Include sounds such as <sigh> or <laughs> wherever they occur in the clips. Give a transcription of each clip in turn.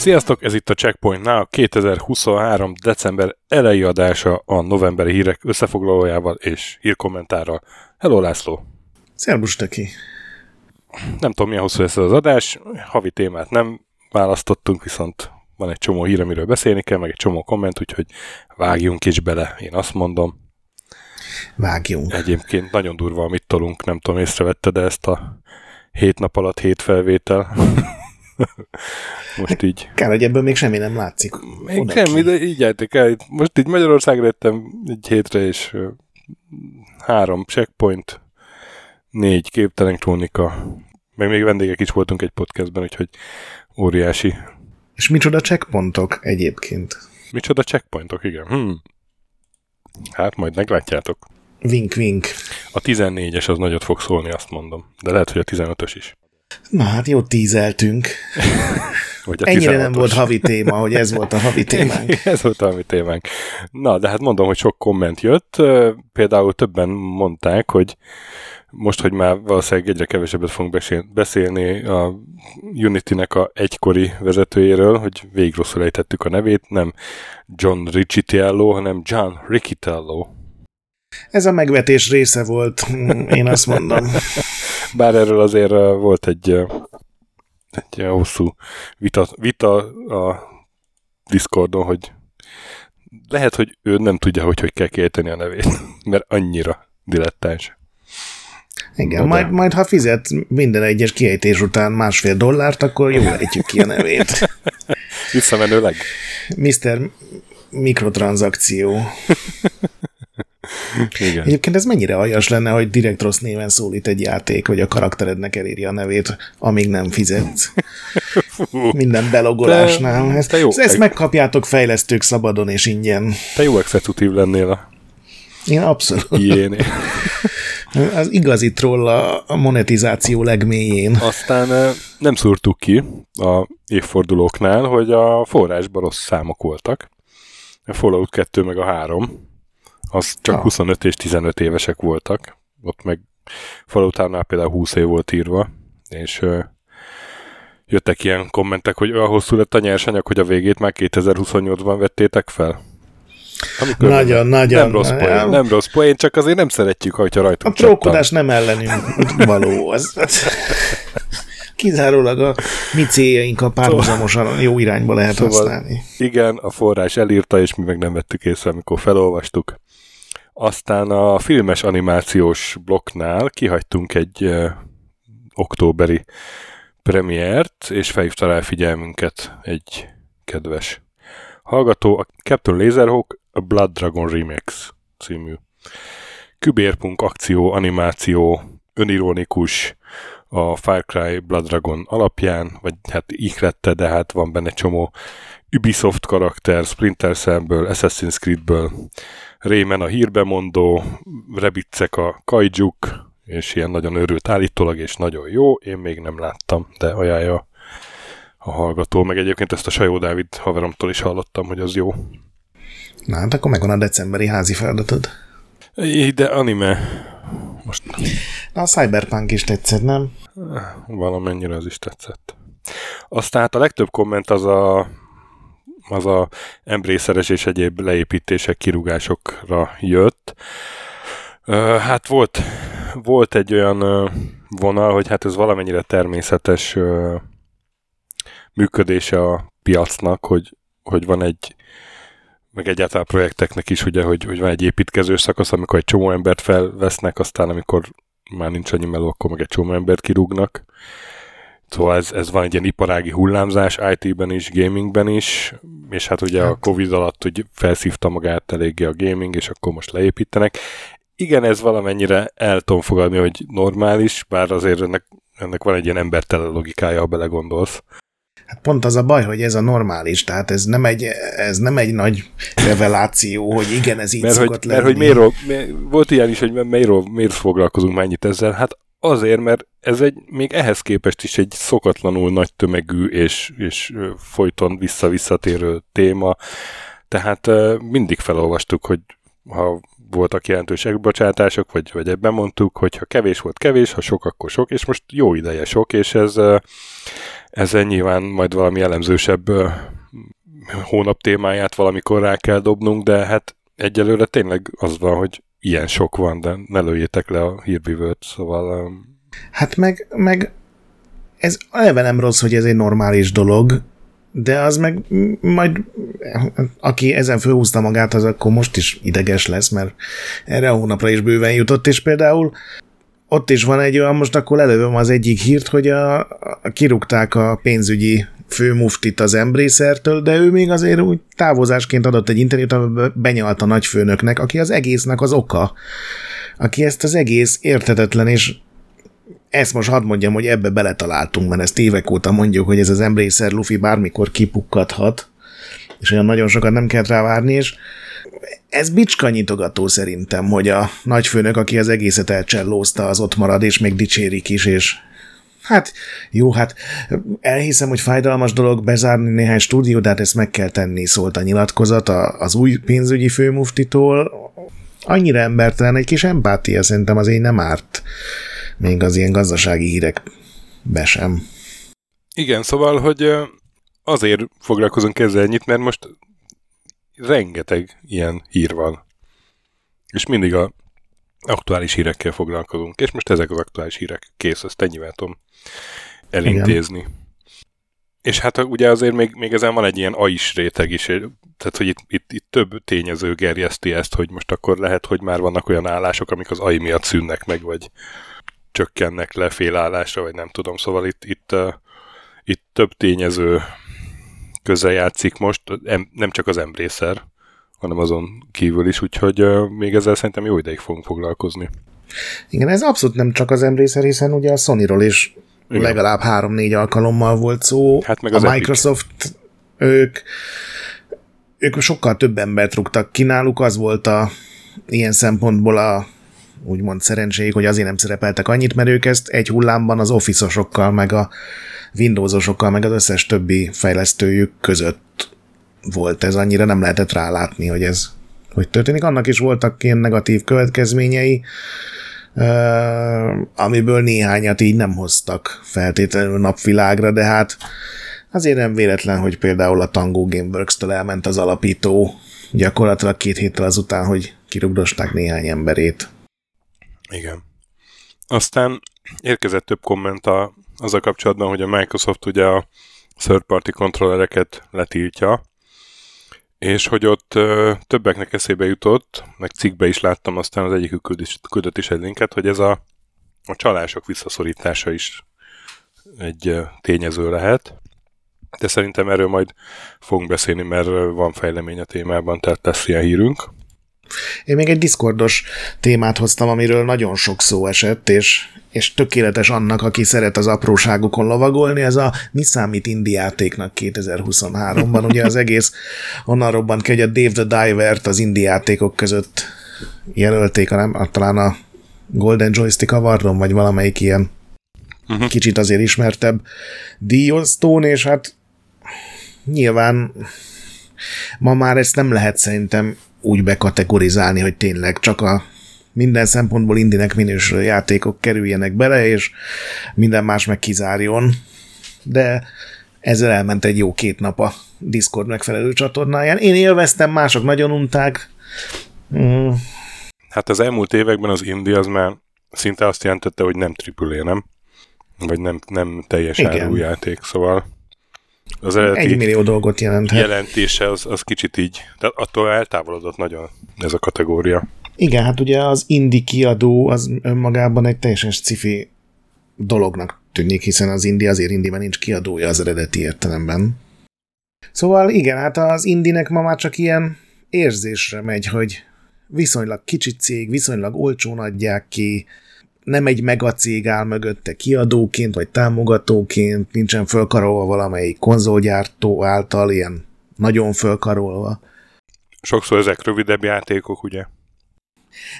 Sziasztok, ez itt a Checkpointnál a 2023. december elejé adása a novemberi hírek összefoglalójával és hírkommentárral. Hello László! Szerbus Töki! Nem tudom, milyen hosszú lesz az adás, havi témát nem választottunk, viszont van egy csomó hír, amiről beszélni kell, meg egy csomó komment, úgyhogy vágjunk is bele, én azt mondom. Vágjunk. Egyébként nagyon durva, amit tolunk, nem tudom, észrevette, de ezt a hét nap alatt hét felvétel. <laughs> Most így. Kár, hogy ebből még semmi nem látszik. Még semmi, de így álltak el. Most így Magyarországra jöttem egy hétre, és három checkpoint, négy képtelen krónika, meg még vendégek is voltunk egy podcastben, úgyhogy óriási. És micsoda checkpointok egyébként? Micsoda checkpointok, igen. Hmm. Hát majd meglátjátok. Wink, wink. A 14-es az nagyot fog szólni, azt mondom. De lehet, hogy a 15-ös is. Na hát jó tízeltünk. <laughs> Vagy a Ennyire nem volt havi téma, hogy ez volt a havi <laughs> témánk. ez volt a havi témánk. Na, de hát mondom, hogy sok komment jött. Például többen mondták, hogy most, hogy már valószínűleg egyre kevesebbet fogunk beszélni a Unity-nek a egykori vezetőjéről, hogy végig rosszul ejtettük a nevét, nem John Riccitiello, hanem John Riccitello. Ez a megvetés része volt, én azt mondom. <laughs> Bár erről azért volt egy, egy hosszú vita, vita a Discordon, hogy lehet, hogy ő nem tudja, hogy hogy kell kiejteni a nevét, <laughs> mert annyira dilettáns. Igen, majd, majd ha fizet minden egyes kiejtés után másfél dollárt, akkor jól ejtjük ki a nevét. <laughs> Visszamenőleg? Mr. Mikrotranszakció. <laughs> Igen. Egyébként ez mennyire aljas lenne, hogy direkt rossz néven szólít egy játék, hogy a karakterednek elírja a nevét, amíg nem fizetsz. Minden belogolásnál. ezt, jó, ezt megkapjátok fejlesztők szabadon és ingyen. Te jó exekutív lennél a én abszolút. Ilyené. Az igazi troll a monetizáció legmélyén. Aztán nem szúrtuk ki a évfordulóknál, hogy a forrásban rossz számok voltak. A Fallout 2 meg a 3 az csak ah. 25 és 15 évesek voltak. Ott meg Falutánál például 20 év volt írva, és ö, jöttek ilyen kommentek, hogy olyan hosszú lett a nyersanyag, hogy a végét már 2028-ban vettétek fel. Amikor nagyon, nagyon. Nem rossz poén, nem rossz poén, csak azért nem szeretjük, hogyha rajtunk A trókodás nem ellenünk való. Az, <laughs> kizárólag a mi céljainkkal párhuzamosan jó irányba lehet szóval, használni. Igen, a forrás elírta, és mi meg nem vettük észre, amikor felolvastuk. Aztán a filmes animációs blokknál kihagytunk egy uh, októberi premiért, és felhívta rá figyelmünket egy kedves hallgató, a Captain Laserhawk a Blood Dragon Remix című kübérpunk akció, animáció, önironikus, a Far Cry Blood Dragon alapján, vagy hát ikrette, de hát van benne csomó Ubisoft karakter, Splinter Cell-ből, Assassin's Creed-ből, Rayman a hírbemondó, Rebicek a kaijuk, és ilyen nagyon őrült állítólag, és nagyon jó. Én még nem láttam, de ajánlja a hallgató. Meg egyébként ezt a Sajó Dávid haveromtól is hallottam, hogy az jó. Na, hát akkor megvan a decemberi házi feladatod. De anime. Most Na, a Cyberpunk is tetszett, nem? Valamennyire az is tetszett. Aztán hát a legtöbb komment az a az a embrészeres és egyéb leépítések, kirúgásokra jött. Hát volt, volt egy olyan vonal, hogy hát ez valamennyire természetes működése a piacnak, hogy, hogy van egy meg egyáltalán projekteknek is, ugye, hogy, hogy van egy építkező szakasz, amikor egy csomó embert felvesznek, aztán amikor már nincs annyi meló, akkor meg egy csomó embert kirúgnak. Szóval ez, ez van egy ilyen iparági hullámzás IT-ben is, gamingben is, és hát ugye hát. a Covid alatt hogy felszívta magát eléggé a gaming, és akkor most leépítenek. Igen, ez valamennyire el tudom fogadni, hogy normális, bár azért ennek, ennek van egy ilyen embertelen logikája, ha belegondolsz. Hát pont az a baj, hogy ez a normális, tehát ez nem egy, ez nem egy nagy reveláció, hogy igen, ez így mert szokott hogy, lenni. Mert hogy miért, miért, volt ilyen is, hogy miért, miért foglalkozunk mennyit ezzel? Hát azért, mert ez egy még ehhez képest is egy szokatlanul nagy tömegű és, és folyton vissza-visszatérő téma. Tehát mindig felolvastuk, hogy ha voltak jelentős bocsátások, vagy, vagy ebben mondtuk, hogy ha kevés volt kevés, ha sok, akkor sok, és most jó ideje sok, és ez, ez nyilván majd valami elemzősebb hónap témáját valamikor rá kell dobnunk, de hát egyelőre tényleg az van, hogy ilyen sok van, de ne lőjétek le a hírbivőt, szóval... Hát meg, meg ez eleve nem rossz, hogy ez egy normális dolog, de az meg majd, aki ezen fölhúzta magát, az akkor most is ideges lesz, mert erre a hónapra is bőven jutott, és például ott is van egy olyan, most akkor elővöm az egyik hírt, hogy a, a kirúgták a pénzügyi főmuftit az embrészertől, de ő még azért úgy távozásként adott egy interjút, amiben benyalt a nagyfőnöknek, aki az egésznek az oka, aki ezt az egész értetetlen és ezt most hadd mondjam, hogy ebbe beletaláltunk, mert ezt évek óta mondjuk, hogy ez az embrészer lufi bármikor kipukkadhat, és olyan nagyon sokat nem kell rá várni, és ez bicska nyitogató szerintem, hogy a nagyfőnök, aki az egészet elcsellózta, az ott marad, és még dicsérik is, és Hát jó, hát elhiszem, hogy fájdalmas dolog bezárni néhány stúdiót, de hát ezt meg kell tenni, szólt a nyilatkozat az új pénzügyi főmuftitól. Annyira embertelen, egy kis empátia szerintem azért nem árt még az ilyen gazdasági hírek be sem. Igen, szóval, hogy azért foglalkozunk ezzel ennyit, mert most rengeteg ilyen hír van. És mindig a aktuális hírekkel foglalkozunk. És most ezek az aktuális hírek. Kész, ezt ennyivel tudom elintézni. Igen. És hát ugye azért még, még ezen van egy ilyen AI-s réteg is, tehát hogy itt, itt, itt több tényező gerjeszti ezt, hogy most akkor lehet, hogy már vannak olyan állások, amik az AI miatt szűnnek meg, vagy csökkennek le félállásra, vagy nem tudom. Szóval itt, itt, itt több tényező közel játszik most, nem csak az embrészer, hanem azon kívül is, úgyhogy még ezzel szerintem jó ideig fogunk foglalkozni. Igen, ez abszolút nem csak az embrészer, hiszen ugye a Sony-ról is Igen. legalább három-négy alkalommal volt szó. Hát meg az a Microsoft, Epic. ők ők sokkal több embert rúgtak ki náluk, az volt a ilyen szempontból a úgymond szerencséjük, hogy azért nem szerepeltek annyit, mert ők ezt egy hullámban az office meg a Windowsosokkal, meg az összes többi fejlesztőjük között volt ez, annyira nem lehetett rálátni, hogy ez hogy történik. Annak is voltak ilyen negatív következményei, amiből néhányat így nem hoztak feltétlenül napvilágra, de hát azért nem véletlen, hogy például a Tango Gameworks-től elment az alapító gyakorlatilag két héttel azután, hogy kirugdosták néhány emberét. Igen. Aztán érkezett több komment a, a kapcsolatban, hogy a Microsoft ugye a third party kontrollereket letiltja, és hogy ott ö, többeknek eszébe jutott, meg cikkbe is láttam, aztán az egyikük küldött is egy linket, hogy ez a, a csalások visszaszorítása is egy ö, tényező lehet. De szerintem erről majd fogunk beszélni, mert van fejlemény a témában, tehát lesz ilyen hírünk. Én még egy Discordos témát hoztam, amiről nagyon sok szó esett, és, és tökéletes annak, aki szeret az apróságokon lovagolni, ez a mi számít indie játéknak 2023-ban. Ugye az egész onnan robbant ki, hogy a Dave the Diver-t az indie játékok között jelölték, a, nem, a, talán a Golden Joystick Awardon, vagy valamelyik ilyen uh-huh. kicsit azért ismertebb díjosztón, és hát nyilván ma már ezt nem lehet szerintem úgy bekategorizálni, hogy tényleg csak a minden szempontból indinek minősülő játékok kerüljenek bele, és minden más meg kizárjon. De ezzel elment egy jó két nap a Discord megfelelő csatornáján. Én élveztem, mások nagyon unták. Mm. Hát az elmúlt években az Indi az már szinte azt jelentette, hogy nem AAA, nem? Vagy nem, nem teljes áru játék, szóval az eredeti egy millió dolgot jelenthet. jelentése az, az kicsit így, tehát attól eltávolodott nagyon ez a kategória. Igen, hát ugye az indi kiadó az önmagában egy teljesen sci dolognak tűnik, hiszen az indi azért indiben nincs kiadója az eredeti értelemben. Szóval igen, hát az indinek ma már csak ilyen érzésre megy, hogy viszonylag kicsi cég, viszonylag olcsón adják ki, nem egy megacég áll mögötte kiadóként, vagy támogatóként, nincsen fölkarolva valamelyik konzolgyártó által, ilyen nagyon fölkarolva. Sokszor ezek rövidebb játékok, ugye?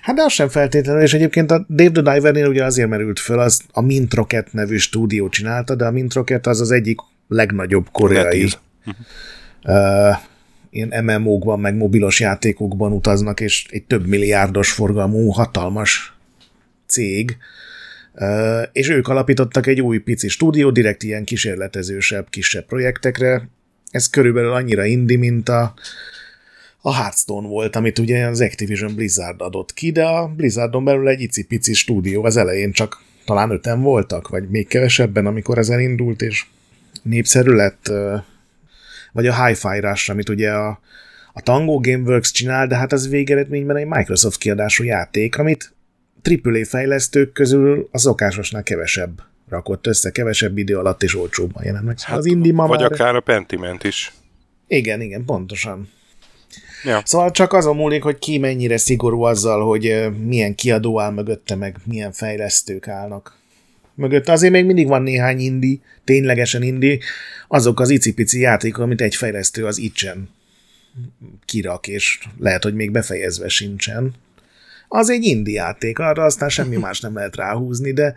Hát de az sem feltétlenül, és egyébként a Dave the Divernél ugye azért merült föl, az a Mint Rocket nevű stúdió csinálta, de a Mint Rocket az az egyik legnagyobb koreai uh, ilyen MMO-kban, meg mobilos játékokban utaznak, és egy több milliárdos forgalmú, hatalmas cég, és ők alapítottak egy új pici stúdió, direkt ilyen kísérletezősebb, kisebb projektekre. Ez körülbelül annyira indi, mint a, a Hearthstone volt, amit ugye az Activision Blizzard adott ki, de a Blizzardon belül egy icipici stúdió, az elején csak talán öten voltak, vagy még kevesebben, amikor ez elindult, és népszerű lett, vagy a Hi-Fi Rush, amit ugye a, a Tango Gameworks csinál, de hát az végeredményben egy Microsoft kiadású játék, amit AAA fejlesztők közül a szokásosnál kevesebb rakott össze, kevesebb idő alatt és olcsóbban jelent meg. Hát, az indie ma Vagy már... akár a Pentiment is. Igen, igen, pontosan. Ja. Szóval csak azon múlik, hogy ki mennyire szigorú azzal, hogy milyen kiadó áll mögötte, meg milyen fejlesztők állnak mögött. Azért még mindig van néhány indi, ténylegesen indi, azok az icipici játékok, amit egy fejlesztő az itchen kirak, és lehet, hogy még befejezve sincsen. Az egy indi játék, arra aztán semmi más nem lehet ráhúzni, de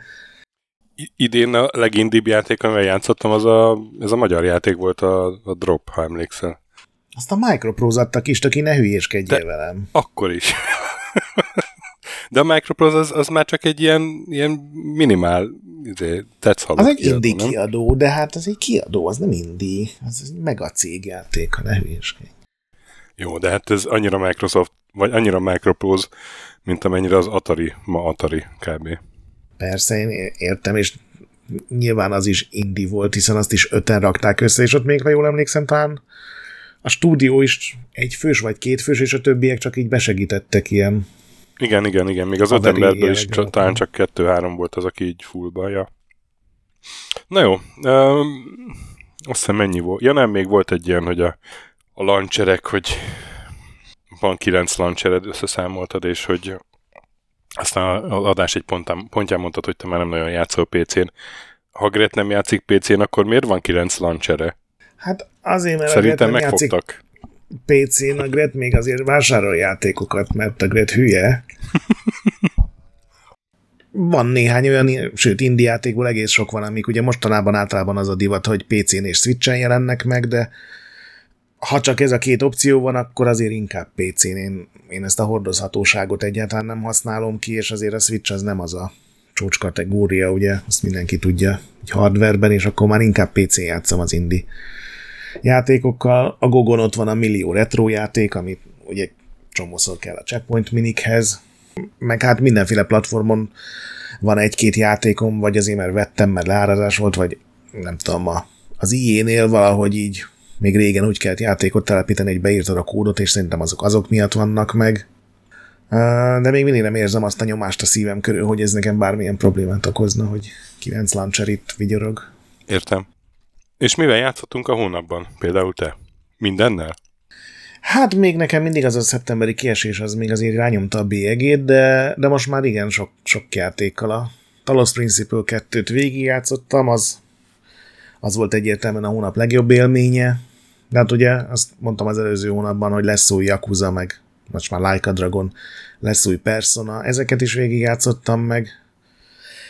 idén a legindibb játék, amivel játszottam, az a, ez a magyar játék volt, a, a Drop, ha emlékszel. Azt a Microprose adta ki, aki ne hülyéskedjél De velem. Akkor is. <laughs> De a Microprose az, az már csak egy ilyen, ilyen minimál izé, Az egy kiadó, indie nem? kiadó, de hát az egy kiadó, az nem indie, az egy mega cégjáték, ha ne hülyéskedj. Jó, de hát ez annyira Microsoft, vagy annyira Microprose, mint amennyire az Atari, ma Atari kb. Persze, én értem, és nyilván az is indie volt, hiszen azt is öten rakták össze, és ott még, ha jól emlékszem, talán a stúdió is egy fős vagy két fős, és a többiek csak így besegítettek ilyen. Igen, igen, igen, még az öt emberből is csak, talán csak kettő-három volt az, aki így fullba, ja. Na jó, um, azt hiszem mennyi volt. Ja nem, még volt egy ilyen, hogy a, a launcherek, hogy van kilenc launchered, összeszámoltad, és hogy aztán az adás egy pontán, pontján mondtad, hogy te már nem nagyon játszol PC-n. Ha Gret nem játszik PC-n, akkor miért van kilenc launchere? Hát azért, mert Szerintem megfogtak. PC-n a Gret még azért vásárol játékokat, mert a Gret hülye. <laughs> van néhány olyan, sőt, indie játékból egész sok van, amik ugye mostanában általában az a divat, hogy PC-n és Switch-en jelennek meg, de ha csak ez a két opció van, akkor azért inkább PC-n. Én, én ezt a hordozhatóságot egyáltalán nem használom ki, és azért a Switch az nem az a csúcs ugye, azt mindenki tudja, hogy hardwareben, és akkor már inkább PC-n játszom az indie játékokkal. A Gogon ott van a millió retro játék, amit ugye csomószor kell a checkpoint minikhez, meg hát mindenféle platformon van egy-két játékom, vagy azért mert vettem, mert leárazás volt, vagy nem tudom, a, az IE-nél valahogy így még régen úgy kellett játékot telepíteni, hogy beírtad a kódot, és szerintem azok azok miatt vannak meg. De még mindig nem érzem azt a nyomást a szívem körül, hogy ez nekem bármilyen problémát okozna, hogy 9 launcher itt vigyorog. Értem. És mivel játszottunk a hónapban? Például te? Mindennel? Hát még nekem mindig az a szeptemberi kiesés az még azért rányomta a bélyegét, de, de most már igen sok, sok játékkal a Talos Principle 2-t végigjátszottam, az, az volt egyértelműen a hónap legjobb élménye. De hát ugye azt mondtam az előző hónapban, hogy lesz új Yakuza, meg most már Like a Dragon, lesz új Persona, ezeket is végigjátszottam meg.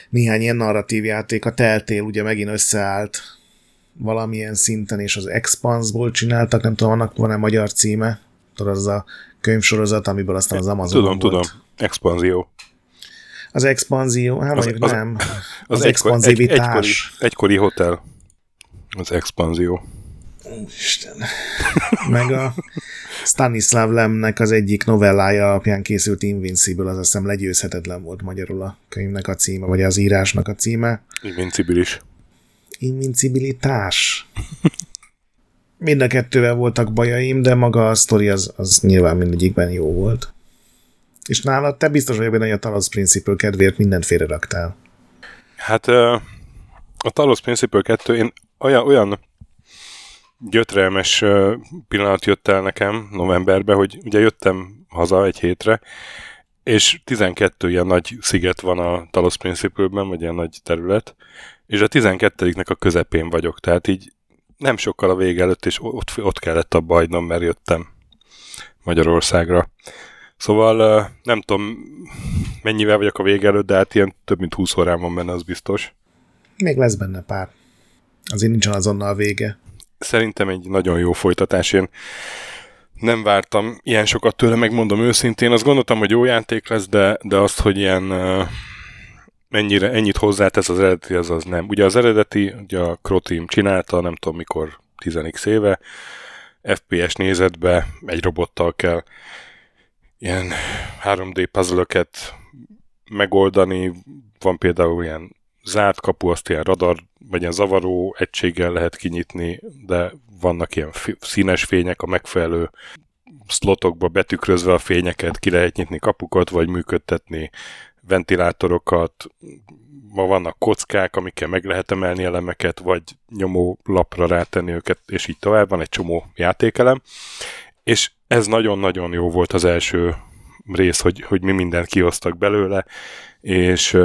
Néhány ilyen narratív játék, a Teltél ugye megint összeállt, valamilyen szinten, és az Expanse-ból csináltak, nem tudom, annak van-e magyar címe, tudod, az a könyvsorozat, amiből aztán az Amazon Tudom, volt. tudom, Expanzió. Az Expanzió, hát az, az, nem, az, az, az expanzivitás. Egy, egykori, egykori hotel, az Expanzió. Isten. Meg a Stanislav Lemnek az egyik novellája alapján készült Invincible, az azt hiszem legyőzhetetlen volt magyarul a könyvnek a címe, vagy az írásnak a címe. Invincible is invincibilitás. Mind a kettővel voltak bajaim, de maga a sztori az, az nyilván mindegyikben jó volt. És nálad te biztos vagyok benne, hogy a Talos Principle kedvéért mindent félre raktál. Hát a Talos Principle 2, én olyan, olyan gyötrelmes pillanat jött el nekem novemberben, hogy ugye jöttem haza egy hétre, és 12 ilyen nagy sziget van a Talos Principle-ben, vagy ilyen nagy terület, és a 12-nek a közepén vagyok, tehát így nem sokkal a vége előtt, és ott, ott kellett a bajnom, mert jöttem Magyarországra. Szóval nem tudom, mennyivel vagyok a vége előtt, de hát ilyen több mint 20 órán van benne, az biztos. Még lesz benne pár. Azért nincsen azonnal vége. Szerintem egy nagyon jó folytatás. Én nem vártam ilyen sokat tőle, megmondom őszintén. Azt gondoltam, hogy jó játék lesz, de, de azt, hogy ilyen mennyire, ennyit hozzátesz az eredeti, az az nem. Ugye az eredeti, ugye a Croteam csinálta, nem tudom mikor, 10 éve, FPS nézetbe egy robottal kell ilyen 3D puzzle megoldani, van például ilyen zárt kapu, azt ilyen radar, vagy ilyen zavaró egységgel lehet kinyitni, de vannak ilyen színes fények a megfelelő slotokba betükrözve a fényeket, ki lehet nyitni kapukat, vagy működtetni ventilátorokat, ma vannak kockák, amikkel meg lehet emelni elemeket, vagy nyomó lapra rátenni őket, és így tovább, van egy csomó játékelem, és ez nagyon-nagyon jó volt az első rész, hogy, hogy mi mindent kiosztak belőle, és,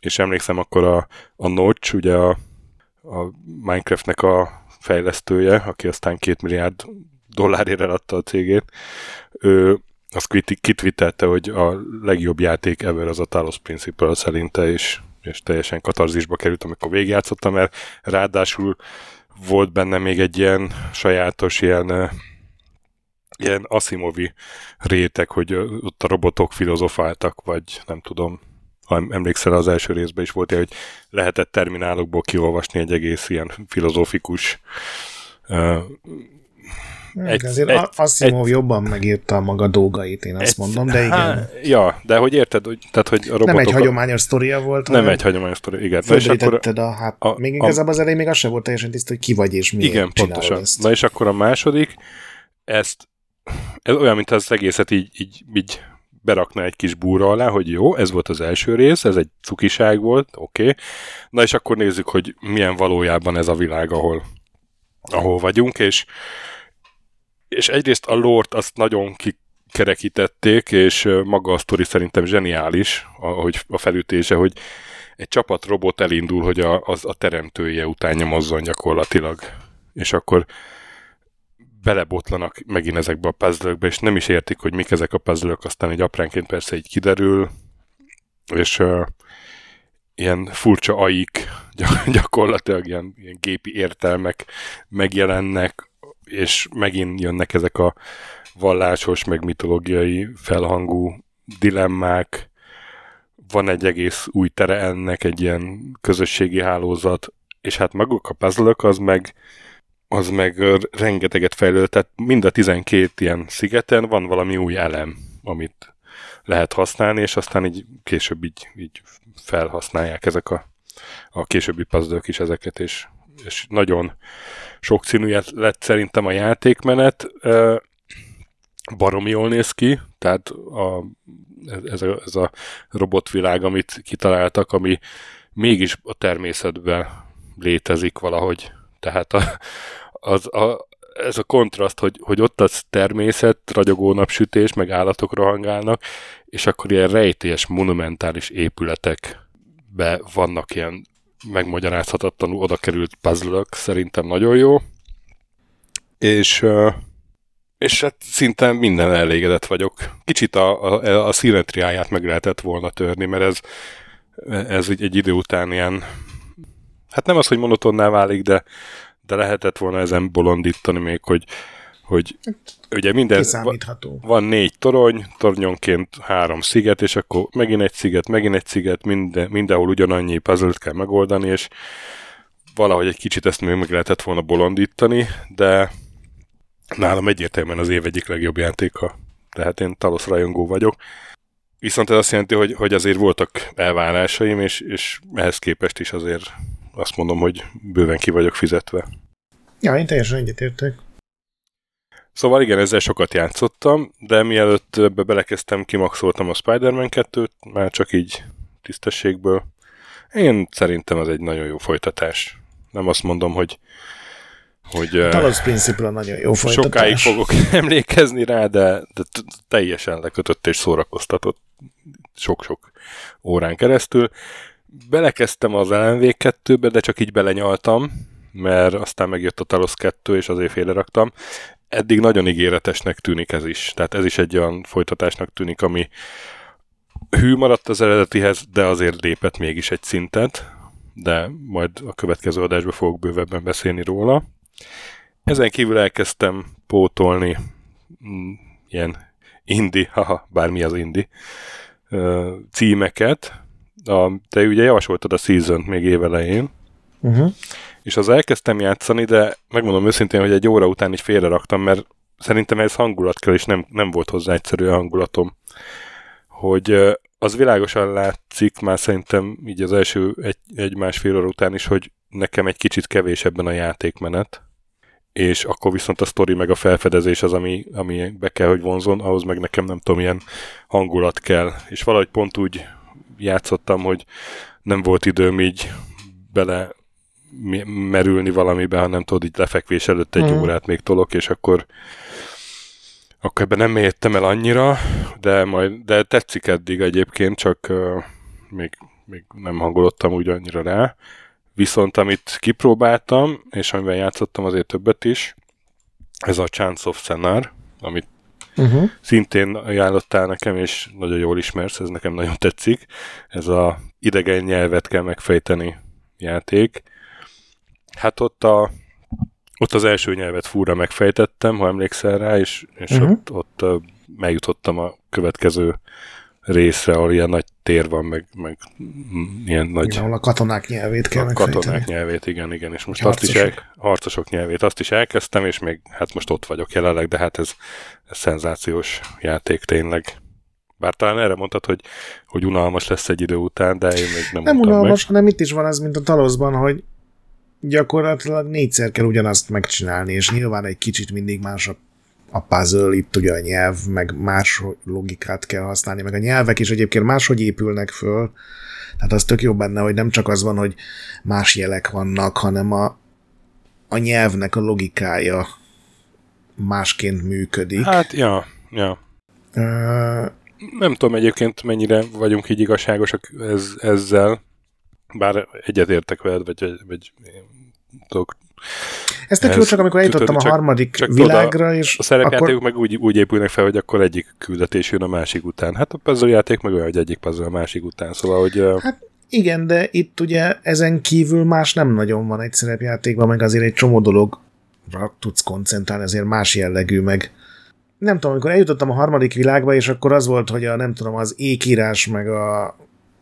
és emlékszem akkor a, a Notch, ugye a, a Minecraftnek a fejlesztője, aki aztán két milliárd dollárért eladta a cégét, ő azt kitvitelte, hogy a legjobb játék ever az a Talos Principle szerinte, és, és teljesen katarzisba került, amikor végigjátszottam, mert ráadásul volt benne még egy ilyen sajátos ilyen ilyen Asimovi réteg, hogy ott a robotok filozofáltak, vagy nem tudom, ha emlékszel az első részben is volt, hogy lehetett terminálokból kiolvasni egy egész ilyen filozófikus uh, egy, azért egy, Asimov egy, jobban megírta a maga dolgait, én azt egy, mondom, de igen. Há, ja, de hogy érted, hogy, tehát, hogy a robotok... Nem egy hagyományos sztoria volt. Nem egy hagyományos sztoria, igen. Na és akkor a, hát, a, még igazából az elején még az sem volt teljesen tiszta, hogy ki vagy és mi. Igen, pontosan. Ezt. Na és akkor a második, ezt ez olyan, mint az egészet így, így, így berakna egy kis búra alá, hogy jó, ez volt az első rész, ez egy cukiság volt, oké. Okay. Na és akkor nézzük, hogy milyen valójában ez a világ, ahol, ahol vagyunk, és, és egyrészt a lort azt nagyon kikerekítették, és maga a sztori szerintem zseniális, ahogy a felütése, hogy egy csapat robot elindul, hogy a, az a teremtője után nyomozzon gyakorlatilag. És akkor belebotlanak megint ezekbe a puzzle és nem is értik, hogy mik ezek a puzzle aztán egy apránként persze így kiderül, és uh, ilyen furcsa aik, <laughs> gyakorlatilag ilyen, ilyen gépi értelmek megjelennek, és megint jönnek ezek a vallásos, meg mitológiai felhangú dilemmák, van egy egész új tere ennek, egy ilyen közösségi hálózat, és hát maguk a puzzle az meg az meg rengeteget fejlődött, tehát mind a 12 ilyen szigeten van valami új elem, amit lehet használni, és aztán így később így, így felhasználják ezek a, a későbbi puzzle is ezeket, és, és nagyon sokszínű lett szerintem a játékmenet. Baromi jól néz ki, tehát a, ez, a, ez a robotvilág, amit kitaláltak, ami mégis a természetben létezik valahogy. Tehát a, az, a, ez a kontraszt, hogy, hogy ott az természet, ragyogó napsütés, meg állatok rohangálnak, és akkor ilyen rejtélyes, monumentális épületekbe vannak ilyen megmagyarázhatatlanul oda került puzzle szerintem nagyon jó. És, és hát szinte minden elégedett vagyok. Kicsit a, a, a színetriáját meg lehetett volna törni, mert ez, ez egy, egy idő után ilyen, hát nem az, hogy monotonná válik, de de lehetett volna ezen bolondítani még, hogy, hogy ugye minden, van négy torony, tornyonként három sziget, és akkor megint egy sziget, megint egy sziget, minden, mindenhol ugyanannyi puzzle kell megoldani, és valahogy egy kicsit ezt még meg lehetett volna bolondítani, de nálam egyértelműen az év egyik legjobb játéka. Tehát én Talos rajongó vagyok. Viszont ez azt jelenti, hogy, hogy azért voltak elvárásaim, és, és ehhez képest is azért azt mondom, hogy bőven ki vagyok fizetve. Ja, én teljesen egyetértek. Szóval igen, ezzel sokat játszottam, de mielőtt ebbe belekezdtem, kimaxoltam a Spider-Man 2-t, már csak így tisztességből. Én szerintem ez egy nagyon jó folytatás. Nem azt mondom, hogy hogy a Talos Principle nagyon jó folytatás. Sokáig fogok <laughs> emlékezni rá, de, de teljesen lekötött és szórakoztatott sok-sok órán keresztül. Belekezdtem az LMV 2-be, de csak így belenyaltam, mert aztán megjött a Talos 2, és azért félreraktam. Eddig nagyon ígéretesnek tűnik ez is. Tehát ez is egy olyan folytatásnak tűnik, ami hű maradt az eredetihez, de azért lépett mégis egy szintet, de majd a következő adásban fogok bővebben beszélni róla. Ezen kívül elkezdtem pótolni mm, ilyen indi, haha, bármi az indi, címeket. A, te ugye javasoltad a season még évelején, uh-huh. és az elkezdtem játszani, de megmondom őszintén, hogy egy óra után is félre raktam, mert szerintem ez hangulat kell, és nem, nem volt hozzá egyszerű a hangulatom. Hogy az világosan látszik már szerintem így az első egy, egy másfél óra után is, hogy nekem egy kicsit kevés ebben a játékmenet, és akkor viszont a sztori meg a felfedezés az, ami, ami be kell, hogy vonzon, ahhoz meg nekem nem tudom, ilyen hangulat kell. És valahogy pont úgy játszottam, hogy nem volt időm így bele merülni valamibe, hanem tudod, így lefekvés előtt egy mm. órát még tolok, és akkor akkor ebben nem mélyedtem el annyira, de majd, de tetszik eddig egyébként, csak uh, még, még nem hangolottam úgy annyira rá. Viszont amit kipróbáltam, és amivel játszottam azért többet is, ez a Chance of Scenar, amit uh-huh. szintén ajánlottál nekem, és nagyon jól ismersz, ez nekem nagyon tetszik. Ez a idegen nyelvet kell megfejteni játék. Hát ott a ott az első nyelvet fúra megfejtettem, ha emlékszel rá, és, és uh-huh. ott, ott megjutottam a következő részre, ahol ilyen nagy tér van, meg, meg ilyen nagy... Igen, ahol a katonák nyelvét kell A katonák nyelvét, igen, igen. És most harcosok. azt is el, harcosok nyelvét, azt is elkezdtem, és még hát most ott vagyok jelenleg, de hát ez, ez szenzációs játék tényleg. Bár talán erre mondtad, hogy, hogy unalmas lesz egy idő után, de én még nem Nem unalmas, meg. hanem itt is van az, mint a Talosban, hogy gyakorlatilag négyszer kell ugyanazt megcsinálni, és nyilván egy kicsit mindig más a, a puzzle, itt ugye a nyelv, meg más logikát kell használni, meg a nyelvek is egyébként máshogy épülnek föl, tehát az tök jó benne, hogy nem csak az van, hogy más jelek vannak, hanem a, a nyelvnek a logikája másként működik. Hát, ja, ja. Uh, nem tudom egyébként mennyire vagyunk így igazságosak ez, ezzel, bár egyetértek veled, vagy, vagy tudok ez tök jó, csak amikor eljutottam a harmadik csak világra, és A szerepjátékok akkor... meg úgy, úgy épülnek fel, hogy akkor egyik küldetés jön a másik után. Hát a puzzle játék meg olyan, hogy egyik puzzle a másik után, szóval, hogy... Hát igen, de itt ugye ezen kívül más nem nagyon van egy szerepjátékban, meg azért egy csomó dologra tudsz koncentrálni, azért más jellegű, meg nem tudom, amikor eljutottam a harmadik világba, és akkor az volt, hogy a nem tudom, az ékírás, meg a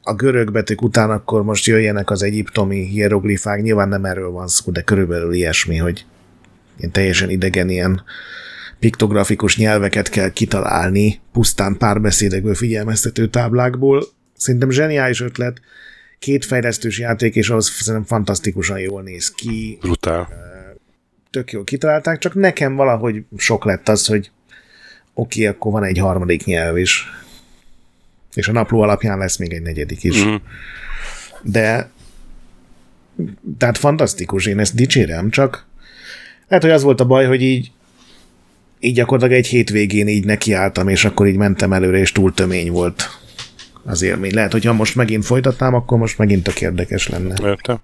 a görög betűk után akkor most jöjjenek az egyiptomi hieroglifák, nyilván nem erről van szó, de körülbelül ilyesmi, hogy ilyen teljesen idegen ilyen piktografikus nyelveket kell kitalálni, pusztán párbeszédekből, figyelmeztető táblákból. Szerintem zseniális ötlet, két fejlesztős játék, és az szerintem fantasztikusan jól néz ki. Brutál. Tök jól kitalálták, csak nekem valahogy sok lett az, hogy oké, okay, akkor van egy harmadik nyelv is. És a napló alapján lesz még egy negyedik is. Mm. De tehát fantasztikus, én ezt dicsérem, csak lehet, hogy az volt a baj, hogy így így gyakorlatilag egy hétvégén így nekiálltam, és akkor így mentem előre, és túl tömény volt az élmény. Lehet, hogy ha most megint folytatnám, akkor most megint tök érdekes lenne. Értem.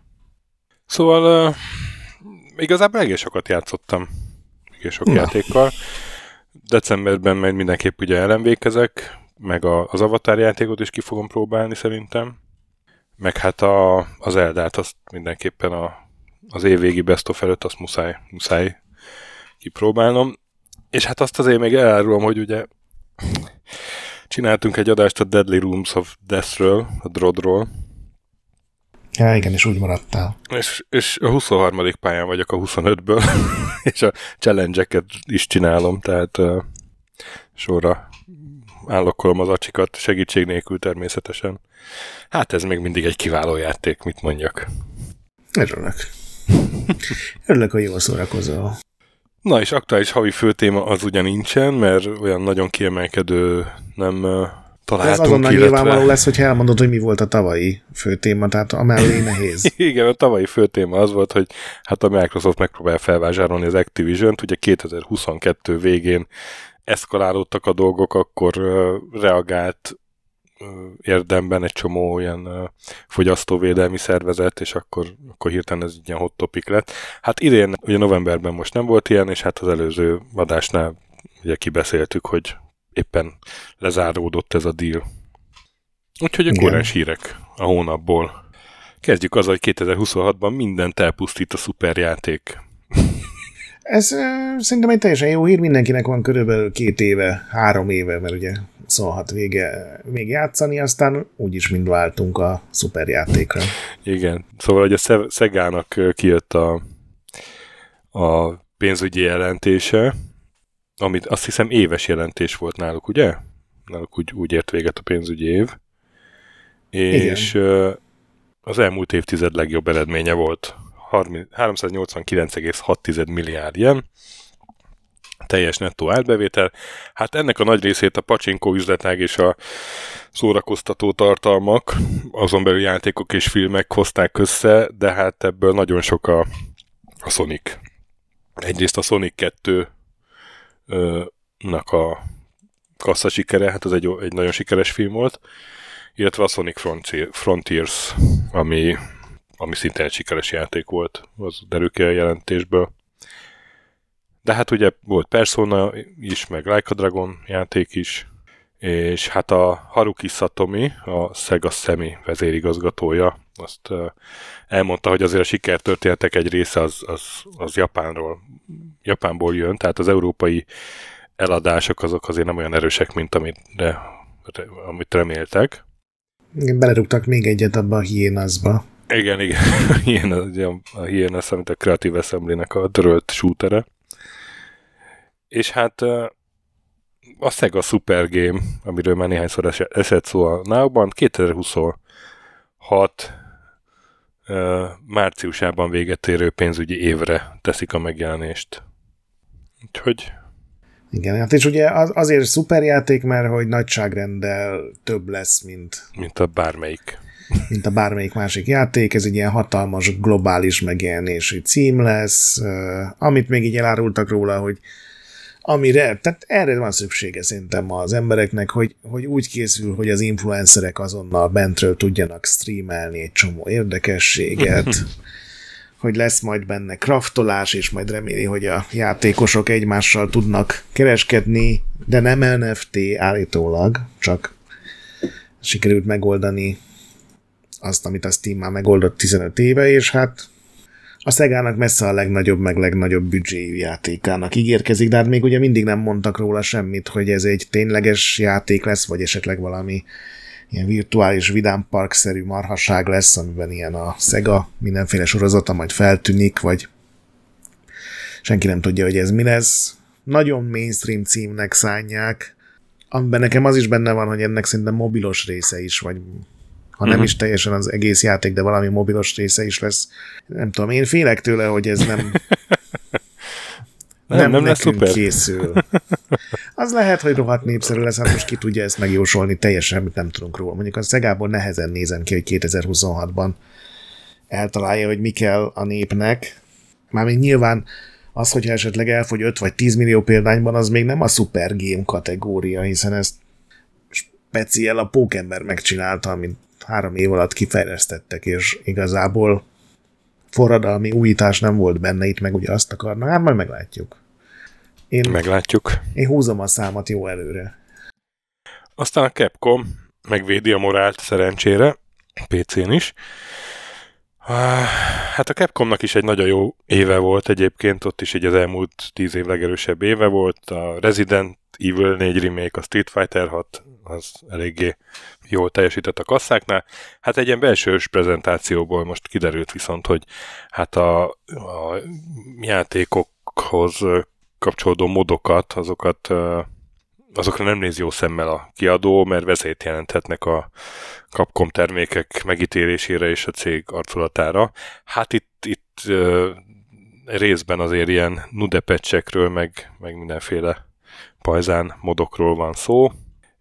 Szóval uh, igazából egész sokat játszottam. Egész sok Na. játékkal. Decemberben majd mindenképp ugye elemvékezek, meg a, az Avatar játékot is ki fogom próbálni szerintem, meg hát a, az Eldát azt mindenképpen a, az évvégi best of előtt azt muszáj, muszáj kipróbálnom. És hát azt azért még elárulom, hogy ugye csináltunk egy adást a Deadly Rooms of Death-ről, a Drodról. Ja, igen, és úgy maradtál. És, és a 23. pályán vagyok a 25-ből, <laughs> és a challenge is csinálom, tehát uh, sorra állokkolom az acsikat, segítség nélkül természetesen. Hát ez még mindig egy kiváló játék, mit mondjak. Örülök. Örülök, hogy jól szórakozol. Na és aktuális havi főtéma az ugyan nincsen, mert olyan nagyon kiemelkedő nem találtunk. Ez azonnal illetve... nyilvánvaló lesz, hogy elmondod, hogy mi volt a tavalyi főtéma, tehát amellé nehéz. <laughs> Igen, a tavalyi főtéma az volt, hogy hát a Microsoft megpróbál felvásárolni az Activision-t, ugye 2022 végén eszkalálódtak a dolgok, akkor reagált érdemben egy csomó olyan fogyasztóvédelmi szervezet, és akkor, akkor hirtelen ez egy ilyen hot topic lett. Hát idén, ugye novemberben most nem volt ilyen, és hát az előző adásnál ugye kibeszéltük, hogy éppen lezáródott ez a deal. Úgyhogy a korás hírek a hónapból. Kezdjük azzal, hogy 2026-ban mindent elpusztít a szuperjáték. Ez szerintem egy teljesen jó hír, mindenkinek van körülbelül két éve, három éve, mert ugye szólhat vége még játszani, aztán úgyis mind váltunk a szuperjátékra. Igen, szóval hogy a Szegának kijött a, a pénzügyi jelentése, amit azt hiszem éves jelentés volt náluk, ugye? Náluk úgy, úgy ért véget a pénzügyi év. És Igen. az elmúlt évtized legjobb eredménye volt. 389,6 milliárd ilyen teljes nettó átbevétel. Hát ennek a nagy részét a pacsinkó üzletág és a szórakoztató tartalmak, azon belül játékok és filmek hozták össze, de hát ebből nagyon sok a, a Sonic. Egyrészt a Sonic 2 nak a kassza sikere, hát ez egy, egy nagyon sikeres film volt, illetve a Sonic Frontiers, ami, ami szintén egy sikeres játék volt, az derül ki a jelentésből. De hát ugye volt Persona is, meg Like a Dragon játék is, és hát a Haruki Satomi, a Sega Semi vezérigazgatója, azt elmondta, hogy azért a sikertörténetek egy része az, az, az Japánról, Japánból jön, tehát az európai eladások azok azért nem olyan erősek, mint amit, de, amit reméltek. Igen, belerúgtak még egyet abba a hiénazba. Igen, igen. <laughs> a hiénasz, amit a Creative Assembly-nek a törölt shootere. És hát a Sega Super Game, amiről már néhányszor esett szó a now 2026 márciusában véget érő pénzügyi évre teszik a megjelenést. Úgyhogy... Igen, hát és ugye az, azért szuperjáték, mert hogy nagyságrenddel több lesz, mint... Mint a bármelyik. Mint a bármelyik másik játék, ez egy ilyen hatalmas globális megjelenésű cím lesz, amit még így elárultak róla, hogy amire, tehát erre van szüksége szerintem az embereknek, hogy, hogy úgy készül, hogy az influencerek azonnal bentről tudjanak streamelni egy csomó érdekességet, <laughs> hogy lesz majd benne kraftolás, és majd reméli, hogy a játékosok egymással tudnak kereskedni, de nem NFT állítólag, csak sikerült megoldani azt, amit a Steam már megoldott 15 éve, és hát a Szegának messze a legnagyobb, meg legnagyobb büdzséjű játékának ígérkezik, de hát még ugye mindig nem mondtak róla semmit, hogy ez egy tényleges játék lesz, vagy esetleg valami ilyen virtuális vidámpark-szerű marhaság lesz, amiben ilyen a Sega mindenféle sorozata majd feltűnik, vagy senki nem tudja, hogy ez mi lesz. Nagyon mainstream címnek szánják, amiben nekem az is benne van, hogy ennek szerintem mobilos része is, vagy ha nem uh-huh. is teljesen az egész játék, de valami mobilos része is lesz. Nem tudom, én félek tőle, hogy ez nem <laughs> nem, nem, nem lesz szuper. készül. Az lehet, hogy rohadt népszerű lesz, hát most ki tudja ezt megjósolni, teljesen semmit nem tudunk róla. Mondjuk a Szegából nehezen nézem ki, hogy 2026-ban eltalálja, hogy mi kell a népnek. Mármint nyilván az, hogyha esetleg elfogy 5 vagy 10 millió példányban, az még nem a super game kategória, hiszen ezt speciál a pókember megcsinálta, mint három év alatt kifejlesztettek, és igazából forradalmi újítás nem volt benne, itt meg ugye azt akarna, hát majd meglátjuk. Én, meglátjuk. Én húzom a számat jó előre. Aztán a Capcom megvédi a morált szerencsére, PC-n is. Hát a Capcomnak is egy nagyon jó éve volt egyébként, ott is egy az elmúlt tíz év legerősebb éve volt. A Resident Evil 4 remake, a Street Fighter 6, az eléggé jól teljesített a kasszáknál. Hát egy ilyen belsős prezentációból most kiderült viszont, hogy hát a, a játékokhoz kapcsolódó modokat, azokat azokra nem néz jó szemmel a kiadó, mert veszélyt jelenthetnek a Capcom termékek megítélésére és a cég arculatára. Hát itt, itt részben azért ilyen nudepecsekről, meg, meg mindenféle pajzán modokról van szó,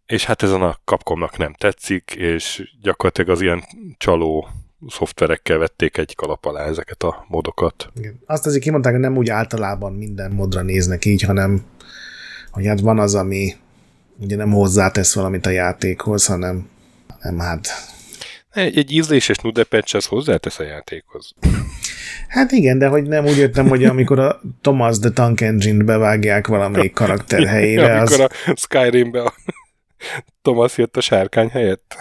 és hát ezen a Capcomnak nem tetszik, és gyakorlatilag az ilyen csaló szoftverekkel vették egy kalap alá ezeket a modokat. Igen. Azt azért kimondták, hogy nem úgy általában minden modra néznek így, hanem hogy hát van az, ami ugye nem hozzátesz valamit a játékhoz, hanem nem hát... Egy, egy ízléses nudepatch az hozzátesz a játékhoz. Hát igen, de hogy nem úgy jöttem, hogy amikor a Thomas the Tank Engine-t bevágják valamelyik karakter <laughs> helyére. amikor az... a Skyrimbe a Thomas jött a sárkány helyett.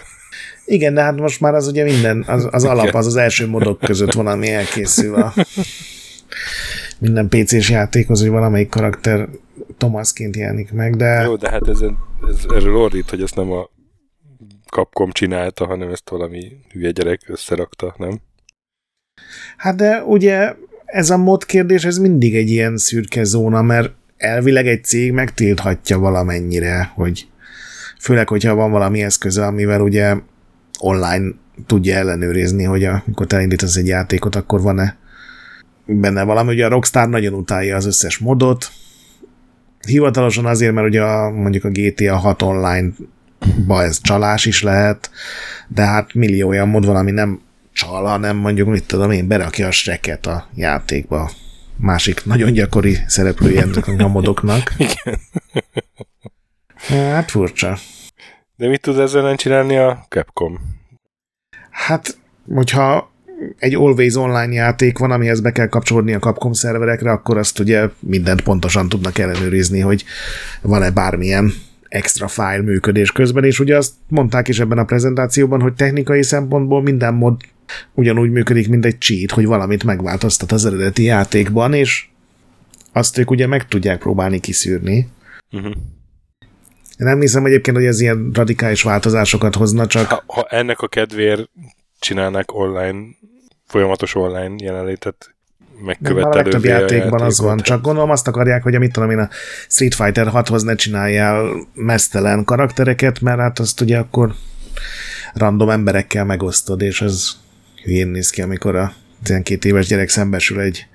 Igen, de hát most már az ugye minden, az, az alap, az az első modok között van, ami elkészül a minden PC-s játékhoz, hogy valamelyik karakter Thomasként jelenik meg, de... Jó, de hát ezen, ez, erről ordít, hogy ezt nem a Capcom csinálta, hanem ezt valami hülye gyerek összerakta, nem? Hát de ugye ez a mod kérdés, ez mindig egy ilyen szürke zóna, mert elvileg egy cég megtilthatja valamennyire, hogy főleg, hogyha van valami eszköze, amivel ugye online tudja ellenőrizni, hogy amikor elindítasz egy játékot, akkor van-e benne valami. Ugye a Rockstar nagyon utálja az összes modot, hivatalosan azért, mert ugye a, mondjuk a GTA 6 online ba ez csalás is lehet, de hát millió olyan mod van, ami nem csal, hanem mondjuk, mit tudom én, berakja a streket a játékba. Másik nagyon gyakori szereplője a modoknak. Igen. Hát furcsa. De mit tud ezzel nem csinálni a Capcom? Hát, hogyha egy Always Online játék van, amihez be kell kapcsolódni a Capcom szerverekre, akkor azt ugye mindent pontosan tudnak ellenőrizni, hogy van-e bármilyen extra file működés közben, és ugye azt mondták is ebben a prezentációban, hogy technikai szempontból minden mod ugyanúgy működik, mint egy cheat, hogy valamit megváltoztat az eredeti játékban, és azt ők ugye meg tudják próbálni kiszűrni. Uh-huh. Nem hiszem egyébként, hogy ez ilyen radikális változásokat hozna, csak... Ha, ha ennek a kedvéért csinálnak online, folyamatos online jelenlétet megkövetelő. A legtöbb játékban az van, csak gondolom azt akarják, hogy amit tudom én a Street Fighter 6-hoz ne csináljál mesztelen karaktereket, mert hát azt ugye akkor random emberekkel megosztod, és az hülyén néz ki, amikor a 12 éves gyerek szembesül egy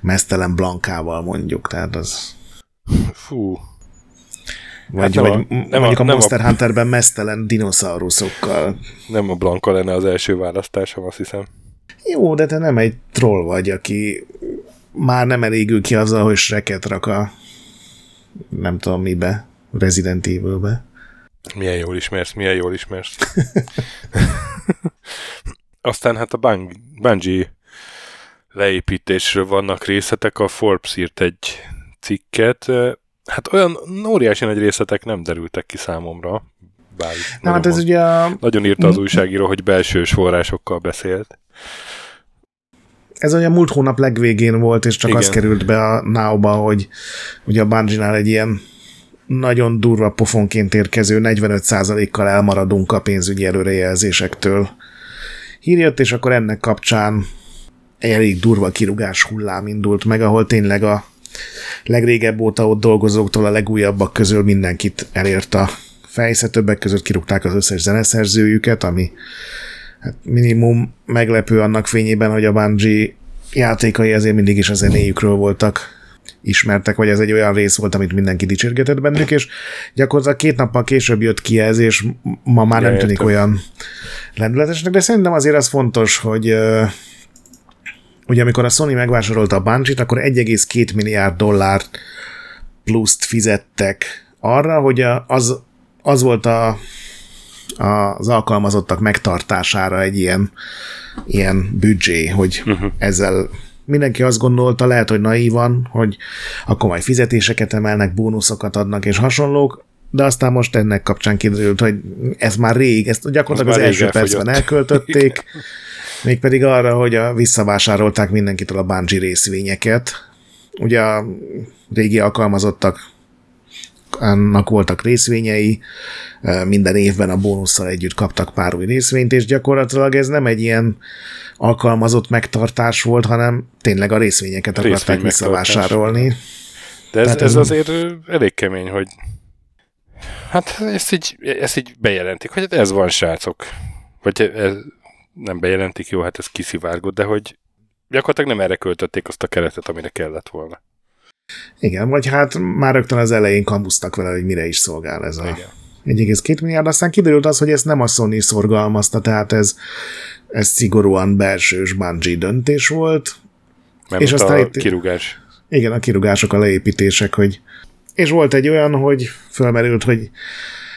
mesztelen blankával mondjuk, tehát az... Fú, vagy, hát vagy a, nem mondjuk a, a Monster a... Hunterben mesztelen dinoszauruszokkal. Nem a Blanka lenne az első választásom, azt hiszem. Jó, de te nem egy troll vagy, aki már nem elégül ki azzal, hogy sreket rak a nem tudom mibe, Resident Evil-be. Milyen jól ismersz, milyen jól ismersz. <laughs> Aztán hát a Bung- Bungie leépítésről vannak részletek, a Forbes írt egy cikket, Hát olyan óriási nagy részletek nem derültek ki számomra. Bár Na, hát ez ugye a... Nagyon írta az újságíró, hogy belsős forrásokkal beszélt. Ez ugye a múlt hónap legvégén volt, és csak Igen. az került be a Now-ba, hogy ugye a bungie egy ilyen nagyon durva pofonként érkező 45%-kal elmaradunk a pénzügyi előrejelzésektől. Hírjött, és akkor ennek kapcsán elég durva kirugás hullám indult meg, ahol tényleg a legrégebb óta ott dolgozóktól a legújabbak közül mindenkit elért a fejsze, többek között kirúgták az összes zeneszerzőjüket, ami hát minimum meglepő annak fényében, hogy a Bungie játékai azért mindig is a zenéjükről voltak ismertek, vagy ez egy olyan rész volt, amit mindenki dicsérgetett bennük, és gyakorlatilag két nappal később jött ki ez, és ma már nem tűnik olyan lendületesnek, de szerintem azért az fontos, hogy Ugye amikor a Sony megvásárolta a Bungie-t, akkor 1,2 milliárd dollár pluszt fizettek arra, hogy az, az volt a, a, az alkalmazottak megtartására egy ilyen, ilyen büdzsé, hogy uh-huh. ezzel mindenki azt gondolta, lehet, hogy naívan, hogy akkor majd fizetéseket emelnek, bónuszokat adnak és hasonlók, de aztán most ennek kapcsán kiderült, hogy ez már rég, ezt gyakorlatilag az, az első percben elköltötték, <laughs> Mégpedig arra, hogy a, visszavásárolták mindenkitől a Bungie részvényeket. Ugye a régi alkalmazottak annak voltak részvényei, minden évben a bónusszal együtt kaptak pár új részvényt, és gyakorlatilag ez nem egy ilyen alkalmazott megtartás volt, hanem tényleg a részvényeket akarták visszavásárolni. De ez, ez azért elég kemény, hogy hát ezt így, ezt így bejelentik, hogy ez van, srácok. Vagy ez, nem bejelentik, jó, hát ez kiszivárgott, de hogy gyakorlatilag nem erre költötték azt a keretet, amire kellett volna. Igen, vagy hát már rögtön az elején kamusztak vele, hogy mire is szolgál ez a Igen. 1,2 milliárd, aztán kiderült az, hogy ezt nem a Sony szorgalmazta, tehát ez, ez szigorúan belsős Bungie döntés volt. Mert és aztán a itt, kirugás. Igen, a kirugások, a leépítések, hogy és volt egy olyan, hogy fölmerült, hogy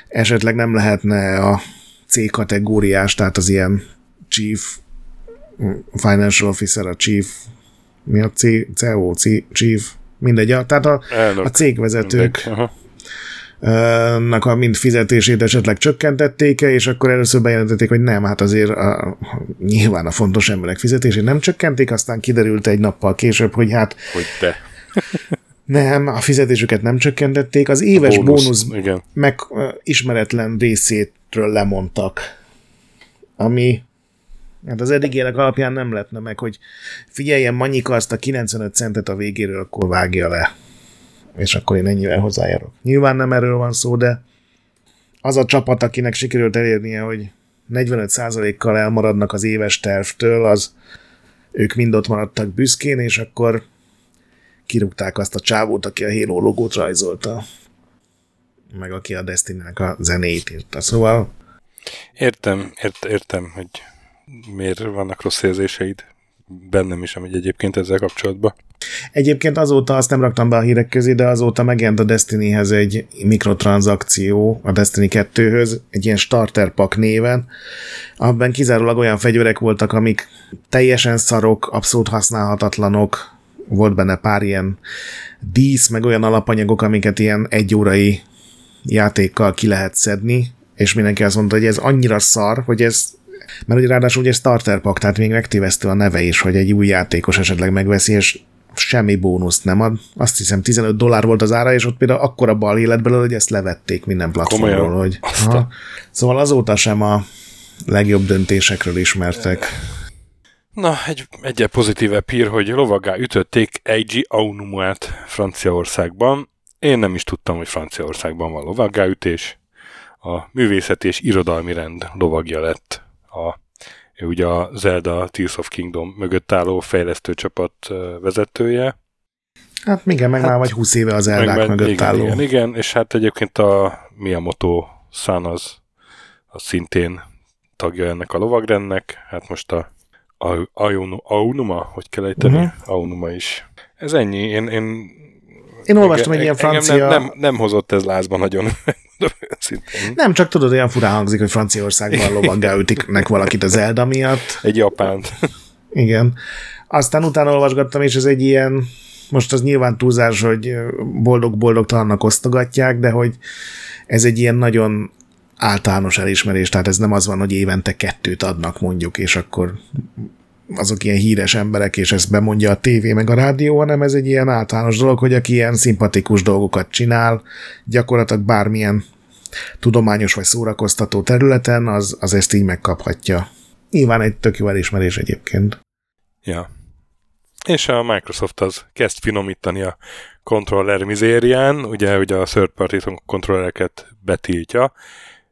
esetleg nem lehetne a C kategóriás, tehát az ilyen chief financial officer, a chief mi a C, CEO, C, chief, mindegy, tehát a, a cégvezetők nak a mind fizetését esetleg csökkentették-e, és akkor először bejelentették, hogy nem, hát azért a, nyilván a fontos emberek fizetését nem csökkentik, aztán kiderült egy nappal később, hogy hát hogy te. <laughs> nem, a fizetésüket nem csökkentették, az éves bónusz, bónusz igen. meg ismeretlen részétről lemondtak, ami Hát az eddigiek alapján nem lehetne meg, hogy figyeljen Manyika azt a 95 centet a végéről, akkor vágja le. És akkor én ennyivel hozzájárok. Nyilván nem erről van szó, de az a csapat, akinek sikerült elérnie, hogy 45%-kal elmaradnak az éves tervtől, az ők mind ott maradtak büszkén, és akkor kirúgták azt a csávót, aki a Halo logót rajzolta, meg aki a Destiny-nek a zenét írta. Szóval... Értem, ért, értem, hogy miért vannak rossz érzéseid bennem is, amíg egyébként ezzel kapcsolatban. Egyébként azóta azt nem raktam be a hírek közé, de azóta megjelent a Destinyhez egy mikrotranszakció, a Destiny 2-höz, egy ilyen starter pack néven, abban kizárólag olyan fegyverek voltak, amik teljesen szarok, abszolút használhatatlanok, volt benne pár ilyen dísz, meg olyan alapanyagok, amiket ilyen egyórai játékkal ki lehet szedni, és mindenki azt mondta, hogy ez annyira szar, hogy ez mert ugye ráadásul ugye starter pack, tehát még megtévesztő a neve is, hogy egy új játékos esetleg megveszi, és semmi bónuszt nem ad. Azt hiszem 15 dollár volt az ára, és ott például akkora bal élet belőle, hogy ezt levették minden platformról. Hogy, ha. Szóval azóta sem a legjobb döntésekről ismertek. Na, egy egyel pozitívebb hír, hogy lovaggá ütötték Eiji Aonumát Franciaországban. Én nem is tudtam, hogy Franciaországban van lovaggá ütés. A művészet és irodalmi rend lovagja lett a ő ugye a Zelda Tears of Kingdom mögött álló fejlesztő csapat vezetője. Hát igen, meg hát, már vagy 20 éve az Zeldák meg, mögött igen, álló. Igen, igen, és hát egyébként a Miyamoto San az, az szintén tagja ennek a lovagrendnek, hát most a Aonuma, hogy kell ejteni? Uh-huh. Aonuma is. Ez ennyi, én, én én olvastam egy ilyen francia... Nem, nem, nem hozott ez lázba nagyon. <laughs> nem, csak tudod, olyan furán hangzik, hogy Franciaországban lovaggá ütiknek valakit az Zelda miatt. Egy japánt. Igen. Aztán utána olvasgattam, és ez egy ilyen, most az nyilván túlzás, hogy boldog-boldogtalannak osztogatják, de hogy ez egy ilyen nagyon általános elismerés, tehát ez nem az van, hogy évente kettőt adnak mondjuk, és akkor azok ilyen híres emberek, és ezt bemondja a tévé meg a rádió, hanem ez egy ilyen általános dolog, hogy aki ilyen szimpatikus dolgokat csinál, gyakorlatilag bármilyen tudományos vagy szórakoztató területen, az, az ezt így megkaphatja. Nyilván egy tök jó elismerés egyébként. Ja. És a Microsoft az kezd finomítani a kontroller mizérián, ugye, ugye a third party kontrollereket betiltja,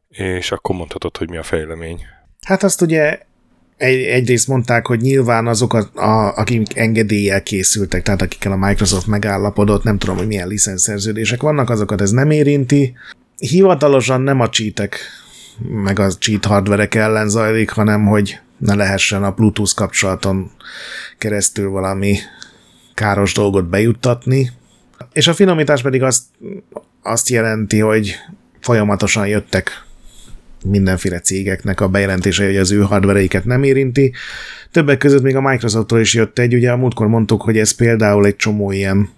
és akkor mondhatod, hogy mi a fejlemény. Hát azt ugye egy, egyrészt mondták, hogy nyilván azok, a, a, akik engedéllyel készültek, tehát akikkel a Microsoft megállapodott, nem tudom, hogy milyen licenszerződések vannak, azokat ez nem érinti. Hivatalosan nem a cheatek, meg a cheat hardverek ellen zajlik, hanem hogy ne lehessen a Bluetooth kapcsolaton keresztül valami káros dolgot bejuttatni. És a finomítás pedig azt, azt jelenti, hogy folyamatosan jöttek mindenféle cégeknek a bejelentése, hogy az ő hardvereiket nem érinti. Többek között még a Microsofttól is jött egy, ugye a múltkor mondtuk, hogy ez például egy csomó ilyen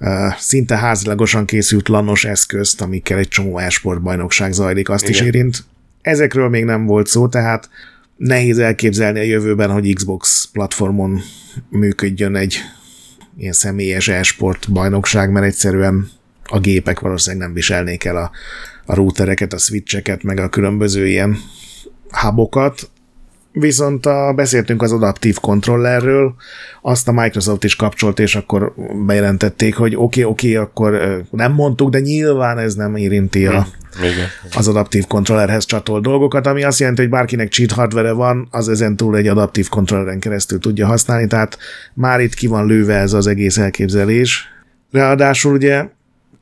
uh, szinte házilagosan készült lannos eszközt, amikkel egy csomó esport bajnokság zajlik, azt Igen. is érint. Ezekről még nem volt szó, tehát nehéz elképzelni a jövőben, hogy Xbox platformon működjön egy ilyen személyes esport bajnokság, mert egyszerűen a gépek valószínűleg nem viselnék el a a routereket, a switcheket, meg a különböző ilyen hubokat, Viszont a, beszéltünk az adaptív kontrollerről, azt a Microsoft is kapcsolt, és akkor bejelentették, hogy oké, okay, oké, okay, akkor nem mondtuk, de nyilván ez nem érinti a, Igen. az adaptív kontrollerhez csatolt dolgokat, ami azt jelenti, hogy bárkinek cheat hardware van, az ezen túl egy adaptív kontrolleren keresztül tudja használni, tehát már itt ki van lőve ez az egész elképzelés. Ráadásul ugye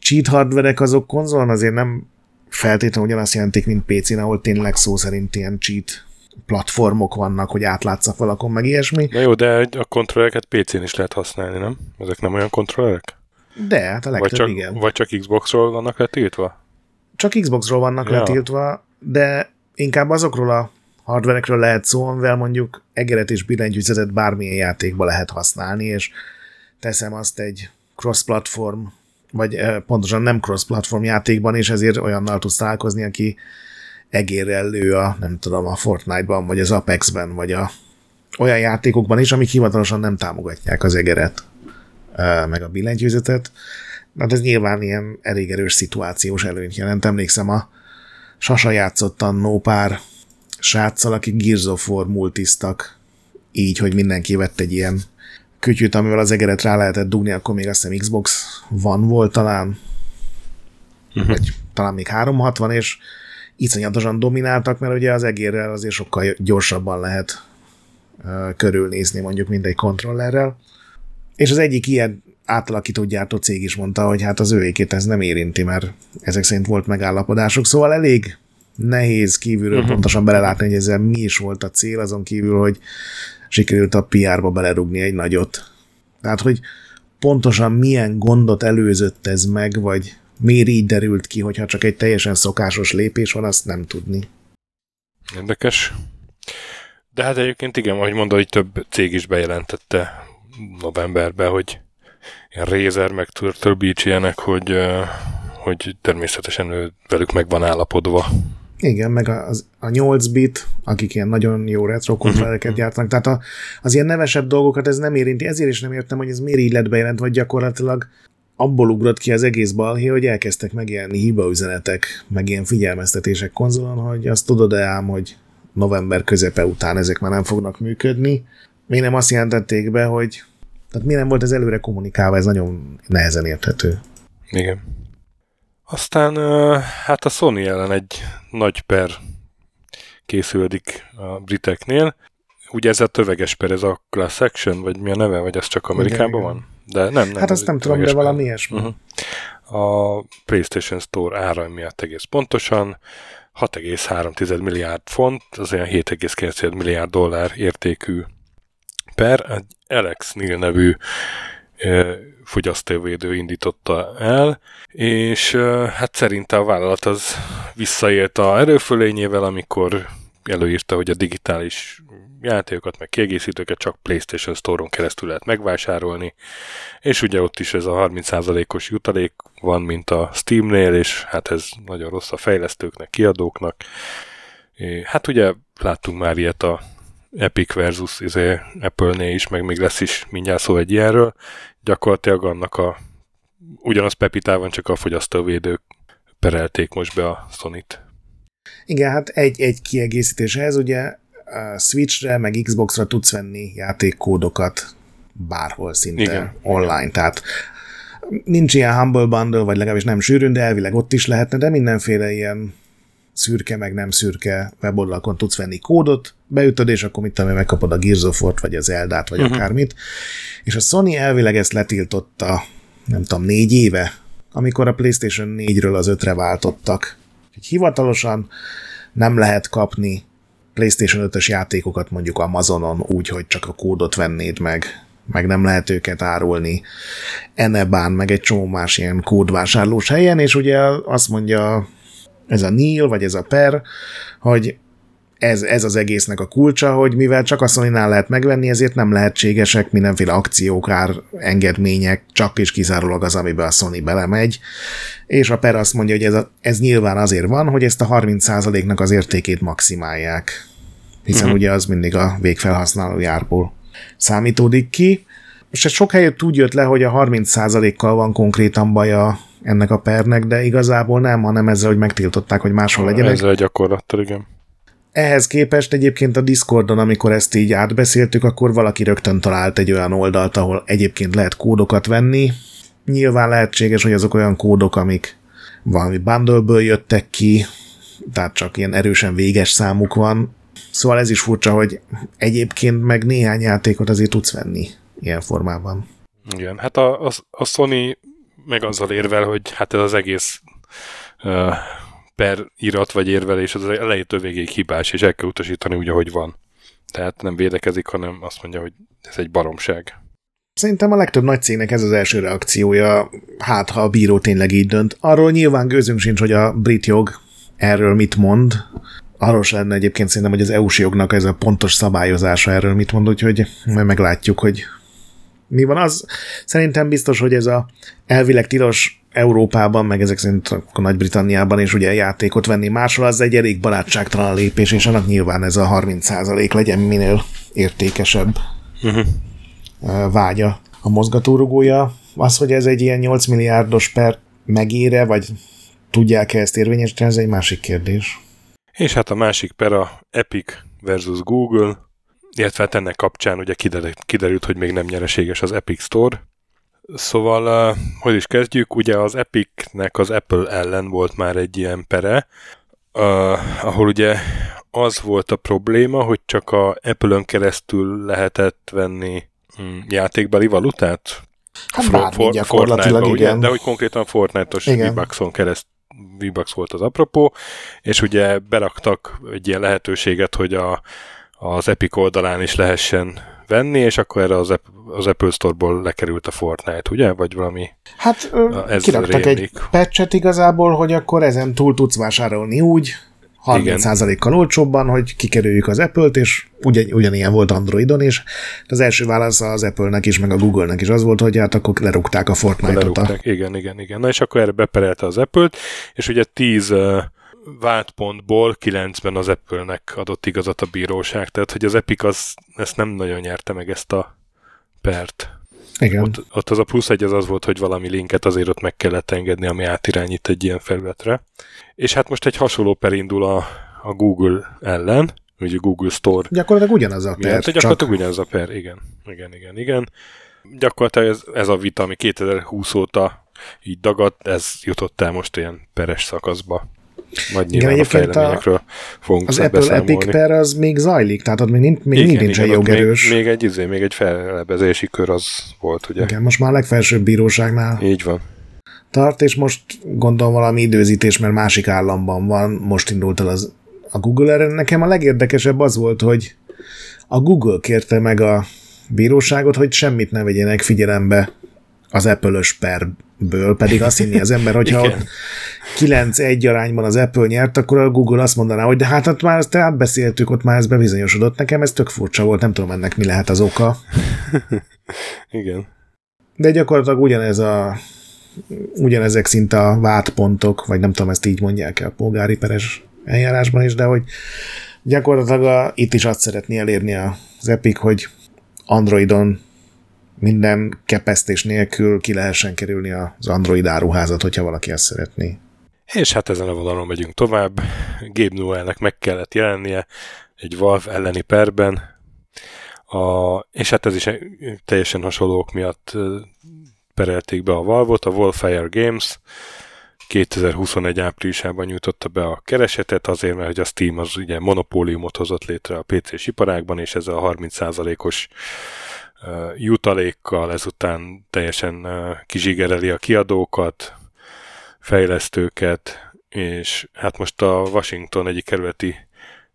cheat hardverek azok konzolon azért nem feltétlenül ugyanazt jelentik, mint PC-n, ahol tényleg szó szerint ilyen cheat platformok vannak, hogy átlátszak valakon, meg ilyesmi. Na jó, de a kontrollereket PC-n is lehet használni, nem? Ezek nem olyan kontrollerek? De, hát a legtöbb vagy csak, igen. Vagy csak Xboxról vannak letiltva? Csak Xboxról vannak ja. letiltva, de inkább azokról a hardverekről lehet szó, amivel mondjuk egeret és billentyűzetet bármilyen játékba lehet használni, és teszem azt egy cross-platform, vagy eh, pontosan nem cross-platform játékban, és ezért olyannal tudsz találkozni, aki egérrel lő a, nem tudom, a Fortnite-ban, vagy az Apex-ben, vagy a olyan játékokban is, amik hivatalosan nem támogatják az egeret, eh, meg a billentyűzetet. Hát ez nyilván ilyen elég erős szituációs előnyt jelent. Emlékszem, a Sasa játszott annó pár sráccal, akik Gears of War multiztak, így, hogy mindenki vett egy ilyen kütyűt, amivel az egeret rá lehetett dugni, akkor még azt hiszem Xbox van volt talán, uh-huh. vagy talán még 360, és iszonyatosan domináltak, mert ugye az egérrel azért sokkal gyorsabban lehet uh, körülnézni mondjuk, mint egy kontrollerrel. És az egyik ilyen átalakító gyártó cég is mondta, hogy hát az őékét ez nem érinti, mert ezek szerint volt megállapodások, szóval elég nehéz kívülről uh-huh. pontosan belelátni, hogy ezzel mi is volt a cél, azon kívül, hogy sikerült a PR-ba belerugni egy nagyot. Tehát, hogy pontosan milyen gondot előzött ez meg, vagy miért így derült ki, hogyha csak egy teljesen szokásos lépés van, azt nem tudni. Érdekes. De hát egyébként igen, ahogy mondod, hogy több cég is bejelentette novemberben, hogy ilyen Razer, meg Turtle Beach ilyenek, hogy, hogy természetesen ő velük meg van állapodva. Igen, meg az, a 8 bit, akik ilyen nagyon jó retro kontrollereket uh-huh. gyártanak, tehát a, az ilyen nevesebb dolgokat ez nem érinti, ezért is nem értem, hogy ez miért így lett bejelent, vagy gyakorlatilag abból ugrott ki az egész balhé, hogy elkezdtek megjelenni hibaüzenetek, meg ilyen figyelmeztetések konzolon, hogy azt tudod-e ám, hogy november közepe után ezek már nem fognak működni. Még nem azt jelentették be, hogy tehát mi nem volt ez előre kommunikálva, ez nagyon nehezen érthető. Igen. Aztán hát a Sony ellen egy nagy per készüldik a briteknél. Ugye ez a töveges per, ez a class action, vagy mi a neve, vagy ez csak Amerikában van? De nem, nem. Hát azt nem tudom, de valami ilyesmi. Uh-huh. A PlayStation Store ára miatt egész pontosan 6,3 milliárd font, az olyan 7,9 milliárd dollár értékű per, egy Alex Neil nevű fogyasztóvédő indította el, és hát szerinte a vállalat az visszaélt a erőfölényével, amikor előírta, hogy a digitális játékokat, meg kiegészítőket csak PlayStation Store-on keresztül lehet megvásárolni, és ugye ott is ez a 30%-os jutalék van, mint a Steam-nél, és hát ez nagyon rossz a fejlesztőknek, kiadóknak. Hát ugye láttunk már ilyet a Epic versus izé, Apple-nél is, meg még lesz is mindjárt szó egy ilyenről. Gyakorlatilag annak a ugyanaz Pepitában csak a fogyasztóvédők perelték most be a Sony-t. Igen, hát egy, egy kiegészítés ehhez, ugye a Switchre, meg Xboxra tudsz venni játékkódokat bárhol szinte Igen. online, tehát nincs ilyen Humble Bundle, vagy legalábbis nem sűrűn, de elvileg ott is lehetne, de mindenféle ilyen szürke, meg nem szürke weboldalakon tudsz venni kódot, beütöd, és akkor mit tudom, megkapod a Gears of War-t, vagy az Eldát, vagy uh-huh. akármit. És a Sony elvileg ezt letiltotta, nem tudom, négy éve, amikor a PlayStation 4-ről az 5-re váltottak. Úgyhogy hivatalosan nem lehet kapni PlayStation 5-ös játékokat mondjuk Amazonon úgy, hogy csak a kódot vennéd meg, meg nem lehet őket árulni Enebán, meg egy csomó más ilyen kódvásárlós helyen, és ugye azt mondja ez a Neil, vagy ez a Per, hogy ez, ez az egésznek a kulcsa, hogy mivel csak a sony lehet megvenni, ezért nem lehetségesek mindenféle akciók, ár, engedmények, csak és kizárólag az, amiben a Sony belemegy. És a Per azt mondja, hogy ez, a, ez nyilván azért van, hogy ezt a 30%-nak az értékét maximálják. Hiszen uh-huh. ugye az mindig a végfelhasználó járból számítódik ki. És ez sok helyet úgy jött le, hogy a 30%-kal van konkrétan baja ennek a pernek, de igazából nem, hanem ezzel, hogy megtiltották, hogy máshol legyenek. Ezzel gyakorlattal, igen. Ehhez képest egyébként a Discordon, amikor ezt így átbeszéltük, akkor valaki rögtön talált egy olyan oldalt, ahol egyébként lehet kódokat venni. Nyilván lehetséges, hogy azok olyan kódok, amik valami bundle jöttek ki, tehát csak ilyen erősen véges számuk van. Szóval ez is furcsa, hogy egyébként meg néhány játékot azért tudsz venni ilyen formában. Igen, hát a, a, a Sony meg azzal érvel, hogy hát ez az egész uh, per irat vagy érvelés az elejétől végéig hibás, és el kell utasítani úgy, ahogy van. Tehát nem védekezik, hanem azt mondja, hogy ez egy baromság. Szerintem a legtöbb nagy cégnek ez az első reakciója, hát ha a bíró tényleg így dönt. Arról nyilván gőzünk sincs, hogy a brit jog erről mit mond. Arról sem lenne egyébként szerintem, hogy az EU-s jognak ez a pontos szabályozása erről mit mond, úgyhogy majd meglátjuk, hogy mi van. Az szerintem biztos, hogy ez a elvileg tilos Európában, meg ezek szerint a Nagy-Britanniában is ugye játékot venni máshol, az egy elég barátságtalan lépés, és annak nyilván ez a 30% legyen minél értékesebb uh-huh. vágya a mozgatórugója. Az, hogy ez egy ilyen 8 milliárdos per megére, vagy tudják-e ezt érvényesíteni, ez egy másik kérdés. És hát a másik per a Epic versus Google, illetve hát ennek kapcsán ugye kiderült, kiderült, hogy még nem nyereséges az Epic Store. Szóval, hogy is kezdjük, ugye az Epicnek az Apple ellen volt már egy ilyen pere, ahol ugye az volt a probléma, hogy csak a Apple-ön keresztül lehetett venni mm, játékbeli valutát? Hát for, for, gyakorlatilag igen. Ugye, de hogy konkrétan Fortnite-os V-Bucks-on kereszt, V-Bucks volt az apropó, és ugye beraktak egy ilyen lehetőséget, hogy a, az Epic oldalán is lehessen venni, és akkor erre az, az Apple Store-ból lekerült a Fortnite, ugye? Vagy valami Hát ez kiraktak rémlik. egy patchet igazából, hogy akkor ezen túl tudsz vásárolni úgy, 30%-kal olcsóbban, hogy kikerüljük az Apple-t, és ugyan, ugyanilyen volt Androidon is. Az első válasz az Apple-nek is, meg a Google-nek is az volt, hogy hát akkor lerúgták a Fortnite-ot. A... Igen, igen, igen. Na és akkor erre beperelte az Apple-t, és ugye 10 uh, váltpontból 9-ben az Apple-nek adott igazat a bíróság, tehát hogy az Epic az, ezt nem nagyon nyerte meg ezt a pert. Igen. Ott, ott az a plusz egy az az volt, hogy valami linket azért ott meg kellett engedni, ami átirányít egy ilyen felületre. És hát most egy hasonló per indul a, a Google ellen, ugye a Google Store. Gyakorlatilag ugyanaz a per. Gyakorlatilag csak... ugyanaz a per, igen. Igen, igen, igen. Gyakorlatilag ez, ez a vita, ami 2020 óta így dagadt, ez jutott el most ilyen peres szakaszba. Majd igen, a fejleményekről a, fogunk Az Apple. Epic Per az még zajlik, tehát ott még, nincs, még igen, nincs igen, jogerős. Még, még, egy, izé, még egy fellebezési kör az volt, ugye? Igen, most már a legfelsőbb bíróságnál. Így van. Tart, és most gondolom valami időzítés, mert másik államban van, most indult el az, a Google erre. Nekem a legérdekesebb az volt, hogy a Google kérte meg a bíróságot, hogy semmit ne vegyenek figyelembe az Apple-ös perből, pedig azt hinni az ember, hogyha ott 9-1 arányban az Apple nyert, akkor a Google azt mondaná, hogy de hát ott már ezt átbeszéltük, ott már ez bebizonyosodott. Nekem ez tök furcsa volt, nem tudom ennek mi lehet az oka. <laughs> Igen. De gyakorlatilag ugyanez a ugyanezek szinte a vádpontok, vagy nem tudom, ezt így mondják el a polgári peres eljárásban is, de hogy gyakorlatilag a, itt is azt szeretné elérni az Epic, hogy Androidon minden kepesztés nélkül ki lehessen kerülni az Android áruházat, hogyha valaki ezt szeretné. És hát ezen a vonalon megyünk tovább. Gabe Newellnek meg kellett jelennie egy Valve elleni perben, a, és hát ez is teljesen hasonlók miatt perelték be a Valve-ot, a Wallfire Games 2021 áprilisában nyújtotta be a keresetet, azért, mert hogy a Steam az ugye monopóliumot hozott létre a PC-s iparágban, és ezzel a 30%-os jutalékkal ezután teljesen kizsigereli a kiadókat, fejlesztőket, és hát most a Washington egyik kerületi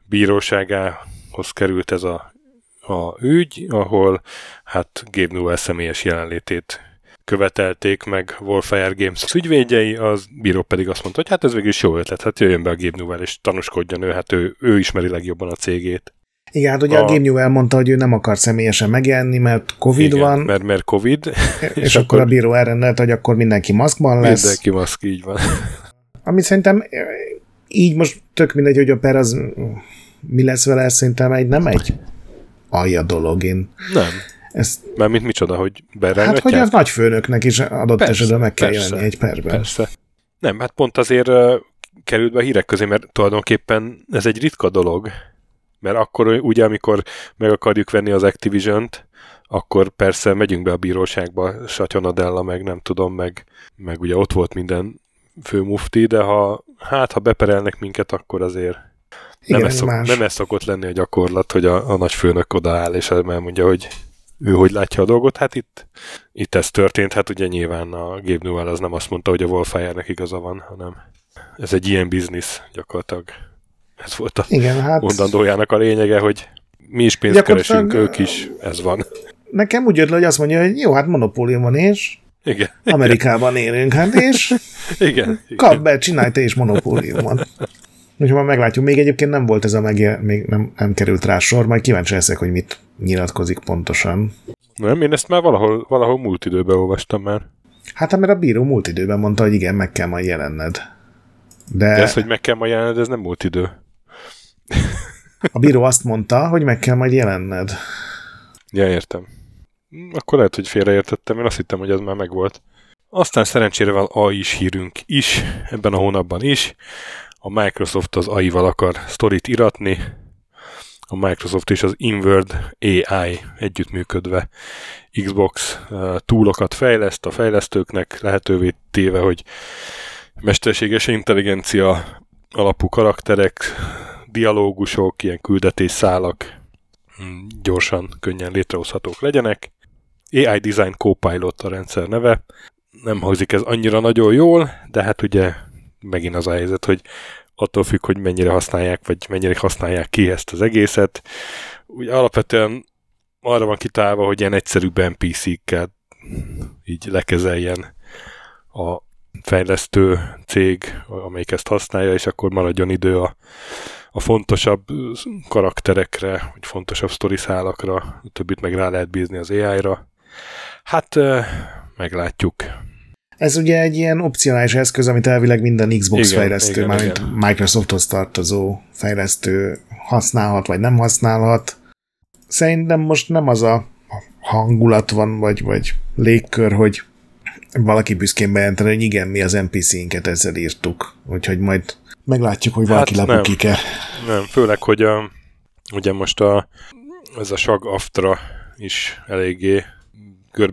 bíróságához került ez a, a ügy, ahol hát Gabe Newell személyes jelenlétét követelték meg Warfire Games ügyvédjei, az bíró pedig azt mondta, hogy hát ez végül is jó ötlet, hát jöjjön be a Gabe Newell és tanúskodjon ő, hát ő, ő ismeri legjobban a cégét. Igen, hát ugye a, a Game New elmondta, hogy ő nem akar személyesen megjelenni, mert Covid igen, van. Mert, mert Covid. <laughs> És, és akkor, akkor a bíró elrendelt, hogy akkor mindenki maszkban lesz. Mindenki maszk, így van. <laughs> Ami szerintem így most tök mindegy, hogy a per az mi lesz vele, szerintem egy nem egy alja dolog. Én nem. Ezt, Mert mint micsoda, hogy berángatják? Hát, hogy az nagy főnöknek is adott persze, esetben meg kell persze, jelenni egy perben. Persze. Nem, hát pont azért uh, került be a hírek közé, mert tulajdonképpen ez egy ritka dolog, mert akkor ugye, amikor meg akarjuk venni az Activision-t, akkor persze megyünk be a bíróságba, Satyonadella, meg nem tudom, meg, meg ugye ott volt minden főmufti, de ha hát, ha beperelnek minket, akkor azért Igen, nem, ez szok, nem ez szokott lenni a gyakorlat, hogy a, a nagy főnök odaáll, és elmondja, hogy ő hogy látja a dolgot. Hát itt, itt ez történt, hát ugye nyilván a Gabe Newell az nem azt mondta, hogy a Wolfire-nek igaza van, hanem ez egy ilyen biznisz gyakorlatilag. Ez volt a Igen, hát... mondandójának a lényege, hogy mi is pénzt keresünk, ők is, ez van. Nekem úgy jött le, hogy azt mondja, hogy jó, hát monopólium van, és igen. Amerikában <laughs> élünk, hát és igen, kap be, csinálj te is monopóliumot. Úgyhogy már meglátjuk. Még egyébként nem volt ez a meg, még nem, nem került rá sor, majd kíváncsi leszek, hogy mit nyilatkozik pontosan. Nem, én ezt már valahol, valahol múlt időben olvastam már. Hát, mert a bíró múlt időben mondta, hogy igen, meg kell majd jelenned. De, De ez, hogy meg kell majd jelenned, ez nem múlt idő. A bíró azt mondta, hogy meg kell majd jelenned. Ja, értem. Akkor lehet, hogy félreértettem, én azt hittem, hogy ez már megvolt. Aztán szerencsére van AI is hírünk is, ebben a hónapban is. A Microsoft az AI-val akar sztorit iratni, a Microsoft és az Inward AI együttműködve Xbox uh, túlokat fejleszt a fejlesztőknek, lehetővé téve, hogy mesterséges intelligencia alapú karakterek, dialógusok, ilyen küldetésszálak mm, gyorsan, könnyen létrehozhatók legyenek. AI Design Copilot a rendszer neve. Nem hangzik ez annyira nagyon jól, de hát ugye megint az a helyzet, hogy attól függ, hogy mennyire használják, vagy mennyire használják ki ezt az egészet. Ugye alapvetően arra van kitálva, hogy ilyen egyszerűbb NPC-kkel így lekezeljen a fejlesztő cég, amelyik ezt használja, és akkor maradjon idő a, a fontosabb karakterekre, vagy fontosabb szálakra, a többit meg rá lehet bízni az AI-ra. Hát meglátjuk. Ez ugye egy ilyen opcionális eszköz, amit elvileg minden Xbox igen, fejlesztő, mármint Microsofthoz tartozó fejlesztő használhat, vagy nem használhat. Szerintem most nem az a hangulat van, vagy, vagy légkör, hogy valaki büszkén bejelenteni, hogy igen, mi az NPC-inket ezzel írtuk. Úgyhogy majd meglátjuk, hogy valaki hát lebukik-e. Nem, nem, főleg, hogy a, ugye most a, ez a SAG Aftra is eléggé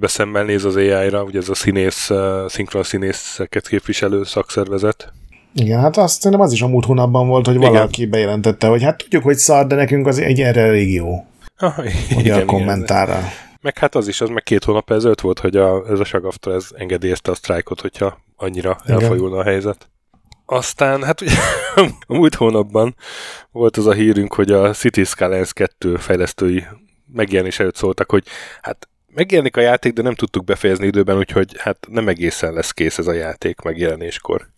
szemmel néz az AI-ra, ugye ez a színész, szinkron színészeket képviselő szakszervezet. Igen, hát azt szerintem az is a múlt hónapban volt, hogy igen. valaki bejelentette, hogy hát tudjuk, hogy szar, de nekünk az egy erre elég jó. Ah, igen, a kommentára. Igen. Meg hát az is, az meg két hónap ezelőtt volt, hogy a, ez a sagafta ez engedélyezte a sztrájkot, hogyha annyira igen. elfajulna a helyzet. Aztán, hát ugye a <laughs> múlt hónapban volt az a hírünk, hogy a City Skylines 2 fejlesztői megjelenés előtt szóltak, hogy hát megjelenik a játék, de nem tudtuk befejezni időben, úgyhogy hát nem egészen lesz kész ez a játék megjelenéskor.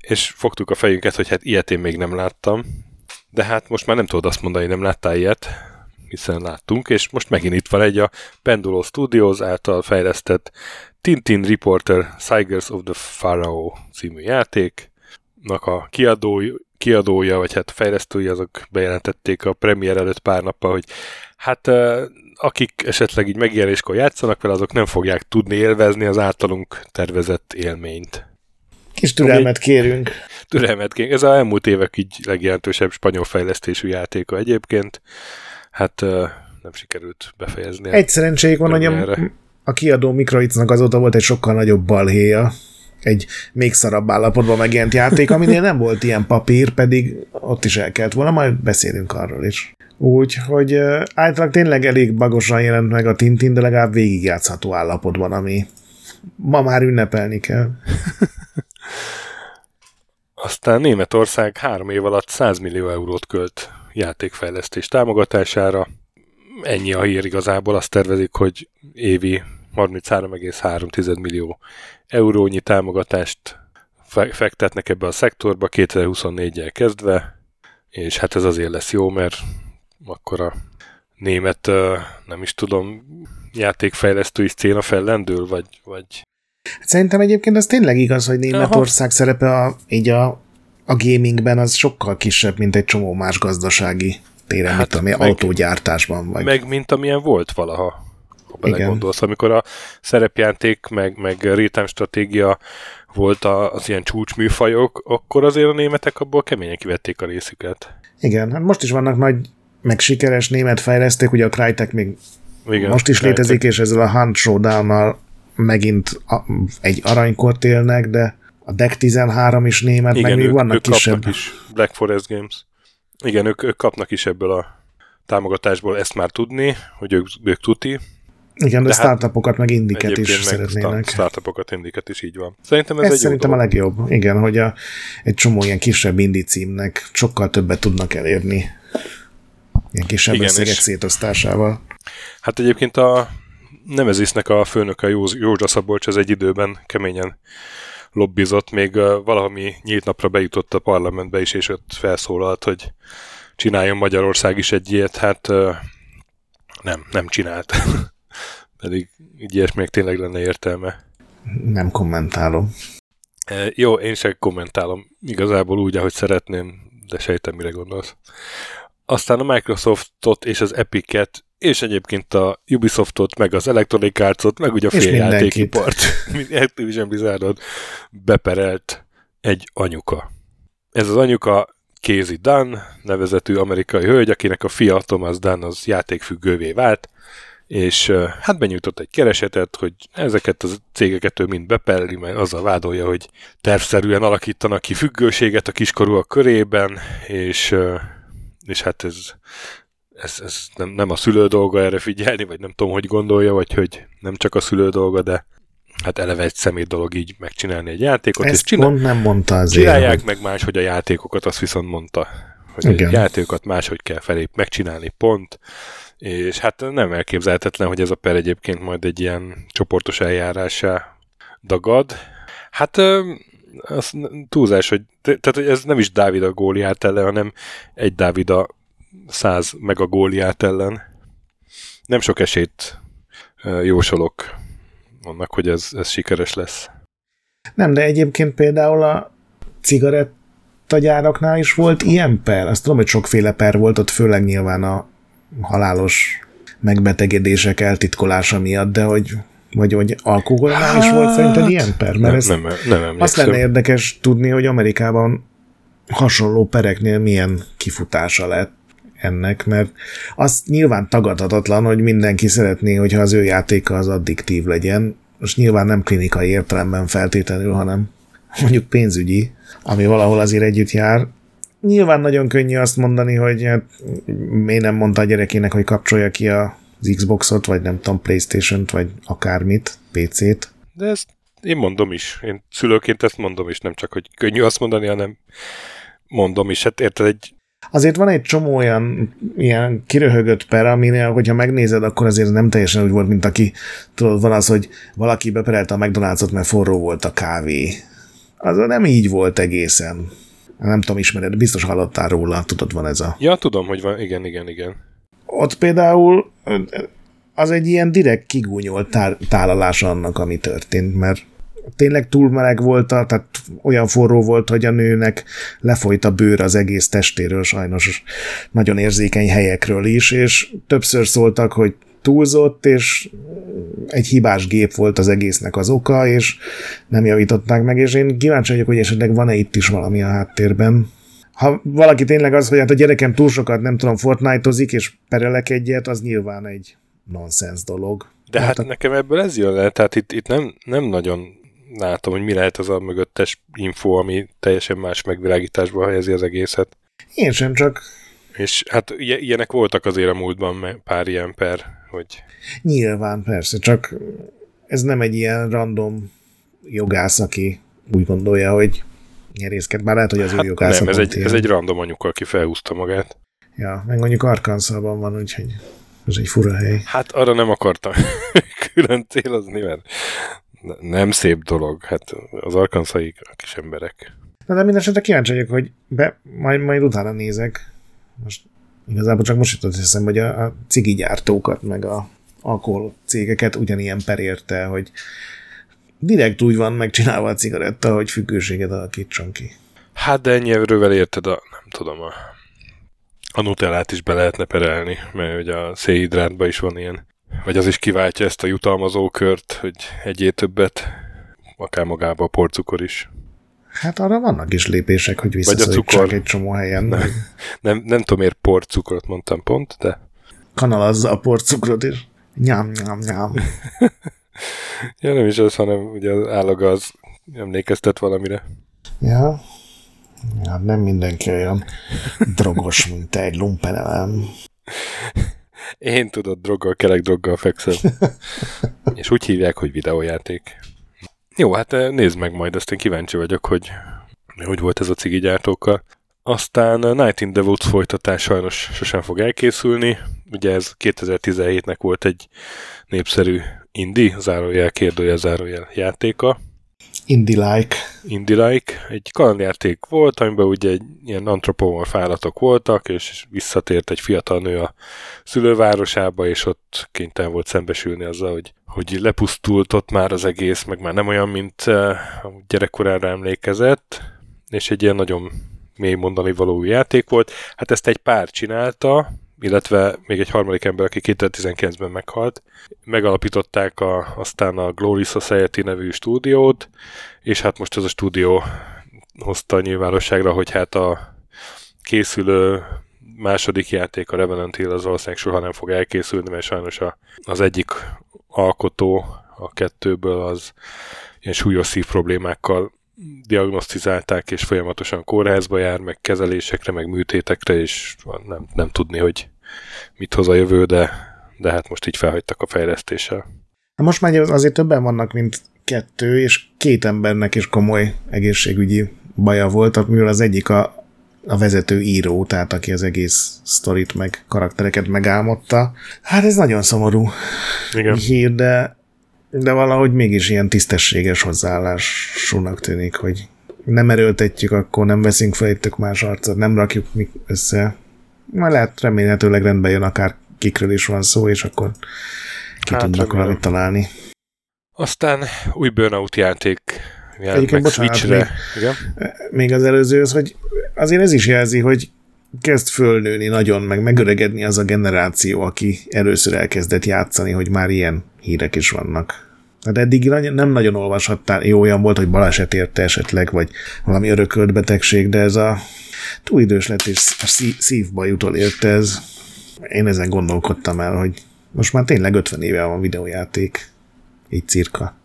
És fogtuk a fejünket, hogy hát ilyet én még nem láttam, de hát most már nem tudod azt mondani, nem láttál ilyet, hiszen láttunk, és most megint itt van egy a Pendulo Studios által fejlesztett Tintin Reporter Tigers of the Pharaoh című játéknak a kiadó, kiadója, vagy hát fejlesztői azok bejelentették a premier előtt pár nappal, hogy hát akik esetleg így megjelenéskor játszanak vele, azok nem fogják tudni élvezni az általunk tervezett élményt. Kis türelmet kérünk. Türelmet kérünk. Ez az elmúlt évek így legjelentősebb spanyol fejlesztésű játéka egyébként. Hát nem sikerült befejezni. Egy szerencséjük van, hogy a, a kiadó Microidsnak azóta volt egy sokkal nagyobb balhéja, egy még szarabb állapotban megjelent játék, aminél nem volt ilyen papír, pedig ott is el kellett volna, majd beszélünk arról is. Úgyhogy általában tényleg elég bagosan jelent meg a Tintin, de legalább végigjátszható állapotban, ami ma már ünnepelni kell. <laughs> Aztán Németország három év alatt 100 millió eurót költ játékfejlesztés támogatására. Ennyi a hír igazából, azt tervezik, hogy évi 33,3 millió eurónyi támogatást fektetnek ebbe a szektorba 2024-jel kezdve, és hát ez azért lesz jó, mert akkor a német, nem is tudom, játékfejlesztői széna fellendül, vagy, vagy... Szerintem egyébként az tényleg igaz, hogy Németország Aha. szerepe a, így a, a gamingben az sokkal kisebb, mint egy csomó más gazdasági téren, hát, mint ami meg, autógyártásban. Vagy... Meg mint amilyen volt valaha, ha belegondolsz. Amikor a szerepjáték, meg, meg real stratégia volt az ilyen csúcsműfajok, akkor azért a németek abból keményen kivették a részüket. Igen, hát most is vannak nagy meg sikeres német fejlesztők, ugye a Crytek még Igen, most is Crytek. létezik, és ezzel a Hunt showdown megint a, egy aranykort élnek, de a Deck 13 is német, Igen, meg még ők, vannak ők kisebb. is Black Forest Games. Igen, ők, ők kapnak is ebből a támogatásból ezt már tudni, hogy ők, ők tuti. Igen, de, de hát startupokat meg indiket is szeretnének. Meg startupokat, indiket is így van. Szerintem ez, ez egy szerintem a legjobb. Igen, hogy a, egy csomó ilyen kisebb indi címnek sokkal többet tudnak elérni. Ilyen kisebb Igen, összegek szétosztásával. Hát egyébként a Nemezisnek a főnöke Józsa Szabolcs az egy időben keményen lobbizott, még valami nyílt napra bejutott a parlamentbe is, és ott felszólalt, hogy csináljon Magyarország is egy ilyet, hát nem, nem csinált. <laughs> Pedig így ilyesminek tényleg lenne értelme. Nem kommentálom. E, jó, én sem kommentálom igazából úgy, ahogy szeretném, de sejtem, mire gondolsz. Aztán a Microsoftot és az Epic-et, és egyébként a Ubisoftot, meg az Electronic Arts-ot, meg ugye a féljátékipart, <laughs> Activision Blizzardot beperelt egy anyuka. Ez az anyuka Casey Dunn, nevezetű amerikai hölgy, akinek a fia Thomas Dunn az játékfüggővé vált, és hát benyújtott egy keresetet, hogy ezeket a cégeket ő mind beperli, mert azzal vádolja, hogy tervszerűen alakítanak ki függőséget a kiskorúak körében, és, és hát ez, ez, ez nem, nem a szülő dolga erre figyelni, vagy nem tudom, hogy gondolja, vagy hogy nem csak a szülő dolga, de hát eleve egy szemét dolog így megcsinálni egy játékot. Ezt és csinál, pont nem mondta azért. Csinálják hogy... meg más, hogy a játékokat, azt viszont mondta, hogy Igen. a játékokat máshogy kell felé megcsinálni, pont és hát nem elképzelhetetlen, hogy ez a per egyébként majd egy ilyen csoportos eljárásá dagad. Hát az túlzás, hogy, tehát hogy ez nem is Dávid a góliát ellen, hanem egy Dávid a száz meg a góliát ellen. Nem sok esélyt jósolok annak, hogy ez, ez sikeres lesz. Nem, de egyébként például a cigarettagyáraknál is volt ilyen per. Azt tudom, hogy sokféle per volt, ott főleg nyilván a halálos megbetegedések eltitkolása miatt, de hogy vagy, vagy alkoholnál hát, is volt szerinted ilyen per? Mert nem, ez nem, nem, nem azt lenne érdekes tudni, hogy Amerikában hasonló pereknél milyen kifutása lett ennek, mert az nyilván tagadhatatlan, hogy mindenki szeretné, hogyha az ő játéka az addiktív legyen, most nyilván nem klinikai értelemben feltétlenül, hanem mondjuk pénzügyi, ami valahol azért együtt jár, nyilván nagyon könnyű azt mondani, hogy hát, miért nem mondta a gyerekének, hogy kapcsolja ki az Xboxot, vagy nem tudom, Playstation-t, vagy akármit, PC-t. De ezt én mondom is. Én szülőként ezt mondom is, nem csak, hogy könnyű azt mondani, hanem mondom is. Hát érted, egy Azért van egy csomó olyan ilyen kiröhögött per, aminél, hogyha megnézed, akkor azért nem teljesen úgy volt, mint aki, tudod, van az, hogy valaki beperelte a McDonald's-ot, mert forró volt a kávé. Az nem így volt egészen. Nem tudom, ismered, biztos hallottál róla, tudod, van ez a... Ja, tudom, hogy van, igen, igen, igen. Ott például az egy ilyen direkt kigúnyolt tá- tálalás annak, ami történt, mert tényleg túl meleg volt, tehát olyan forró volt, hogy a nőnek lefolyt a bőr az egész testéről, sajnos nagyon érzékeny helyekről is, és többször szóltak, hogy túlzott, és egy hibás gép volt az egésznek az oka, és nem javították meg, és én kíváncsi vagyok, hogy esetleg van-e itt is valami a háttérben. Ha valaki tényleg az, hogy hát a gyerekem túl sokat, nem tudom, Fortnite-ozik, és perelek egyet, az nyilván egy nonsens dolog. De hát, hát a... nekem ebből ez jön le, tehát itt, itt nem, nem nagyon látom, hogy mi lehet az a mögöttes info, ami teljesen más megvilágításba helyezi az egészet. Én sem, csak... És hát ilyenek voltak azért a múltban pár ilyen per, hogy... Nyilván, persze, csak ez nem egy ilyen random jogász, aki úgy gondolja, hogy nyerészket, bár lehet, hogy az hát ő jogász. Nem, ez egy, ez egy random anyuka, aki felhúzta magát. Ja, meg mondjuk Arkansasban van, úgyhogy ez egy fura hely. Hát arra nem akartam <laughs> külön célozni, mert nem szép dolog, hát az arkanszai kis emberek. Na, de minden esetre kíváncsi vagyok, hogy be, majd, majd utána nézek. Most igazából csak most jutott hiszem, hogy a, a cigi gyártókat, meg a alkohol cégeket ugyanilyen per érte, hogy direkt úgy van megcsinálva a cigaretta, hogy függőséget alakítson ki. Hát de ennyi erővel érted a, nem tudom, a, a nutellát is be lehetne perelni, mert ugye a szénhidrátban is van ilyen vagy az is kiváltja ezt a jutalmazó kört, hogy egyé többet, akár magába a porcukor is. Hát arra vannak is lépések, hogy visszaszorítsák egy csomó helyen. Nem, nem, nem tudom, miért porcukrot mondtam pont, de... Kanalazza a porcukrot is. Nyám, nyám, nyám. <laughs> ja, nem is az, hanem ugye az állagaz emlékeztet valamire. Ja. Ja, nem mindenki olyan drogos, mint egy lumpenelem. Én tudod, droggal, kerek droggal fekszem. <laughs> És úgy hívják, hogy videójáték. Jó, hát eh, nézd meg majd, azt én kíváncsi vagyok, hogy hogy volt ez a cigi gyártókkal. Aztán Night in the Woods folytatás sajnos sosem fog elkészülni. Ugye ez 2017-nek volt egy népszerű indie, zárójel, kérdőjel, zárójel játéka. Indie-like. Indie-like. Egy kalandjáték volt, amiben ugye ilyen antropomorf állatok voltak, és visszatért egy fiatal nő a szülővárosába, és ott kénytelen volt szembesülni azzal, hogy, hogy lepusztult ott már az egész, meg már nem olyan, mint uh, gyerekkorára emlékezett, és egy ilyen nagyon mély mondani való játék volt. Hát ezt egy pár csinálta, illetve még egy harmadik ember, aki 2019-ben meghalt. Megalapították a, aztán a Glory Society nevű stúdiót, és hát most ez a stúdió hozta a nyilvánosságra, hogy hát a készülő második játék, a Revenant Hill, az valószínűleg soha nem fog elkészülni, mert sajnos a, az egyik alkotó a kettőből az ilyen súlyos szív problémákkal diagnosztizálták, és folyamatosan kórházba jár, meg kezelésekre, meg műtétekre, és nem, nem tudni, hogy mit hoz a jövő, de, de hát most így felhagytak a fejlesztéssel. Na most már azért többen vannak, mint kettő, és két embernek is komoly egészségügyi baja volt, mivel az egyik a, a vezető író, tehát aki az egész sztorit meg karaktereket megálmodta. Hát ez nagyon szomorú Igen. hír, de de valahogy mégis ilyen tisztességes hozzáállásúnak tűnik, hogy nem erőltetjük, akkor nem veszünk fel tök más arcot, nem rakjuk össze. Majd lehet remélhetőleg rendben jön, akár kikről is van szó, és akkor ki hát, tudnak valamit találni. Aztán új Burnout játék Egyébként, bocsánat, Switchre. Még, Igen? még az előzőhöz, hogy azért ez is jelzi, hogy kezd fölnőni nagyon, meg megöregedni az a generáció, aki először elkezdett játszani, hogy már ilyen hírek is vannak. Hát eddig nem nagyon olvashattál, jó olyan volt, hogy baleset érte esetleg, vagy valami örökölt betegség, de ez a túl idős lett, és a szívbajutól érte ez. Én ezen gondolkodtam el, hogy most már tényleg 50 éve van videójáték. Így cirka.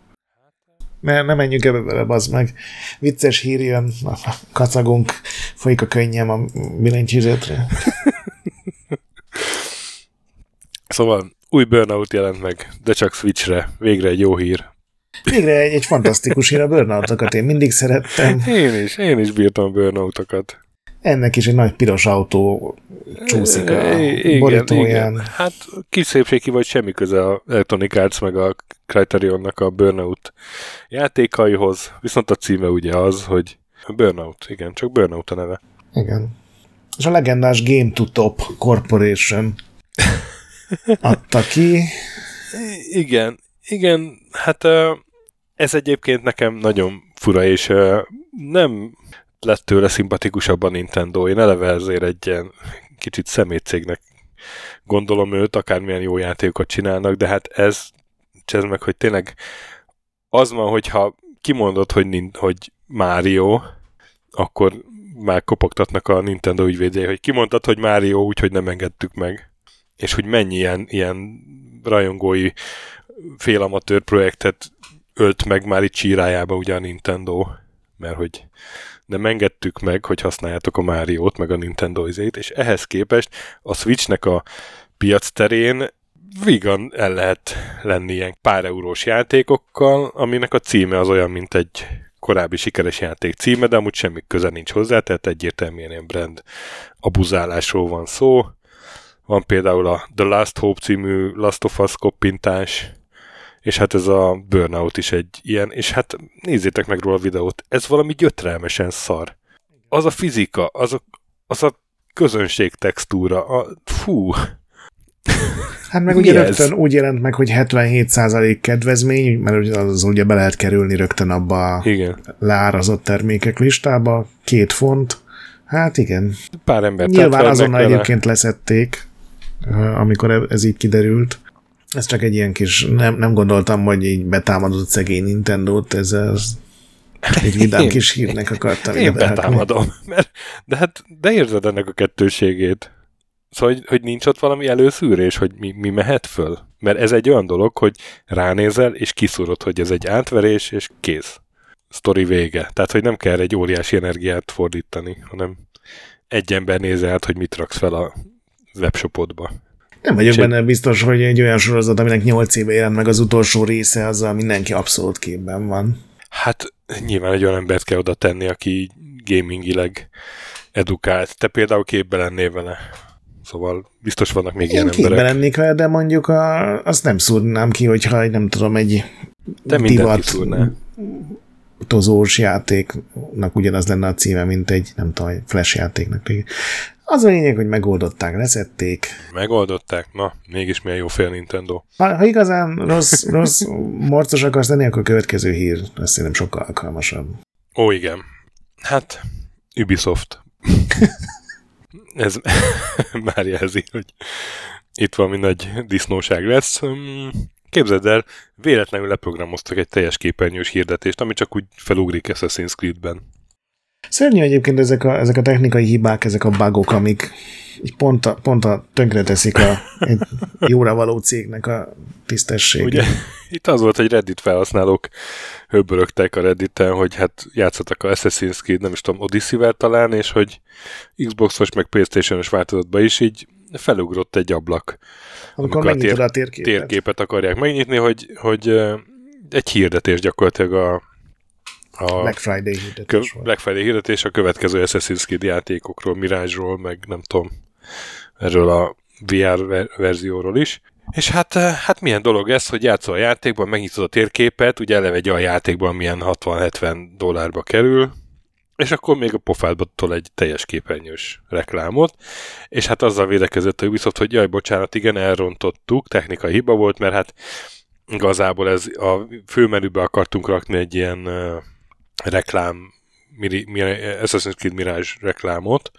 Mert nem menjünk ebbe bele, bazd meg. Vicces hír jön, kacagunk, folyik a könnyem a billentyűzetre. szóval új Burnout jelent meg, de csak Switchre. Végre egy jó hír. Végre egy, egy fantasztikus hír a Burnoutokat. Én mindig szerettem. Én is, én is bírtam Burnoutokat. Ennek is egy nagy piros autó csúszik a igen, borítóján. Igen. Hát kis szépségi vagy semmi köze a Electronic Arts meg a Criterionnak a Burnout játékaihoz, viszont a címe ugye az, hogy Burnout, igen, csak Burnout a neve. Igen. És a legendás Game to Top Corporation <laughs> adta ki. Igen, igen, hát ez egyébként nekem nagyon fura, és nem lett tőle szimpatikusabb a Nintendo. Én eleve ezért egy ilyen kicsit szemétcégnek gondolom őt, akármilyen jó játékokat csinálnak, de hát ez, ez meg, hogy tényleg az van, hogyha kimondod, hogy, hogy Mario, akkor már kopogtatnak a Nintendo ügyvédjei, hogy kimondtad, hogy Mario, úgyhogy nem engedtük meg és hogy mennyi ilyen, ilyen rajongói félamatőr projektet ölt meg már itt csírájába ugye a Nintendo, mert hogy nem engedtük meg, hogy használjátok a Máriót, meg a Nintendo izét, és ehhez képest a Switchnek a piac terén vigan el lehet lenni ilyen pár eurós játékokkal, aminek a címe az olyan, mint egy korábbi sikeres játék címe, de amúgy semmi köze nincs hozzá, tehát egyértelműen ilyen brand abuzálásról van szó, van például a The Last Hope című Last of Us koppintás, és hát ez a Burnout is egy ilyen, és hát nézzétek meg róla a videót, ez valami gyötrelmesen szar. Az a fizika, az a, az a közönség textúra, a, fú. Hát meg ugye rögtön úgy jelent meg, hogy 77% kedvezmény, mert az ugye be lehet kerülni rögtön abba a igen. leárazott termékek listába, két font, Hát igen. Pár ember. Nyilván azonnal egyébként leszették, amikor ez így kiderült. Ez csak egy ilyen kis, nem, nem gondoltam, hogy így betámadott szegény Nintendo-t, ez az egy vidám kis hírnek akartam Én betámadom, mert, de hát, de érzed ennek a kettőségét. Szóval, hogy, hogy nincs ott valami előszűrés, hogy mi, mi mehet föl? Mert ez egy olyan dolog, hogy ránézel, és kiszúrod, hogy ez egy átverés, és kész. Story vége. Tehát, hogy nem kell egy óriási energiát fordítani, hanem egy ember nézel át, hogy mit raksz fel a webshopodba. Nem vagyok benne biztos, hogy egy olyan sorozat, aminek 8 éve jelent meg az utolsó része, azzal mindenki abszolút képben van. Hát nyilván egy olyan embert kell oda tenni, aki gamingileg edukált. Te például képbe lennél vele. Szóval biztos vannak még Én ilyen emberek. Én lennék vele, de mondjuk a, azt nem szúrnám ki, hogyha nem tudom, egy de divat tozós játéknak ugyanaz lenne a címe, mint egy, nem tudom, egy flash játéknak. Az a lényeg, hogy megoldották, leszették. Megoldották? Na, mégis milyen jó fél Nintendo. Ha, ha igazán rossz, <laughs> rossz morcos akarsz lenni, akkor a következő hír, azt szerintem sokkal alkalmasabb. Ó, igen. Hát, Ubisoft. <laughs> Ez <laughs> már jelzi, hogy itt valami nagy disznóság lesz. Képzeld el, véletlenül leprogramoztak egy teljes képernyős hirdetést, ami csak úgy felugrik Assassin's Creed-ben. Szörnyű egyébként ezek a, ezek a technikai hibák, ezek a bugok, amik pont a, pont a tönkre teszik a egy jóra való cégnek a tisztességét. Ugye, itt az volt, hogy Reddit felhasználók höbbörögtek a Redditen, hogy hát játszottak a Assassin's Creed, nem is tudom, Odyssey-vel talán, és hogy Xbox-os meg Playstation-os változatban is így felugrott egy ablak. Amikor, amikor a, tér, a térképet. térképet akarják megnyitni, hogy, hogy egy hirdetés gyakorlatilag a a Black Friday hirdetés volt. Black Friday hirdetés a következő Assassin's Creed játékokról, Mirage-ról, meg nem tudom, erről a VR verzióról is. És hát, hát milyen dolog ez, hogy játszol a játékban, megnyitod a térképet, ugye eleve olyan játékban milyen 60-70 dollárba kerül, és akkor még a pofádba tol egy teljes képernyős reklámot, és hát azzal védekezett a Ubisoft, hogy jaj, bocsánat, igen, elrontottuk, technikai hiba volt, mert hát igazából ez a főmenübe akartunk rakni egy ilyen uh, reklám, Miri, Assassin's Creed Mirage reklámot,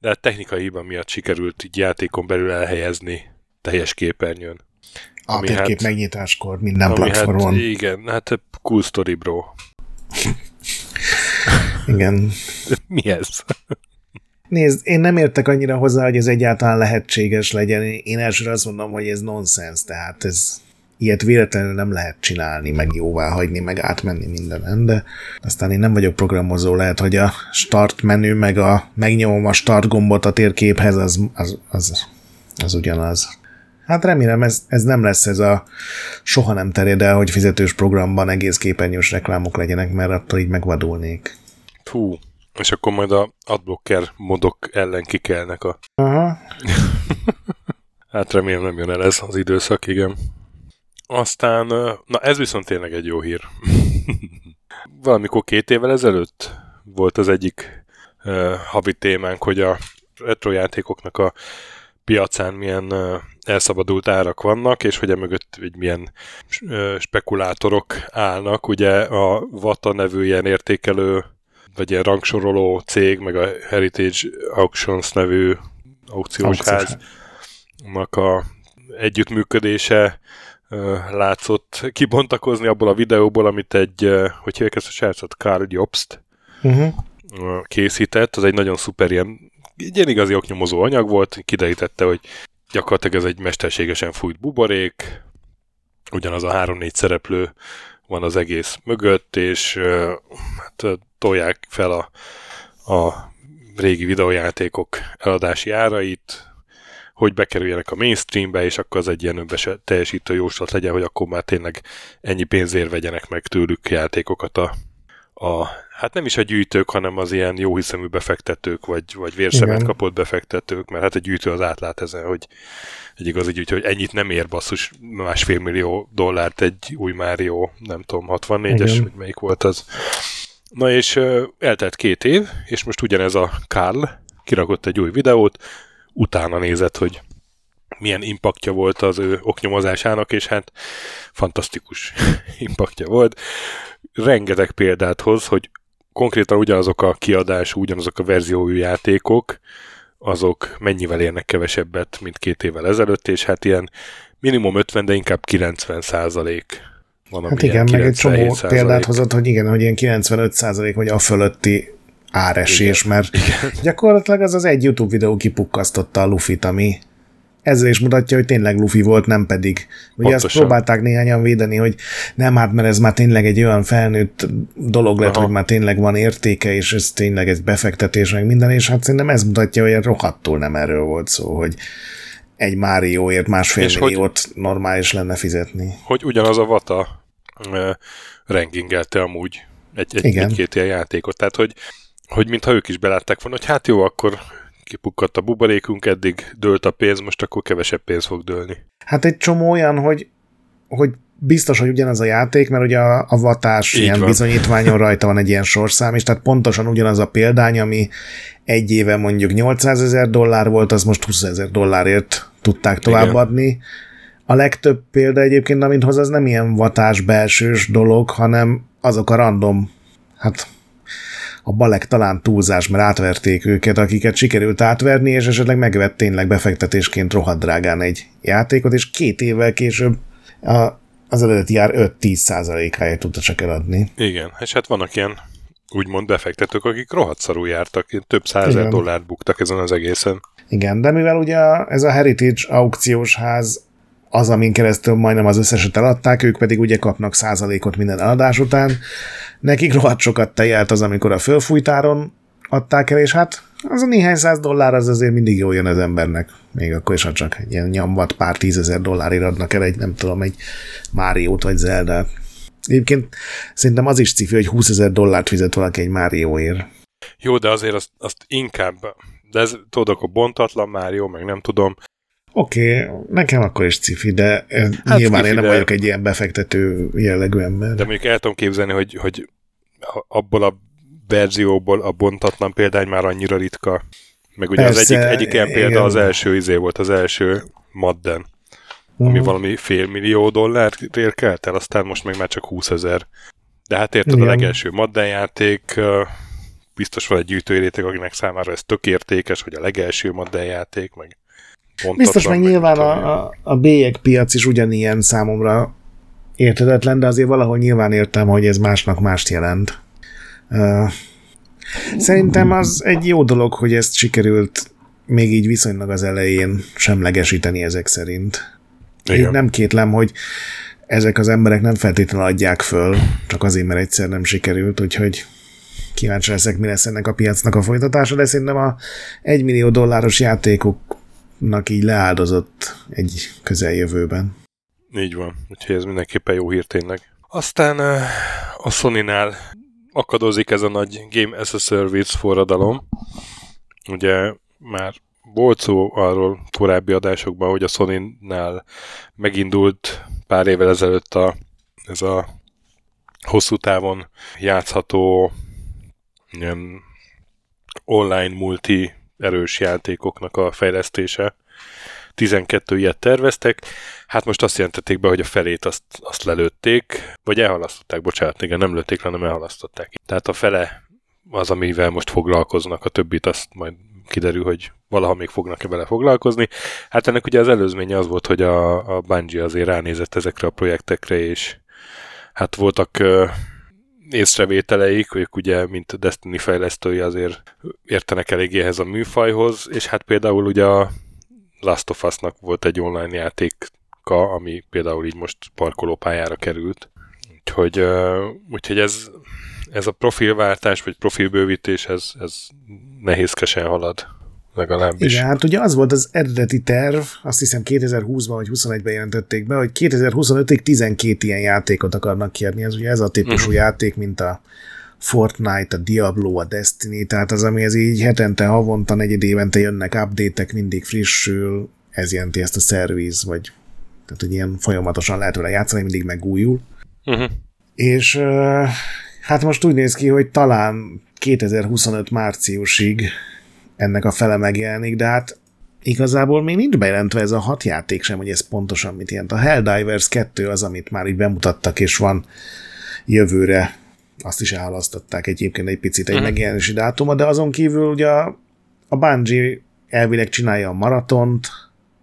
de technikai hiba miatt sikerült így játékon belül elhelyezni teljes képernyőn. A térkép hát, megnyitáskor minden platformon. Hát, igen, hát cool story, bro. <laughs> Igen. <laughs> Mi ez? Nézd, én nem értek annyira hozzá, hogy ez egyáltalán lehetséges legyen. Én elsőre azt mondom, hogy ez nonsens, tehát ez ilyet véletlenül nem lehet csinálni, meg jóvá hagyni, meg átmenni mindenen, de aztán én nem vagyok programozó, lehet, hogy a start menü, meg a megnyomom a start gombot a térképhez, az, az, az, az ugyanaz. Hát remélem ez, ez nem lesz ez a soha nem terjed el, hogy fizetős programban egész képernyős reklámok legyenek, mert attól így megvadulnék. Fú, és akkor majd a adblocker modok ellen kikelnek a... Aha. <laughs> hát remélem nem jön el ez az időszak, igen. Aztán, na ez viszont tényleg egy jó hír. <laughs> Valamikor két évvel ezelőtt volt az egyik uh, havi témánk, hogy a retrojátékoknak a piacán milyen uh, elszabadult árak vannak, és hogy emögött egy milyen uh, spekulátorok állnak. Ugye a Vata nevű ilyen értékelő vagy ilyen rangsoroló cég, meg a Heritage Auctions nevű aukciós háznak a együttműködése látszott kibontakozni abból a videóból, amit egy, hogy hívják ezt a srácot, Carl Jobst uh-huh. készített. Az egy nagyon szuper ilyen, egy ilyen igazi oknyomozó anyag volt, kiderítette, hogy gyakorlatilag ez egy mesterségesen fújt buborék, ugyanaz a három-négy szereplő van az egész mögött, és hát, tolják fel a, a régi videójátékok eladási árait, hogy bekerüljenek a mainstreambe, és akkor az egy ilyen teljesítő jóslat legyen, hogy akkor már tényleg ennyi pénzért vegyenek meg tőlük játékokat a, a hát nem is a gyűjtők, hanem az ilyen jóhiszemű befektetők, vagy, vagy vérszemet Igen. kapott befektetők, mert hát a gyűjtő az átlát ezen, hogy egy igazi gyűjtő, hogy ennyit nem ér basszus másfél millió dollárt egy új Mario, nem tudom, 64-es, vagy melyik volt az. Na és eltelt két év, és most ugyanez a Karl kirakott egy új videót, utána nézett, hogy milyen impaktja volt az ő oknyomozásának, és hát fantasztikus <laughs> impaktja volt. Rengeteg példát hoz, hogy konkrétan ugyanazok a kiadás, ugyanazok a verziójú játékok, azok mennyivel érnek kevesebbet, mint két évvel ezelőtt, és hát ilyen minimum 50, de inkább 90 százalék van, hát igen, meg egy csomó példát hozott, hogy igen, hogy ilyen 95 százalék, vagy a fölötti áresés, igen. mert igen. gyakorlatilag az az egy YouTube videó kipukkasztotta a Luffy-t, ami ezzel is mutatja, hogy tényleg Luffy volt, nem pedig. Ugye ezt próbálták néhányan védeni, hogy nem, hát mert ez már tényleg egy olyan felnőtt dolog lett, Aha. hogy már tényleg van értéke, és ez tényleg egy befektetés, meg minden, és hát szerintem ez mutatja, hogy rohadtul nem erről volt szó, hogy egy Marioért másfél és milliót hogy, normális lenne fizetni. Hogy ugyanaz a Vata uh, rankingelte amúgy egy, egy, egy-két ilyen játékot. Tehát, hogy, hogy mintha ők is belátták volna, hogy hát jó, akkor kipukkadt a buborékunk, eddig dőlt a pénz, most akkor kevesebb pénz fog dőlni. Hát egy csomó olyan, hogy, hogy biztos, hogy ugyanaz a játék, mert ugye a, a vatás Így ilyen van. bizonyítványon rajta van egy ilyen sorszám, és tehát pontosan ugyanaz a példány, ami egy éve mondjuk 800 ezer dollár volt, az most 20 ezer dollárért tudták továbbadni. A legtöbb példa egyébként, amint hoz, az nem ilyen vatás belsős dolog, hanem azok a random, hát a balek talán túlzás, mert átverték őket, akiket sikerült átverni, és esetleg megvett tényleg befektetésként rohadt drágán egy játékot, és két évvel később a, az eredeti jár 5-10 százalékáért tudta csak eladni. Igen, és hát vannak ilyen úgymond befektetők, akik rohadt szarul jártak, több százezer dollárt buktak ezen az egészen. Igen, de mivel ugye ez a Heritage aukciós ház az, amin keresztül majdnem az összeset eladták, ők pedig ugye kapnak százalékot minden eladás után. Nekik rohadt sokat tejelt az, amikor a fölfújtáron adták el, és hát az a néhány száz dollár az azért mindig jól jön az embernek. Még akkor is, ha csak ilyen nyomvat pár tízezer dollárért adnak el egy, nem tudom, egy Máriót vagy Zelda. Egyébként szerintem az is cifi, hogy 20 ezer dollárt fizet valaki egy Márióért. Jó, de azért azt, azt inkább, de ez tudok, a bontatlan Mário, meg nem tudom, Oké, okay, nekem akkor is cifi, de hát nyilván cifi, én nem de... vagyok egy ilyen befektető jellegű ember. De mondjuk el tudom képzelni, hogy, hogy abból a verzióból a bontatlan példány már annyira ritka. Meg ugye Persze, az egyik, egyik ilyen példa igen. az első izé volt, az első Madden, uh-huh. ami mhm. valami fél millió dollár érkelt el, aztán most meg már csak 20 ezer. De hát érted, igen. a legelső Madden játék, biztos van egy gyűjtőérétek, akinek számára ez tök értékes, hogy a legelső Madden játék, meg Biztos meg nyilván a, a, a bélyek piac is ugyanilyen számomra értetetlen, de azért valahol nyilván értem, hogy ez másnak mást jelent. Uh, szerintem az egy jó dolog, hogy ezt sikerült még így viszonylag az elején semlegesíteni ezek szerint. Igen. Én nem kétlem, hogy ezek az emberek nem feltétlenül adják föl, csak azért, mert egyszer nem sikerült, úgyhogy kíváncsi leszek, mi lesz ennek a piacnak a folytatása, de szerintem a 1 millió dolláros játékok nak így leáldozott egy közeljövőben. Így van, úgyhogy ez mindenképpen jó hír tényleg. Aztán a Sony-nál akadozik ez a nagy Game as a Service forradalom. Ugye már volt szó arról korábbi adásokban, hogy a Sony-nál megindult pár évvel ezelőtt a, ez a hosszú távon játszható ilyen online multi erős játékoknak a fejlesztése. 12 ilyet terveztek, hát most azt jelentették be, hogy a felét azt, azt lelőtték, vagy elhalasztották, bocsánat, igen, nem lőtték, hanem elhalasztották. Tehát a fele az, amivel most foglalkoznak, a többit azt majd kiderül, hogy valaha még fognak-e vele foglalkozni. Hát ennek ugye az előzménye az volt, hogy a, a Bungie azért ránézett ezekre a projektekre, és hát voltak észrevételeik, ők ugye, mint Destiny fejlesztői azért értenek eléggé ehhez a műfajhoz, és hát például ugye a Last of Us-nak volt egy online játéka, ami például így most parkolópályára került. Úgyhogy, úgyhogy ez, ez a profilváltás, vagy profilbővítés, ez, ez nehézkesen halad legalábbis. Igen, hát ugye az volt az eredeti terv, azt hiszem 2020-ban vagy 21-ben jelentették be, hogy 2025-ig 12 ilyen játékot akarnak kérni. Ez ugye ez a típusú uh-huh. játék, mint a Fortnite, a Diablo, a Destiny, tehát az, ami ez így hetente, havonta, negyed évente jönnek update mindig frissül, ez jelenti ezt a szerviz, vagy tehát, hogy ilyen folyamatosan lehet vele játszani, mindig megújul. Uh-huh. És hát most úgy néz ki, hogy talán 2025 márciusig ennek a fele megjelenik, de hát igazából még nincs bejelentve ez a hat játék sem, hogy ez pontosan mit jelent. A Helldivers 2 az, amit már így bemutattak, és van jövőre, azt is elhalasztották egyébként egy picit egy uh-huh. megjelenési dátuma, de azon kívül ugye a, a Bungie elvileg csinálja a maratont,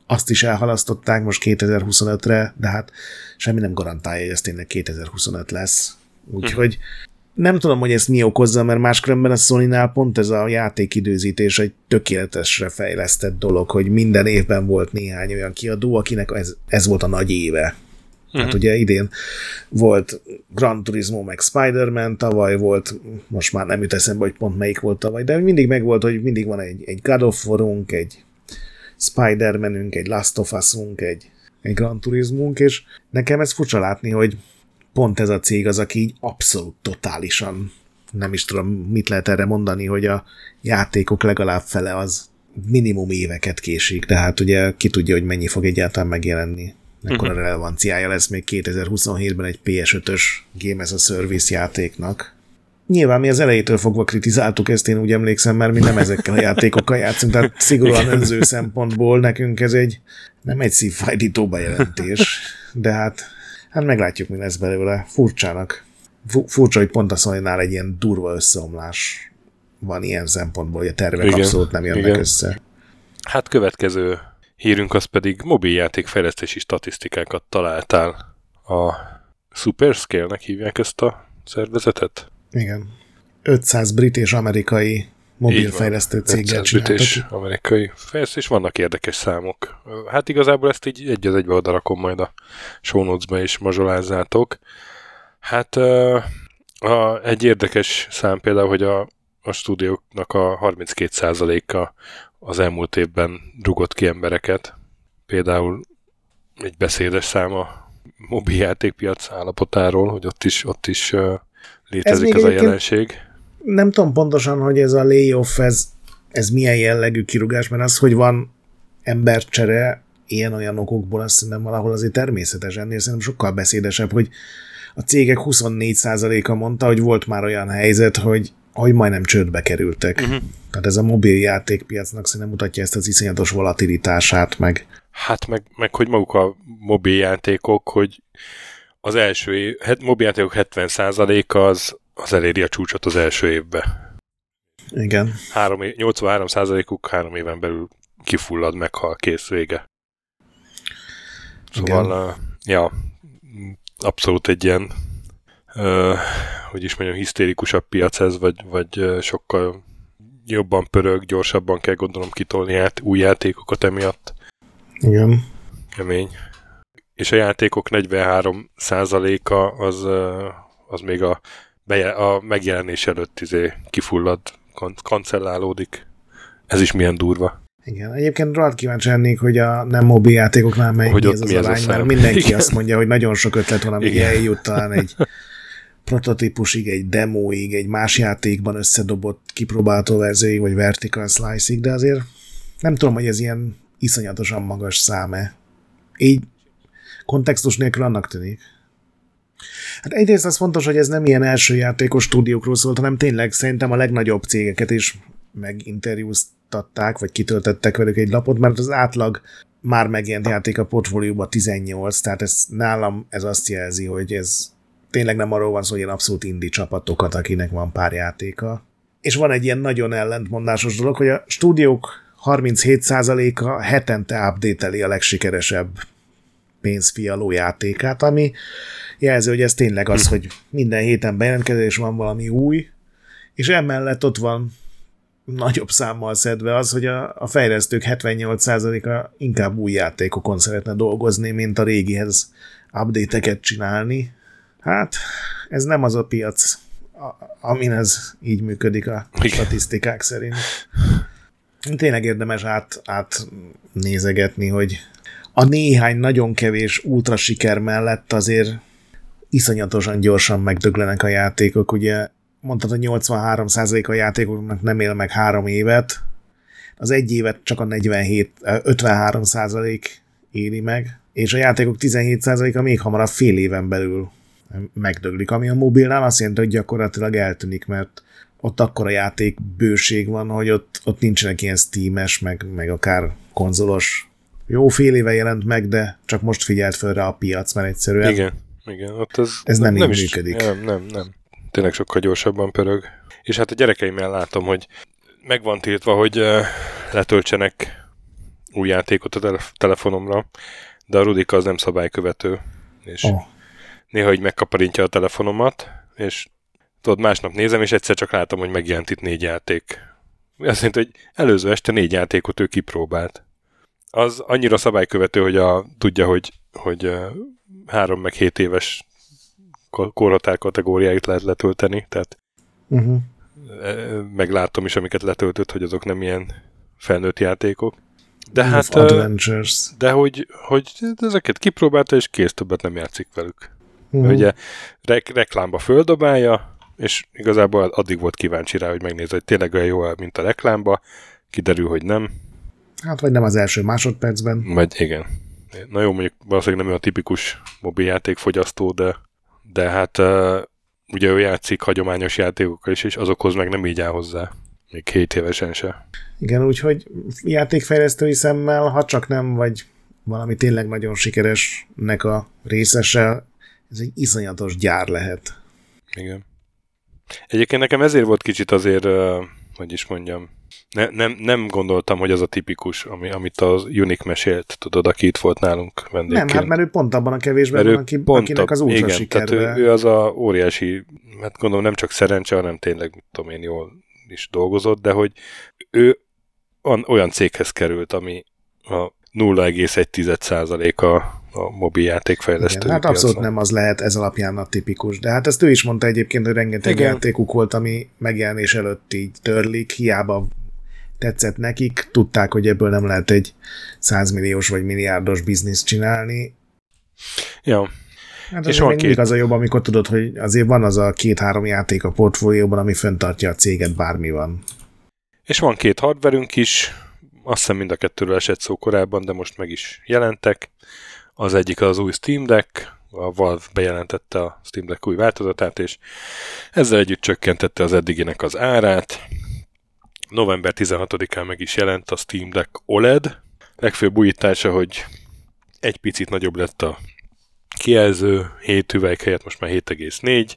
azt is elhalasztották most 2025-re, de hát semmi nem garantálja, hogy ez tényleg 2025 lesz. Úgyhogy uh-huh nem tudom, hogy ezt mi okozza, mert máskülönben a sony pont ez a játékidőzítés egy tökéletesre fejlesztett dolog, hogy minden évben volt néhány olyan kiadó, akinek ez, ez volt a nagy éve. Tehát mhm. ugye idén volt Gran Turismo meg Spider-Man, tavaly volt, most már nem jut eszembe, hogy pont melyik volt tavaly, de mindig megvolt, hogy mindig van egy, egy God of War-unk, egy Spider-Manünk, egy Last of Us-unk, egy, egy Gran Turismunk, és nekem ez furcsa látni, hogy pont ez a cég az, aki így abszolút totálisan nem is tudom, mit lehet erre mondani, hogy a játékok legalább fele az minimum éveket késik, tehát ugye ki tudja, hogy mennyi fog egyáltalán megjelenni. Mekkora uh-huh. relevanciája lesz még 2027-ben egy PS5-ös Game as a Service játéknak. Nyilván mi az elejétől fogva kritizáltuk ezt, én úgy emlékszem, mert mi nem ezekkel a játékokkal játszunk, tehát szigorúan önző szempontból nekünk ez egy nem egy szívfájdító bejelentés, de hát, hát meglátjuk, mi lesz belőle. Furcsának. Furcsa, hogy pont a sony egy ilyen durva összeomlás van ilyen szempontból, hogy a tervek igen, abszolút nem jönnek igen. össze. Hát következő hírünk az pedig mobiljáték fejlesztési statisztikákat találtál. A Superscale-nek hívják ezt a szervezetet? Igen. 500 brit és amerikai mobilfejlesztő céggel csináltak. amerikai fejlesztés, vannak érdekes számok. Hát igazából ezt így egy az egybe odarakom majd a show notes-ba is mazsolázzátok. Hát a, egy érdekes szám például, hogy a, a stúdióknak a 32%-a az elmúlt évben rugott ki embereket. Például egy beszédes szám a mobiljátékpiac állapotáról, hogy ott is, ott is létezik ez, ez a jelenség. Nem tudom pontosan, hogy ez a layoff, ez, ez milyen jellegű kirugás, mert az, hogy van embercsere ilyen-olyan okokból, azt szerintem valahol azért természetes ennél, szerintem sokkal beszédesebb, hogy a cégek 24%-a mondta, hogy volt már olyan helyzet, hogy, hogy majdnem csődbe kerültek. Uh-huh. Tehát ez a mobil játékpiacnak szerintem mutatja ezt az iszonyatos volatilitását, meg... Hát meg, meg hogy maguk a mobil játékok, hogy az első év, mobiljátékok 70%-a az, az eléri a csúcsot az első évbe. Igen. 3, 83%-uk három éven belül kifullad, meghal, kész, vége. Szóval, Igen. Uh, ja, abszolút egy ilyen, uh, hogy is mondjam, hisztérikusabb piac ez, vagy, vagy uh, sokkal jobban pörög, gyorsabban kell gondolom kitolni át új játékokat emiatt. Igen. Kemény és a játékok 43%-a az, az még a, a megjelenés előtt izé kifullad, kan- kancellálódik. Ez is milyen durva. Igen, egyébként rohadt kíváncsi lennék, hogy a nem mobil játékoknál megy hogy ez az mi arány, mert mindenki Igen. azt mondja, hogy nagyon sok ötlet van, ami eljut talán egy prototípusig, egy demóig, egy más játékban összedobott, kipróbálható verzióig, vagy vertical slice-ig, de azért nem tudom, hogy ez ilyen iszonyatosan magas száme. Így kontextus nélkül annak tűnik. Hát egyrészt az fontos, hogy ez nem ilyen első játékos stúdiókról szólt, hanem tényleg szerintem a legnagyobb cégeket is meginterjúztatták, vagy kitöltettek velük egy lapot, mert az átlag már megjelent játék a portfólióban 18, tehát ez nálam ez azt jelzi, hogy ez tényleg nem arról van szó, hogy ilyen abszolút indi csapatokat, akinek van pár játéka. És van egy ilyen nagyon ellentmondásos dolog, hogy a stúdiók 37%-a hetente update a legsikeresebb pénzfialó játékát, ami jelzi, hogy ez tényleg az, hogy minden héten bejelentkezés van valami új, és emellett ott van nagyobb számmal szedve az, hogy a, a fejlesztők 78%-a inkább új játékokon szeretne dolgozni, mint a régihez update-eket csinálni. Hát, ez nem az a piac, amin ez így működik a statisztikák szerint. Tényleg érdemes át, átnézegetni, hogy a néhány nagyon kevés ultra siker mellett azért iszonyatosan gyorsan megdöglenek a játékok. Ugye mondtad, hogy 83% a játékoknak nem él meg három évet, az egy évet csak a 47, 53 éli meg, és a játékok 17%-a még hamarabb fél éven belül megdöglik, ami a mobilnál azt jelenti, hogy gyakorlatilag eltűnik, mert ott akkor a játék bőség van, hogy ott, ott nincsenek ilyen Steam-es, meg, meg akár konzolos jó fél éve jelent meg, de csak most figyelt föl rá a piac, mert egyszerűen igen, igen, ott ez, ez nem, nem így is, működik. Nem, nem, nem. Tényleg sokkal gyorsabban pörög. És hát a gyerekeimmel látom, hogy meg van tiltva, hogy letöltsenek új játékot a telefonomra, de a Rudika az nem szabálykövető, és oh. néha így megkaparintja a telefonomat, és tudod, másnap nézem, és egyszer csak látom, hogy megjelent itt négy játék. Azt jelenti, hogy előző este négy játékot ő kipróbált az annyira szabálykövető, hogy a, tudja, hogy, hogy három meg hét éves korhatár kategóriáit lehet letölteni, tehát uh-huh. meglátom is, amiket letöltött, hogy azok nem ilyen felnőtt játékok. De hát, Adventures. De hogy, hogy ezeket kipróbálta, és kész, többet nem játszik velük. Mm. Ugye rek- reklámba földobálja, és igazából addig volt kíváncsi rá, hogy megnézze, hogy tényleg olyan jó, mint a reklámba, kiderül, hogy nem. Hát, vagy nem az első másodpercben. Vagy igen. Na jó, mondjuk valószínűleg nem olyan tipikus mobiljátékfogyasztó, de, de hát uh, ugye ő játszik hagyományos játékokkal is, és azokhoz meg nem így áll hozzá. Még két évesen se. Igen, úgyhogy játékfejlesztői szemmel, ha csak nem vagy valami tényleg nagyon sikeresnek a részese, ez egy iszonyatos gyár lehet. Igen. Egyébként nekem ezért volt kicsit azért, uh, hogy is mondjam, ne, nem, nem gondoltam, hogy az a tipikus, ami, amit az Unik mesélt, tudod, aki itt volt nálunk vendégként. Nem, hát mert ő pont abban a kevésben mert van, aki, pont akinek az ultra igen, sikerbe. tehát ő, ő, az a óriási, hát gondolom nem csak szerencse, hanem tényleg, mit tudom én, jól is dolgozott, de hogy ő olyan céghez került, ami a 0,1% a. Igen, hát abszolút nem az lehet ez alapján a tipikus. De hát ezt ő is mondta egyébként, hogy rengeteg Igen. játékuk volt, ami megjelenés előtt így törlik, hiába tetszett nekik, tudták, hogy ebből nem lehet egy százmilliós vagy milliárdos bizniszt csinálni. Ja. Hát és van két... az a jobb, amikor tudod, hogy azért van az a két-három játék a portfólióban, ami föntartja a céget, bármi van. És van két hardverünk is, azt hiszem mind a kettőről esett szó korábban, de most meg is jelentek. Az egyik az új Steam Deck, a Valve bejelentette a Steam Deck új változatát, és ezzel együtt csökkentette az eddiginek az árát. November 16-án meg is jelent a Steam Deck OLED. Legfőbb újítása, hogy egy picit nagyobb lett a kijelző, 7 üveg helyett most már 7,4.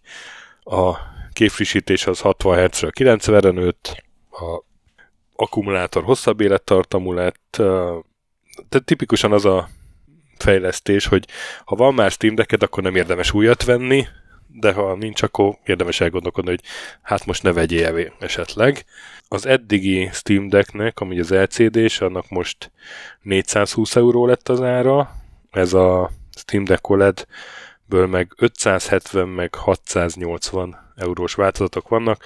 A képfrissítés az 60 Hz-ről 90-re nőtt, a akkumulátor hosszabb élettartamú lett, tehát tipikusan az a fejlesztés, hogy ha van már Steam Decked, akkor nem érdemes újat venni, de ha nincs, akkor érdemes elgondolkodni, hogy hát most ne vegyél esetleg. Az eddigi Steam Decknek, ami az LCD-s, annak most 420 euró lett az ára, ez a Steam Deck OLED-ből meg 570 meg 680 eurós változatok vannak,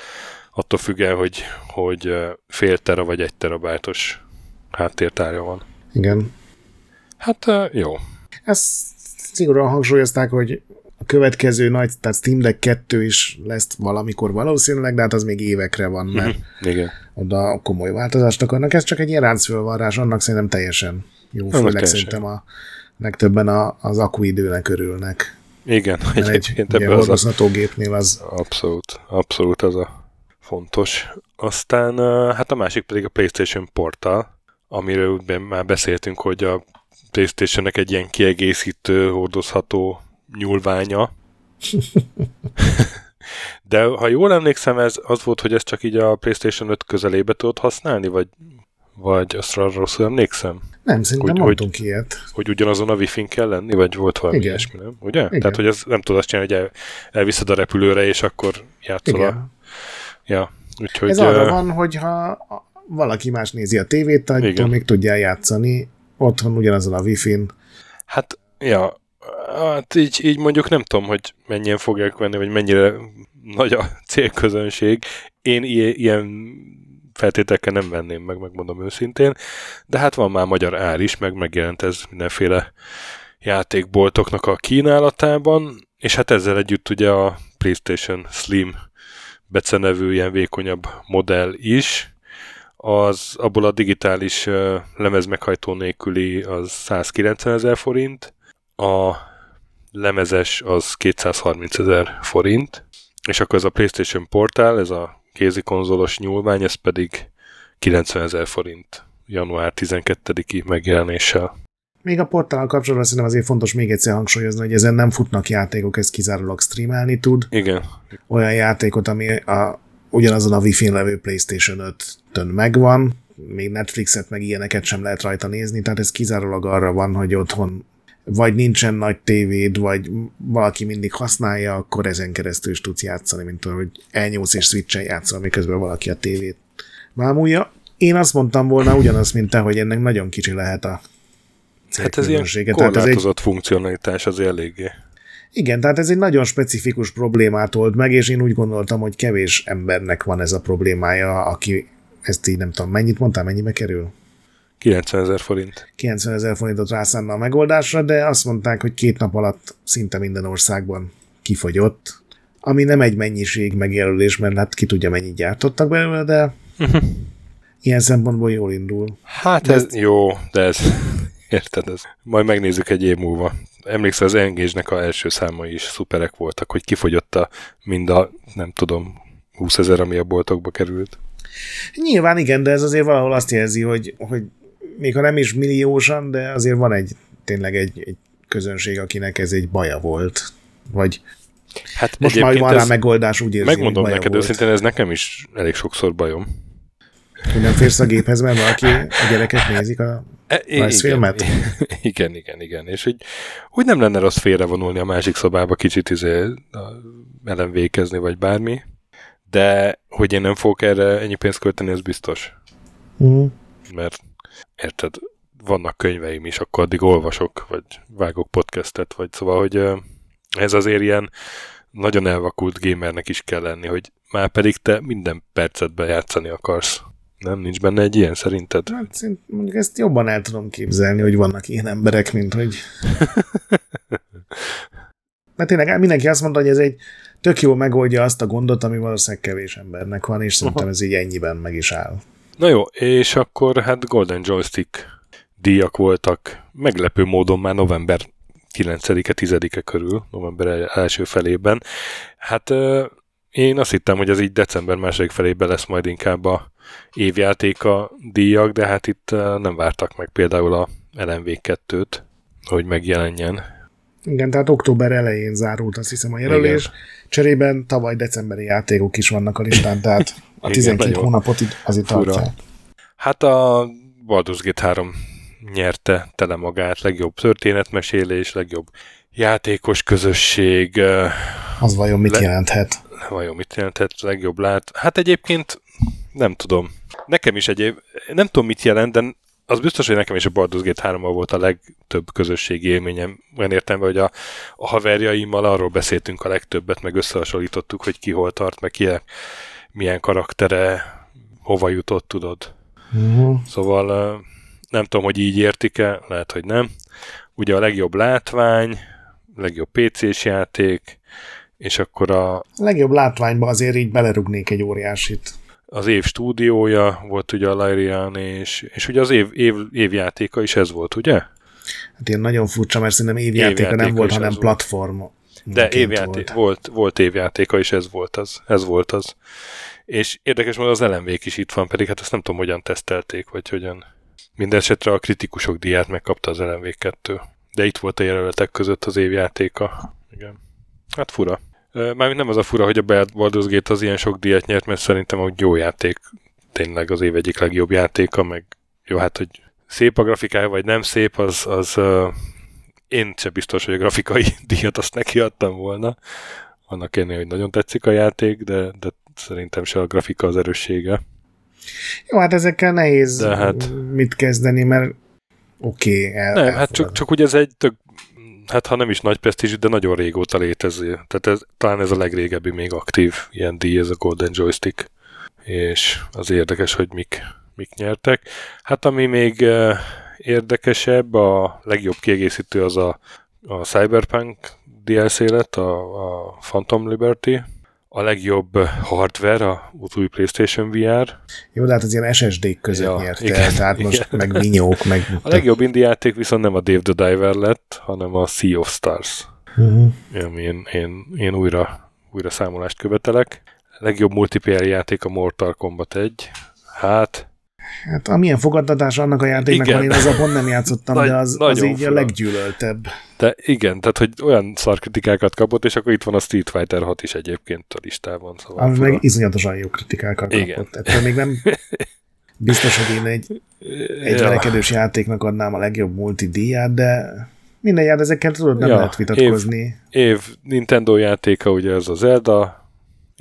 attól függően, hogy, hogy fél tera vagy egy terabájtos háttértárja van. Igen. Hát jó. Ezt szigorúan hangsúlyozták, hogy a következő nagy, tehát Steam Deck 2 is lesz valamikor valószínűleg, de hát az még évekre van, mert mm-hmm. Igen. oda komoly változást akarnak. Ez csak egy ilyen ráncfölvarrás, annak szerintem teljesen jó, főleg teljesen. szerintem a legtöbben a, az akuidőnek örülnek. Igen, egy, egyébként ebből az a... gépnél az... Abszolút, abszolút az a fontos. Aztán hát a másik pedig a PlayStation Portal, amiről már beszéltünk, hogy a PlayStation-nek egy ilyen kiegészítő, hordozható nyúlványa. <laughs> De ha jól emlékszem, ez az volt, hogy ez csak így a PlayStation 5 közelébe tudod használni, vagy, vagy azra rosszul emlékszem? Nem, szerintem hogy, mondtunk hogy, ilyet. Hogy ugyanazon a wifi kell lenni, vagy volt valami Igen. ilyesmi, nem? Ugye? Igen. Tehát, hogy ez nem tudod azt csinálni, hogy el, elviszed a repülőre, és akkor játszol Igen. a... Ja, úgyhogy... Ez arra uh... van, hogyha valaki más nézi a tévét, akkor még tudja játszani otthon ugyanazon a wifi-n. Hát, ja, hát így, így mondjuk nem tudom, hogy mennyien fogják venni, vagy mennyire nagy a célközönség. Én ilyen feltételekkel nem venném meg, megmondom őszintén, de hát van már magyar ár is, meg megjelent ez mindenféle játékboltoknak a kínálatában, és hát ezzel együtt ugye a PlayStation Slim becenevű ilyen vékonyabb modell is, az abból a digitális uh, lemez meghajtó nélküli az 190 ezer forint, a lemezes az 230 ezer forint, és akkor ez a PlayStation Portál, ez a kézi konzolos nyúlvány, ez pedig 90 ezer forint január 12-i megjelenéssel. Még a portál kapcsolatban szerintem azért fontos még egyszer hangsúlyozni, hogy ezen nem futnak játékok, ez kizárólag streamelni tud. Igen. Olyan játékot, ami a, ugyanazon a Wi-Fi-n levő PlayStation 5-tön megvan, még Netflixet meg ilyeneket sem lehet rajta nézni, tehát ez kizárólag arra van, hogy otthon vagy nincsen nagy tévéd, vagy valaki mindig használja, akkor ezen keresztül is tudsz játszani, mint hogy elnyúlsz és switchen játszol, miközben valaki a tévét vámulja. Én azt mondtam volna ugyanaz, mint te, hogy ennek nagyon kicsi lehet a Hát ez ilyen korlátozott egy... funkcionalitás az eléggé. Igen, tehát ez egy nagyon specifikus problémát old meg, és én úgy gondoltam, hogy kevés embernek van ez a problémája, aki ezt így nem tudom, mennyit mondtál, mennyibe kerül? 90 ezer forint. 90 ezer forintot rászánna a megoldásra, de azt mondták, hogy két nap alatt szinte minden országban kifogyott, ami nem egy mennyiség megjelölés, mert hát ki tudja mennyit gyártottak belőle, de uh-huh. ilyen szempontból jól indul. Hát ez ezt... jó, de ez <laughs> érted, ez. Majd megnézzük egy év múlva. Emlékszel, az engage a első számai is szuperek voltak, hogy kifogyott a mind a, nem tudom, 20 ezer, ami a boltokba került. Nyilván igen, de ez azért valahol azt jelzi, hogy, hogy még ha nem is milliósan, de azért van egy tényleg egy, egy közönség, akinek ez egy baja volt. Vagy hát most már van rá megoldás, úgy érzi, Megmondom neked volt. őszintén, ez nekem is elég sokszor bajom. Hogy nem férsz a géphez, mert valaki a gyereket nézik a e, rajzfilmet? Igen, <laughs> igen, igen, igen. És hogy úgy nem lenne rossz félrevonulni a másik szobába, kicsit izé, ellenvékezni, vagy bármi. De hogy én nem fogok erre ennyi pénzt költeni, ez biztos. Uh-huh. Mert érted, vannak könyveim is, akkor addig olvasok, vagy vágok podcastet, vagy szóval, hogy ez azért ilyen nagyon elvakult gamernek is kell lenni, hogy már pedig te minden percet bejátszani akarsz. Nem, nincs benne egy ilyen szerinted? Hát mondjuk ezt jobban el tudom képzelni, hogy vannak ilyen emberek, mint hogy... <laughs> Mert tényleg mindenki azt mondta, hogy ez egy tök jó megoldja azt a gondot, ami valószínűleg kevés embernek van, és szerintem ez így ennyiben meg is áll. Na jó, és akkor hát Golden Joystick díjak voltak meglepő módon már november 9-e, 10-e körül, november első felében. Hát én azt hittem, hogy ez így december második felében lesz majd inkább a évjátéka díjak, de hát itt nem vártak meg például a LMV 2-t, hogy megjelenjen. Igen, tehát október elején zárult azt hiszem a jelölés. Igen. Cserében tavaly decemberi játékok is vannak a listán, tehát <laughs> a 12 Igen, hónapot azért tartják. Hát a Baldur's Gate 3 nyerte tele magát, legjobb történetmesélés, legjobb játékos közösség. Az vajon mit le- jelenthet? Vajon mit jelenthet, legjobb lát? Hát egyébként nem tudom. Nekem is egyéb, nem tudom mit jelent, de az biztos, hogy nekem is a Baldur's Gate 3 volt a legtöbb közösségi élményem. Olyan értem, hogy a, a haverjaimmal arról beszéltünk a legtöbbet, meg összehasonlítottuk, hogy ki hol tart, meg ki milyen karaktere, hova jutott, tudod. Uh-huh. Szóval nem tudom, hogy így értik-e, lehet, hogy nem. Ugye a legjobb látvány, legjobb PC-s játék, és akkor a... a legjobb látványba azért így belerugnék egy óriásit az év stúdiója volt ugye a Lyrian, és, és ugye az év, év, évjátéka is ez volt, ugye? Hát ilyen nagyon furcsa, mert szerintem évjátéka, évjátéka nem volt, hanem platform. De évjáték, volt. volt. volt évjátéka, és ez volt az. Ez volt az. És érdekes módon az lmv is itt van, pedig hát ezt nem tudom, hogyan tesztelték, vagy hogyan. Mindenesetre a kritikusok díját megkapta az LMV2. De itt volt a jelöletek között az évjátéka. Igen. Hát fura. Mármint nem az a fura, hogy a Baldur's Gate az ilyen sok díjat nyert, mert szerintem hogy jó játék, tényleg az év egyik legjobb játéka, meg jó, hát, hogy szép a grafikája, vagy nem szép, az, az uh, én sem biztos, hogy a grafikai <laughs> díjat azt neki adtam volna. Annak ennél, hogy nagyon tetszik a játék, de, de szerintem se a grafika az erőssége. Jó, hát ezekkel nehéz de hát, mit kezdeni, mert oké, okay, el, Nem, hát csak, csak ugye ez egy tök hát ha nem is nagy presztízs, de nagyon régóta létező. Tehát ez, talán ez a legrégebbi még aktív ilyen díj, ez a Golden Joystick. És az érdekes, hogy mik, mik nyertek. Hát ami még uh, érdekesebb, a legjobb kiegészítő az a, a Cyberpunk DLC lett, a, a Phantom Liberty, a legjobb hardware, a új PlayStation VR. Jó, de hát az ilyen SSD-k között ja, nyerte, igen, tehát igen. most meg vinyók, meg... A legjobb indie játék viszont nem a Dave the Diver lett, hanem a Sea of Stars. Uh-huh. Ami én, én, én újra, újra számolást követelek. A legjobb multiplayer játék a Mortal Kombat 1. Hát, Hát amilyen fogadtatás annak a játéknak igen. van, én az pont nem játszottam, <laughs> Nagy, de az, az így fura. a leggyűlöltebb. De igen, tehát hogy olyan szarkritikákat kapott, és akkor itt van a Street Fighter 6 is egyébként a listában. Szóval Ami meg iszonyatosan jó kritikákat igen. kapott. Ettől még nem <laughs> biztos, hogy én egy, egy ja. verekedős játéknak adnám a legjobb multidíját, de minden jár, ezekkel tudod, nem ja, lehet vitatkozni. Év, év Nintendo játéka, ugye ez az Zelda,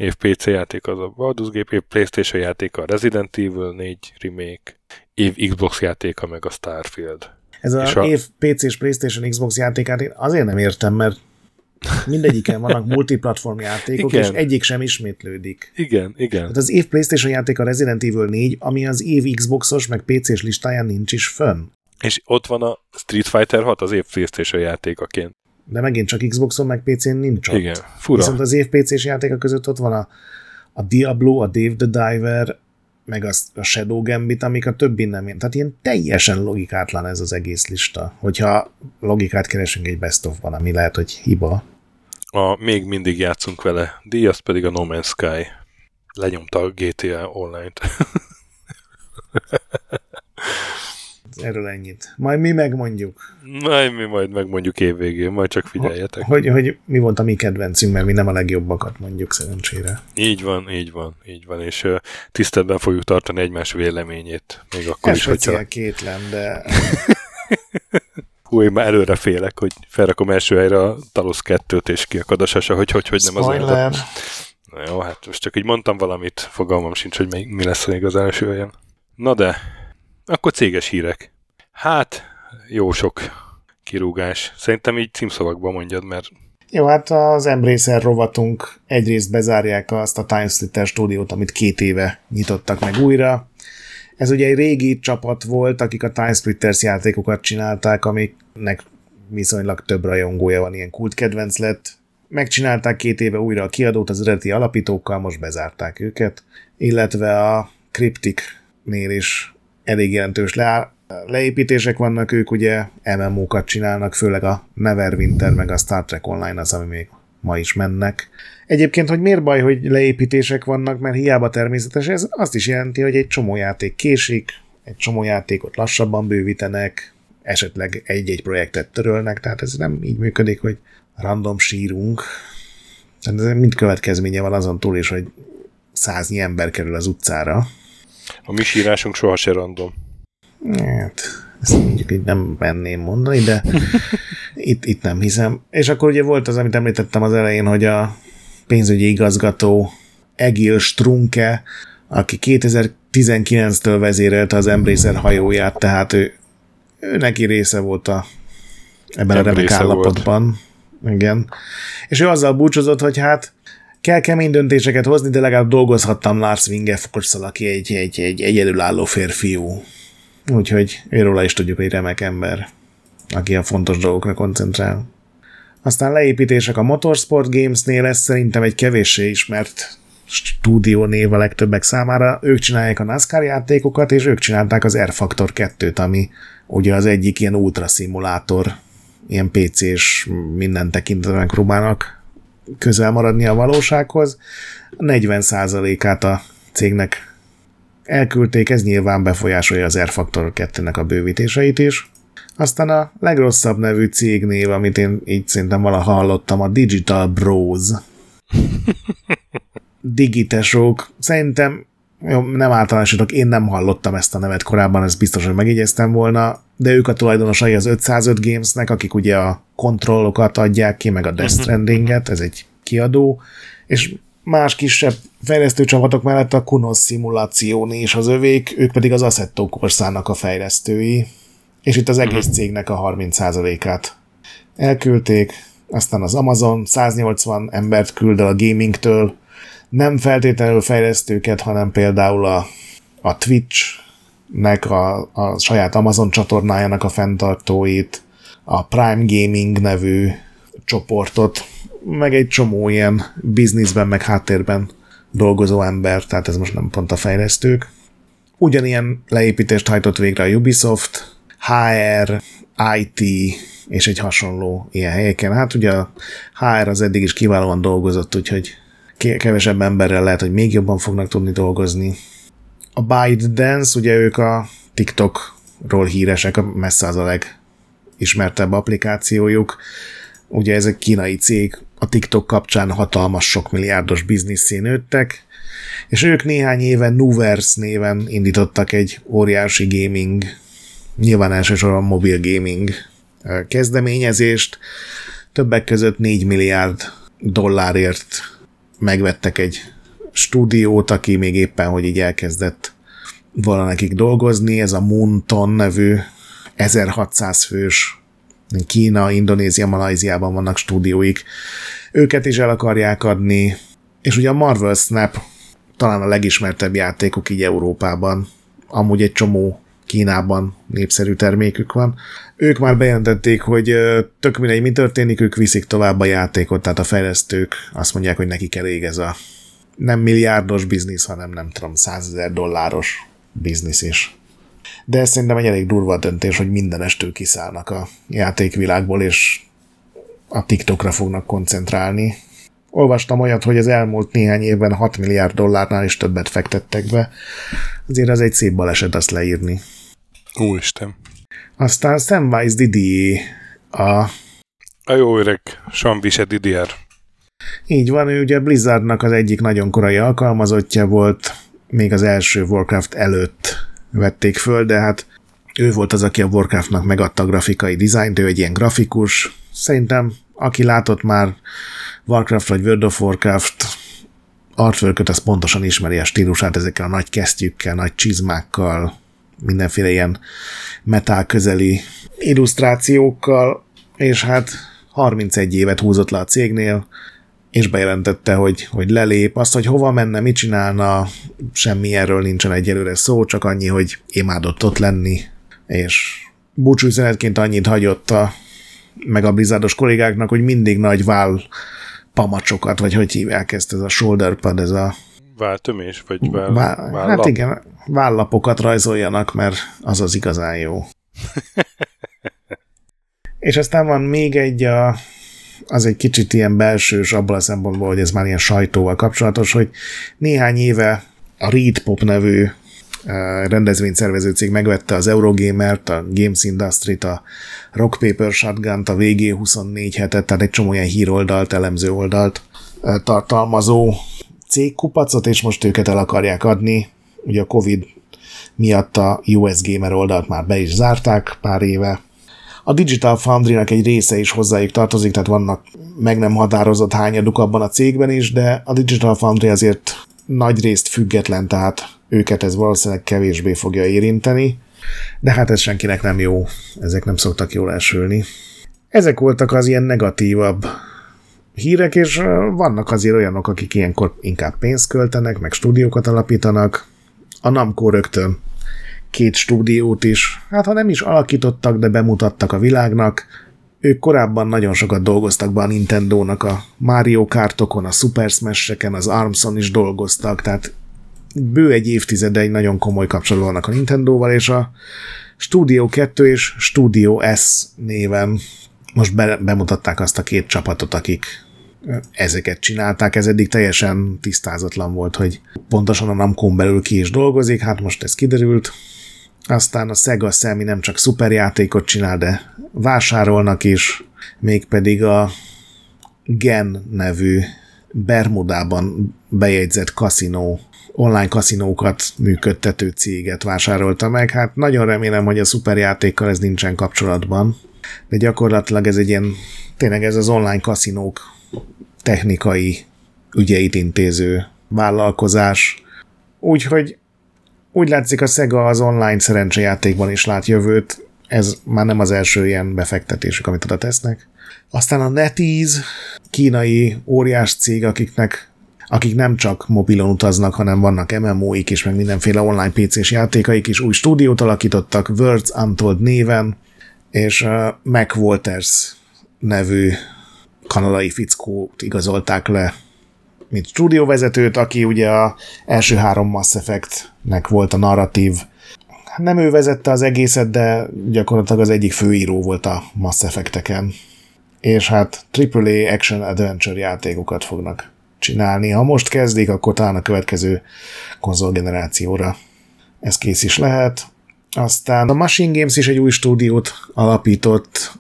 év PC játék az a Baldur's Gate, év Playstation játéka a Resident Evil 4 remake, év Xbox játéka meg a Starfield. Ez a, a év PC és Playstation Xbox játékát én azért nem értem, mert Mindegyiken vannak <laughs> multiplatform játékok, igen. és egyik sem ismétlődik. Igen, igen. Hát az év PlayStation játék a Resident Evil 4, ami az év Xboxos meg PC-s listáján nincs is fönn. És ott van a Street Fighter 6 az év PlayStation játékaként. De megint csak Xboxon meg PC-n nincs ott. Igen, fura. Viszont az év PC-s játéka között ott van a, a Diablo, a Dave the Diver, meg a, a Shadow Gambit, amik a többi nem ilyen. Tehát ilyen teljesen logikátlan ez az egész lista. Hogyha logikát keresünk egy best of-ban, ami lehet, hogy hiba. A még mindig játszunk vele, díjaz pedig a No Man's Sky. Lenyomta a GTA Online-t. <laughs> Erről ennyit. Majd mi megmondjuk. Majd mi majd megmondjuk évvégén, majd csak figyeljetek. Hogy, hogy mi volt a mi kedvencünk, mert mi nem a legjobbakat mondjuk szerencsére. Így van, így van, így van, és uh, tiszteletben fogjuk tartani egymás véleményét. Még akkor Ez is, hogyha... kétlen, de... <laughs> Hú, én már előre félek, hogy felrakom első helyre a Talos 2-t, és kiakad a sasa, hogy hogy, hogy nem Spoiler. az Na jó, hát most csak így mondtam valamit, fogalmam sincs, hogy mi, mi lesz még az első helyen. Na de, akkor céges hírek. Hát, jó sok kirúgás. Szerintem így címszavakban mondjad, mert... Jó, hát az Embracer rovatunk egyrészt bezárják azt a Timesplitter stúdiót, amit két éve nyitottak meg újra. Ez ugye egy régi csapat volt, akik a Timesplitters játékokat csinálták, amiknek viszonylag több rajongója van, ilyen kult kedvenc lett. Megcsinálták két éve újra a kiadót az eredeti alapítókkal, most bezárták őket, illetve a Cryptic-nél is elég jelentős le, leépítések vannak, ők ugye MMO-kat csinálnak, főleg a Neverwinter meg a Star Trek Online az, ami még ma is mennek. Egyébként, hogy miért baj, hogy leépítések vannak, mert hiába természetes, ez azt is jelenti, hogy egy csomó játék késik, egy csomó játékot lassabban bővítenek, esetleg egy-egy projektet törölnek, tehát ez nem így működik, hogy random sírunk. Ez mind következménye van azon túl is, hogy száznyi ember kerül az utcára, a mi sírásunk soha se random. Hát, ezt mondjuk így nem menném mondani, de <laughs> itt, itt nem hiszem. És akkor ugye volt az, amit említettem az elején, hogy a pénzügyi igazgató Egil Strunke, aki 2019-től vezérelte az Embracer hajóját, tehát ő, ő neki része volt a, ebben Nem a remek állapotban. Volt. Igen. És ő azzal búcsúzott, hogy hát kell kemény döntéseket hozni, de legalább dolgozhattam Lars Wingefors-szal, aki egy, egy, egy egyedülálló férfiú. Úgyhogy őróla is tudjuk, hogy remek ember, aki a fontos dolgokra koncentrál. Aztán leépítések a Motorsport Games-nél, ez szerintem egy kevéssé ismert stúdió név a legtöbbek számára. Ők csinálják a NASCAR játékokat, és ők csinálták az R Factor 2-t, ami ugye az egyik ilyen ultra szimulátor, ilyen PC-s minden tekintetben próbálnak közel maradni a valósághoz. 40%-át a cégnek elküldték, ez nyilván befolyásolja az R-Factor 2-nek a bővítéseit is. Aztán a legrosszabb nevű cégnév, amit én így szerintem valaha hallottam, a Digital Bros. <laughs> Digitesok. Szerintem jó, nem általánosítok, én nem hallottam ezt a nevet korábban, ezt biztos, hogy megjegyeztem volna, de ők a tulajdonosai az 505 Gamesnek, akik ugye a kontrollokat adják ki, meg a Death mhm. Strandinget, ez egy kiadó, és más kisebb fejlesztő csapatok mellett a Kunos szimuláció és az övék, ők pedig az Assetto Corsának a fejlesztői, és itt az egész mhm. cégnek a 30%-át elküldték, aztán az Amazon 180 embert küld el a gamingtől, nem feltétlenül fejlesztőket, hanem például a, a Twitch-nek a, a saját Amazon csatornájának a fenntartóit, a Prime Gaming nevű csoportot, meg egy csomó ilyen bizniszben, meg háttérben dolgozó ember, tehát ez most nem pont a fejlesztők. Ugyanilyen leépítést hajtott végre a Ubisoft, HR, IT és egy hasonló ilyen helyeken. Hát ugye a HR az eddig is kiválóan dolgozott, úgyhogy kevesebb emberrel lehet, hogy még jobban fognak tudni dolgozni. A ByteDance, ugye ők a TikTokról híresek, a messze az a legismertebb applikációjuk. Ugye ez egy kínai cég, a TikTok kapcsán hatalmas sok milliárdos bizniszé nőttek, és ők néhány éve Nuverse néven indítottak egy óriási gaming, nyilván elsősorban mobil gaming kezdeményezést, többek között 4 milliárd dollárért megvettek egy stúdiót, aki még éppen, hogy így elkezdett volna nekik dolgozni, ez a Moonton nevű 1600 fős Kína, Indonézia, Malajziában vannak stúdióik. Őket is el akarják adni, és ugye a Marvel Snap talán a legismertebb játékok így Európában. Amúgy egy csomó Kínában népszerű termékük van. Ők már bejelentették, hogy tök mindegy, mi történik, ők viszik tovább a játékot, tehát a fejlesztők azt mondják, hogy nekik elég ez a nem milliárdos biznisz, hanem nem tudom, százezer dolláros biznisz is. De ez szerintem egy elég durva döntés, hogy minden estől kiszállnak a játékvilágból, és a TikTokra fognak koncentrálni. Olvastam olyat, hogy az elmúlt néhány évben 6 milliárd dollárnál is többet fektettek be. Azért az egy szép baleset azt leírni. Úristen. Aztán Samwise Didier a... A jó öreg Sanvise Didier. Így van, ő ugye Blizzardnak az egyik nagyon korai alkalmazottja volt, még az első Warcraft előtt vették föl, de hát ő volt az, aki a Warcraftnak megadta a grafikai dizájnt, ő egy ilyen grafikus. Szerintem, aki látott már Warcraft vagy World of Warcraft artwork az pontosan ismeri a stílusát ezekkel a nagy kesztyűkkel, nagy csizmákkal, mindenféle ilyen metál közeli illusztrációkkal, és hát 31 évet húzott le a cégnél, és bejelentette, hogy, hogy lelép. Azt, hogy hova menne, mit csinálna, semmi erről nincsen egyelőre szó, csak annyi, hogy imádott ott lenni, és búcsúüzenetként annyit hagyott a, meg a blizzardos kollégáknak, hogy mindig nagy váll pamacsokat, vagy hogy hívják ezt, ez a shoulder pad, ez a Váltömés? Vagy váll, Vá- vállap? Hát igen, vállapokat rajzoljanak, mert az az igazán jó. <laughs> És aztán van még egy, a, az egy kicsit ilyen belsős abban a szempontból, hogy ez már ilyen sajtóval kapcsolatos, hogy néhány éve a Read Pop nevű rendezvényszervező cég megvette az Eurogamer-t, a Games Industry-t, a Rock Paper Shotgun-t, a VG24 hetet, tehát egy csomó ilyen híroldalt, elemző oldalt tartalmazó cégkupacot, és most őket el akarják adni. Ugye a Covid miatt a US Gamer oldalt már be is zárták pár éve. A Digital Foundry-nak egy része is hozzájuk tartozik, tehát vannak meg nem határozott hányaduk abban a cégben is, de a Digital Foundry azért nagy részt független, tehát őket ez valószínűleg kevésbé fogja érinteni, de hát ez senkinek nem jó, ezek nem szoktak jól elsülni. Ezek voltak az ilyen negatívabb hírek, és vannak azért olyanok, akik ilyenkor inkább pénzt költenek, meg stúdiókat alapítanak. A Namco rögtön két stúdiót is, hát ha nem is alakítottak, de bemutattak a világnak. Ők korábban nagyon sokat dolgoztak be a Nintendo-nak a Mario Kartokon, a Super Smash-eken, az Armson is dolgoztak, tehát bő egy évtizede egy nagyon komoly kapcsolat vannak a Nintendo-val, és a Studio 2 és Studio S néven most be, bemutatták azt a két csapatot, akik ezeket csinálták, ez eddig teljesen tisztázatlan volt, hogy pontosan a namco belül ki is dolgozik, hát most ez kiderült. Aztán a Sega Sammy nem csak szuperjátékot csinál, de vásárolnak is, mégpedig a Gen nevű Bermudában bejegyzett kaszinó, online kaszinókat működtető céget vásárolta meg. Hát nagyon remélem, hogy a szuperjátékkal ez nincsen kapcsolatban, de gyakorlatilag ez egy ilyen, tényleg ez az online kaszinók technikai ügyeit intéző vállalkozás. Úgyhogy úgy látszik a Sega az online szerencsejátékban is lát jövőt, ez már nem az első ilyen befektetésük, amit oda tesznek. Aztán a NetEase, kínai óriás cég, akiknek akik nem csak mobilon utaznak, hanem vannak MMO-ik is, meg mindenféle online PC-s játékaik is, új stúdiót alakítottak, Words Untold néven, és uh, Mac Walters nevű kanadai fickót igazolták le, mint stúdióvezetőt, aki ugye a első három Mass Effect-nek volt a narratív. Nem ő vezette az egészet, de gyakorlatilag az egyik főíró volt a Mass Effect-eken. És hát AAA Action Adventure játékokat fognak csinálni. Ha most kezdik, akkor talán a következő konzolgenerációra ez kész is lehet. Aztán a Machine Games is egy új stúdiót alapított,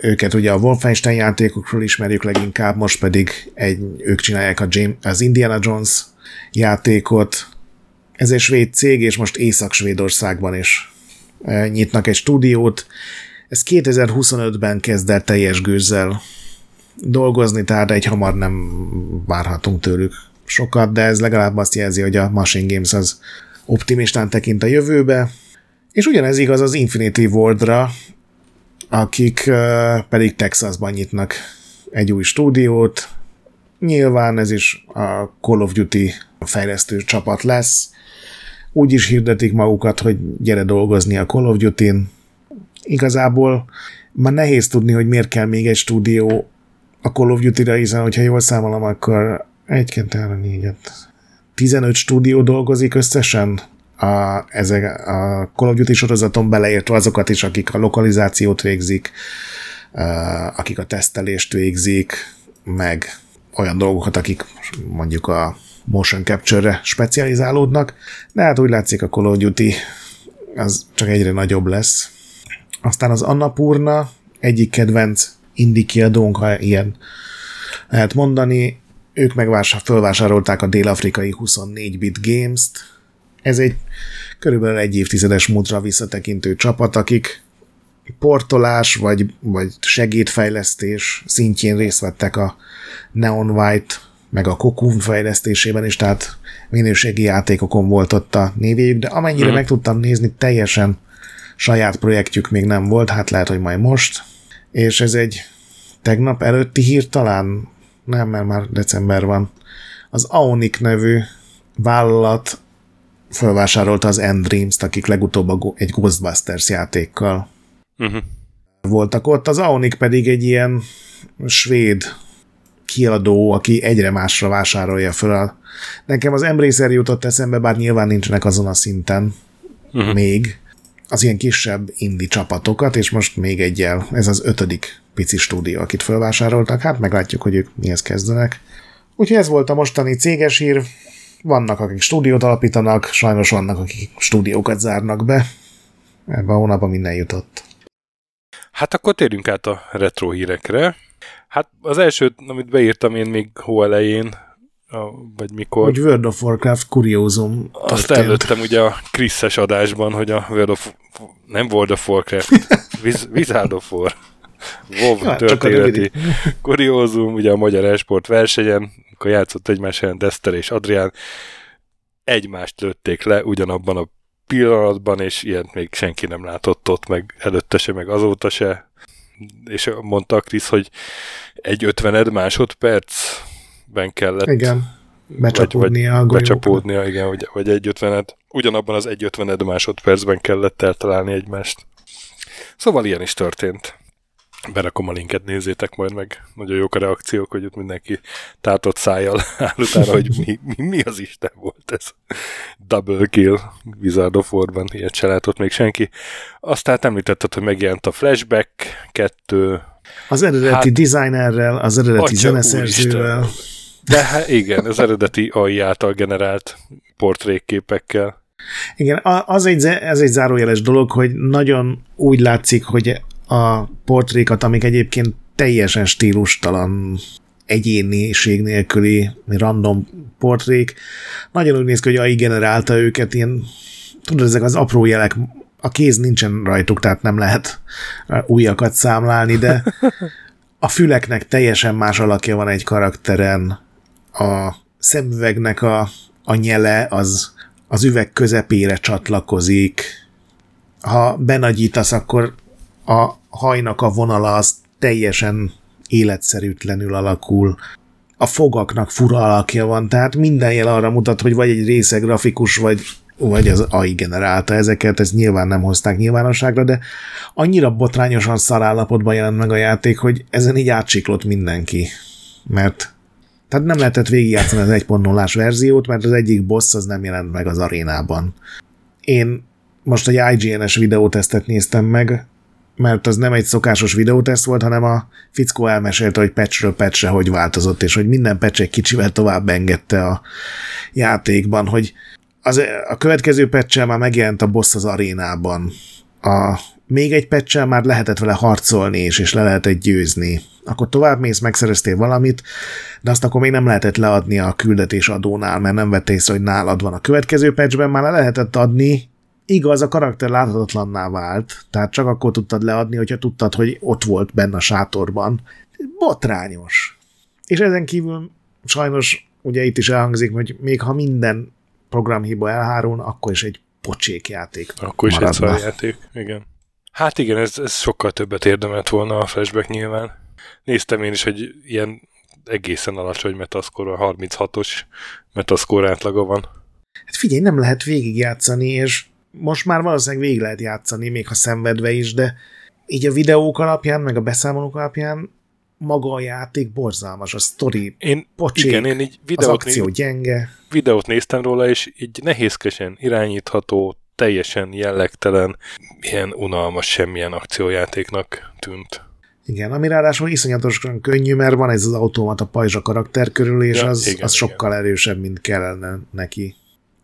őket ugye a Wolfenstein játékokról ismerjük leginkább, most pedig egy, ők csinálják a James, az Indiana Jones játékot. Ez egy svéd cég, és most Észak-Svédországban is nyitnak egy stúdiót. Ez 2025-ben kezd el teljes gőzzel dolgozni, tehát egy hamar nem várhatunk tőlük sokat, de ez legalább azt jelzi, hogy a Machine Games az optimistán tekint a jövőbe, és ugyanez igaz az Infinity Wardra, akik pedig Texasban nyitnak egy új stúdiót. Nyilván ez is a Call of Duty fejlesztő csapat lesz. Úgy is hirdetik magukat, hogy gyere dolgozni a Call of Duty-n. Igazából már nehéz tudni, hogy miért kell még egy stúdió a Call of Duty-ra, hiszen hogyha jól számolom, akkor 1, 2, 3, 4, 5, 15 stúdió dolgozik összesen a, ezek a Call of Duty sorozaton beleértve azokat is, akik a lokalizációt végzik, akik a tesztelést végzik, meg olyan dolgokat, akik mondjuk a motion capture-re specializálódnak, de hát úgy látszik a Call of Duty az csak egyre nagyobb lesz. Aztán az Annapurna egyik kedvenc indie kiadónk, ha ilyen lehet mondani, ők megvásár, fölvásárolták a dél-afrikai 24-bit Games-t. Ez egy körülbelül egy évtizedes múltra visszatekintő csapat, akik portolás vagy, vagy segédfejlesztés szintjén részt vettek a Neon White meg a Cocoon fejlesztésében is, tehát minőségi játékokon volt ott a névéjük, de amennyire hmm. meg tudtam nézni, teljesen saját projektjük még nem volt, hát lehet, hogy majd most. És ez egy tegnap előtti hír talán, nem, mert már december van. Az Aonik nevű vállalat felvásárolta az Endreams-t, akik legutóbb egy Ghostbusters játékkal uh-huh. voltak ott. Az Aonik pedig egy ilyen svéd kiadó, aki egyre másra vásárolja föl. Nekem az Embracer jutott eszembe, bár nyilván nincsenek azon a szinten uh-huh. még, az ilyen kisebb indi csapatokat, és most még egyel, ez az ötödik pici stúdió, akit felvásároltak, hát meglátjuk, hogy ők mihez kezdenek. Úgyhogy ez volt a mostani céges hír, vannak, akik stúdiót alapítanak, sajnos vannak, akik stúdiókat zárnak be. Ebben a hónapban minden jutott. Hát akkor térjünk át a retro hírekre. Hát az első, amit beírtam én még hó elején, vagy mikor. Hogy World of Warcraft kuriózum. Azt előttem ugye a Kriszes adásban, hogy a World of, nem World of Warcraft, <laughs> Wizard of War. WoW ja, történeti <laughs> kuriózum, ugye a magyar esport versenyen, akkor játszott egymás ellen Dester és Adrián, egymást lőtték le ugyanabban a pillanatban, és ilyet még senki nem látott ott, meg előtte se, meg azóta se. És mondta a Krisz, hogy egy ötvened másodpercben kellett igen. Becsapódnia vagy, vagy becsapódnia, igen, vagy, vagy egy ötvened. Ugyanabban az egy ötvened másodpercben kellett eltalálni egymást. Szóval ilyen is történt. Berakom a linket, nézzétek majd meg. Nagyon jók a reakciók, hogy ott mindenki tátott szájjal <laughs> áll utána, hogy mi, mi, mi az Isten volt ez. Double kill Wizard of War-ban, ilyet se látott még senki. Aztán említetted, hogy megjelent a Flashback 2. Az eredeti hát, designerrel, az eredeti zeneszerzővel. De hát igen, az eredeti AI által generált portrékképekkel. Igen, az egy, ez egy zárójeles dolog, hogy nagyon úgy látszik, hogy a portrékat, amik egyébként teljesen stílustalan egyéniség nélküli random portrék. Nagyon úgy néz ki, hogy AI generálta őket, ilyen, tudod, ezek az apró jelek, a kéz nincsen rajtuk, tehát nem lehet újakat számlálni, de a füleknek teljesen más alakja van egy karakteren, a szemüvegnek a, a nyele az az üveg közepére csatlakozik, ha benagyítasz, akkor a hajnak a vonala az teljesen életszerűtlenül alakul. A fogaknak fura alakja van, tehát minden jel arra mutat, hogy vagy egy része grafikus, vagy, vagy az AI generálta ezeket, ezt nyilván nem hozták nyilvánosságra, de annyira botrányosan szarállapotban jelent meg a játék, hogy ezen így átsiklott mindenki. Mert tehát nem lehetett végigjátszani az 1.0-ás verziót, mert az egyik boss az nem jelent meg az arénában. Én most egy IGN-es videótesztet néztem meg, mert az nem egy szokásos videóteszt volt, hanem a fickó elmesélte, hogy patchről patchre hogy változott, és hogy minden patch egy kicsivel tovább engedte a játékban, hogy az, a következő patch már megjelent a boss az arénában. A, még egy patch már lehetett vele harcolni, és, és le lehetett győzni. Akkor tovább mész, megszereztél valamit, de azt akkor még nem lehetett leadni a küldetés adónál, mert nem vette észre, hogy nálad van. A következő patchben már le lehetett adni, Igaz, a karakter láthatatlanná vált, tehát csak akkor tudtad leadni, hogyha tudtad, hogy ott volt benne a sátorban. Botrányos. És ezen kívül sajnos ugye itt is elhangzik, hogy még ha minden programhiba elhárul, akkor is egy pocsék játék. Akkor is maradna. egy játék, igen. Hát igen, ez, ez sokkal többet érdemelt volna a flashback nyilván. Néztem én is, hogy ilyen egészen alacsony metaszkor, a 36-os metaszkor átlaga van. Hát figyelj, nem lehet végigjátszani, és most már valószínűleg végig lehet játszani, még ha szenvedve is, de így a videók alapján, meg a beszámolók alapján maga a játék borzalmas, a sztori én, pocsék, igen, én így videót az akció néz, gyenge. Videót néztem róla, és így nehézkesen irányítható, teljesen jellegtelen, ilyen unalmas semmilyen akciójátéknak tűnt. Igen, ami ráadásul iszonyatosan könnyű, mert van ez az automata pajzsa karakter körül, és ja, az, igen, az igen. sokkal erősebb, mint kellene neki.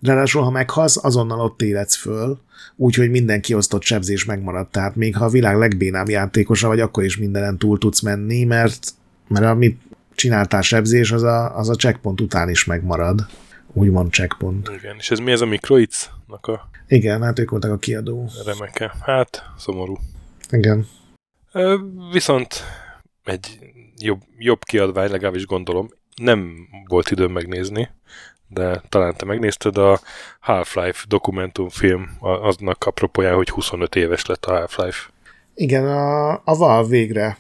Ráadásul, ha meghalsz, azonnal ott életsz föl, úgyhogy minden kiosztott sebzés megmaradt. Tehát még ha a világ legbénább játékosa vagy, akkor is mindenen túl tudsz menni, mert, mert amit csináltál sebzés, az a, az a checkpoint után is megmarad. Úgymond checkpoint. Igen, és ez mi ez a Microids-nak a... Igen, hát ők voltak a kiadó. Remeke. Hát, szomorú. Igen. Viszont egy jobb, jobb kiadvány, legalábbis gondolom, nem volt időm megnézni, de talán te megnézted a Half-Life dokumentumfilm, aznak apropóján, hogy 25 éves lett a Half-Life. Igen, a, a Valve végre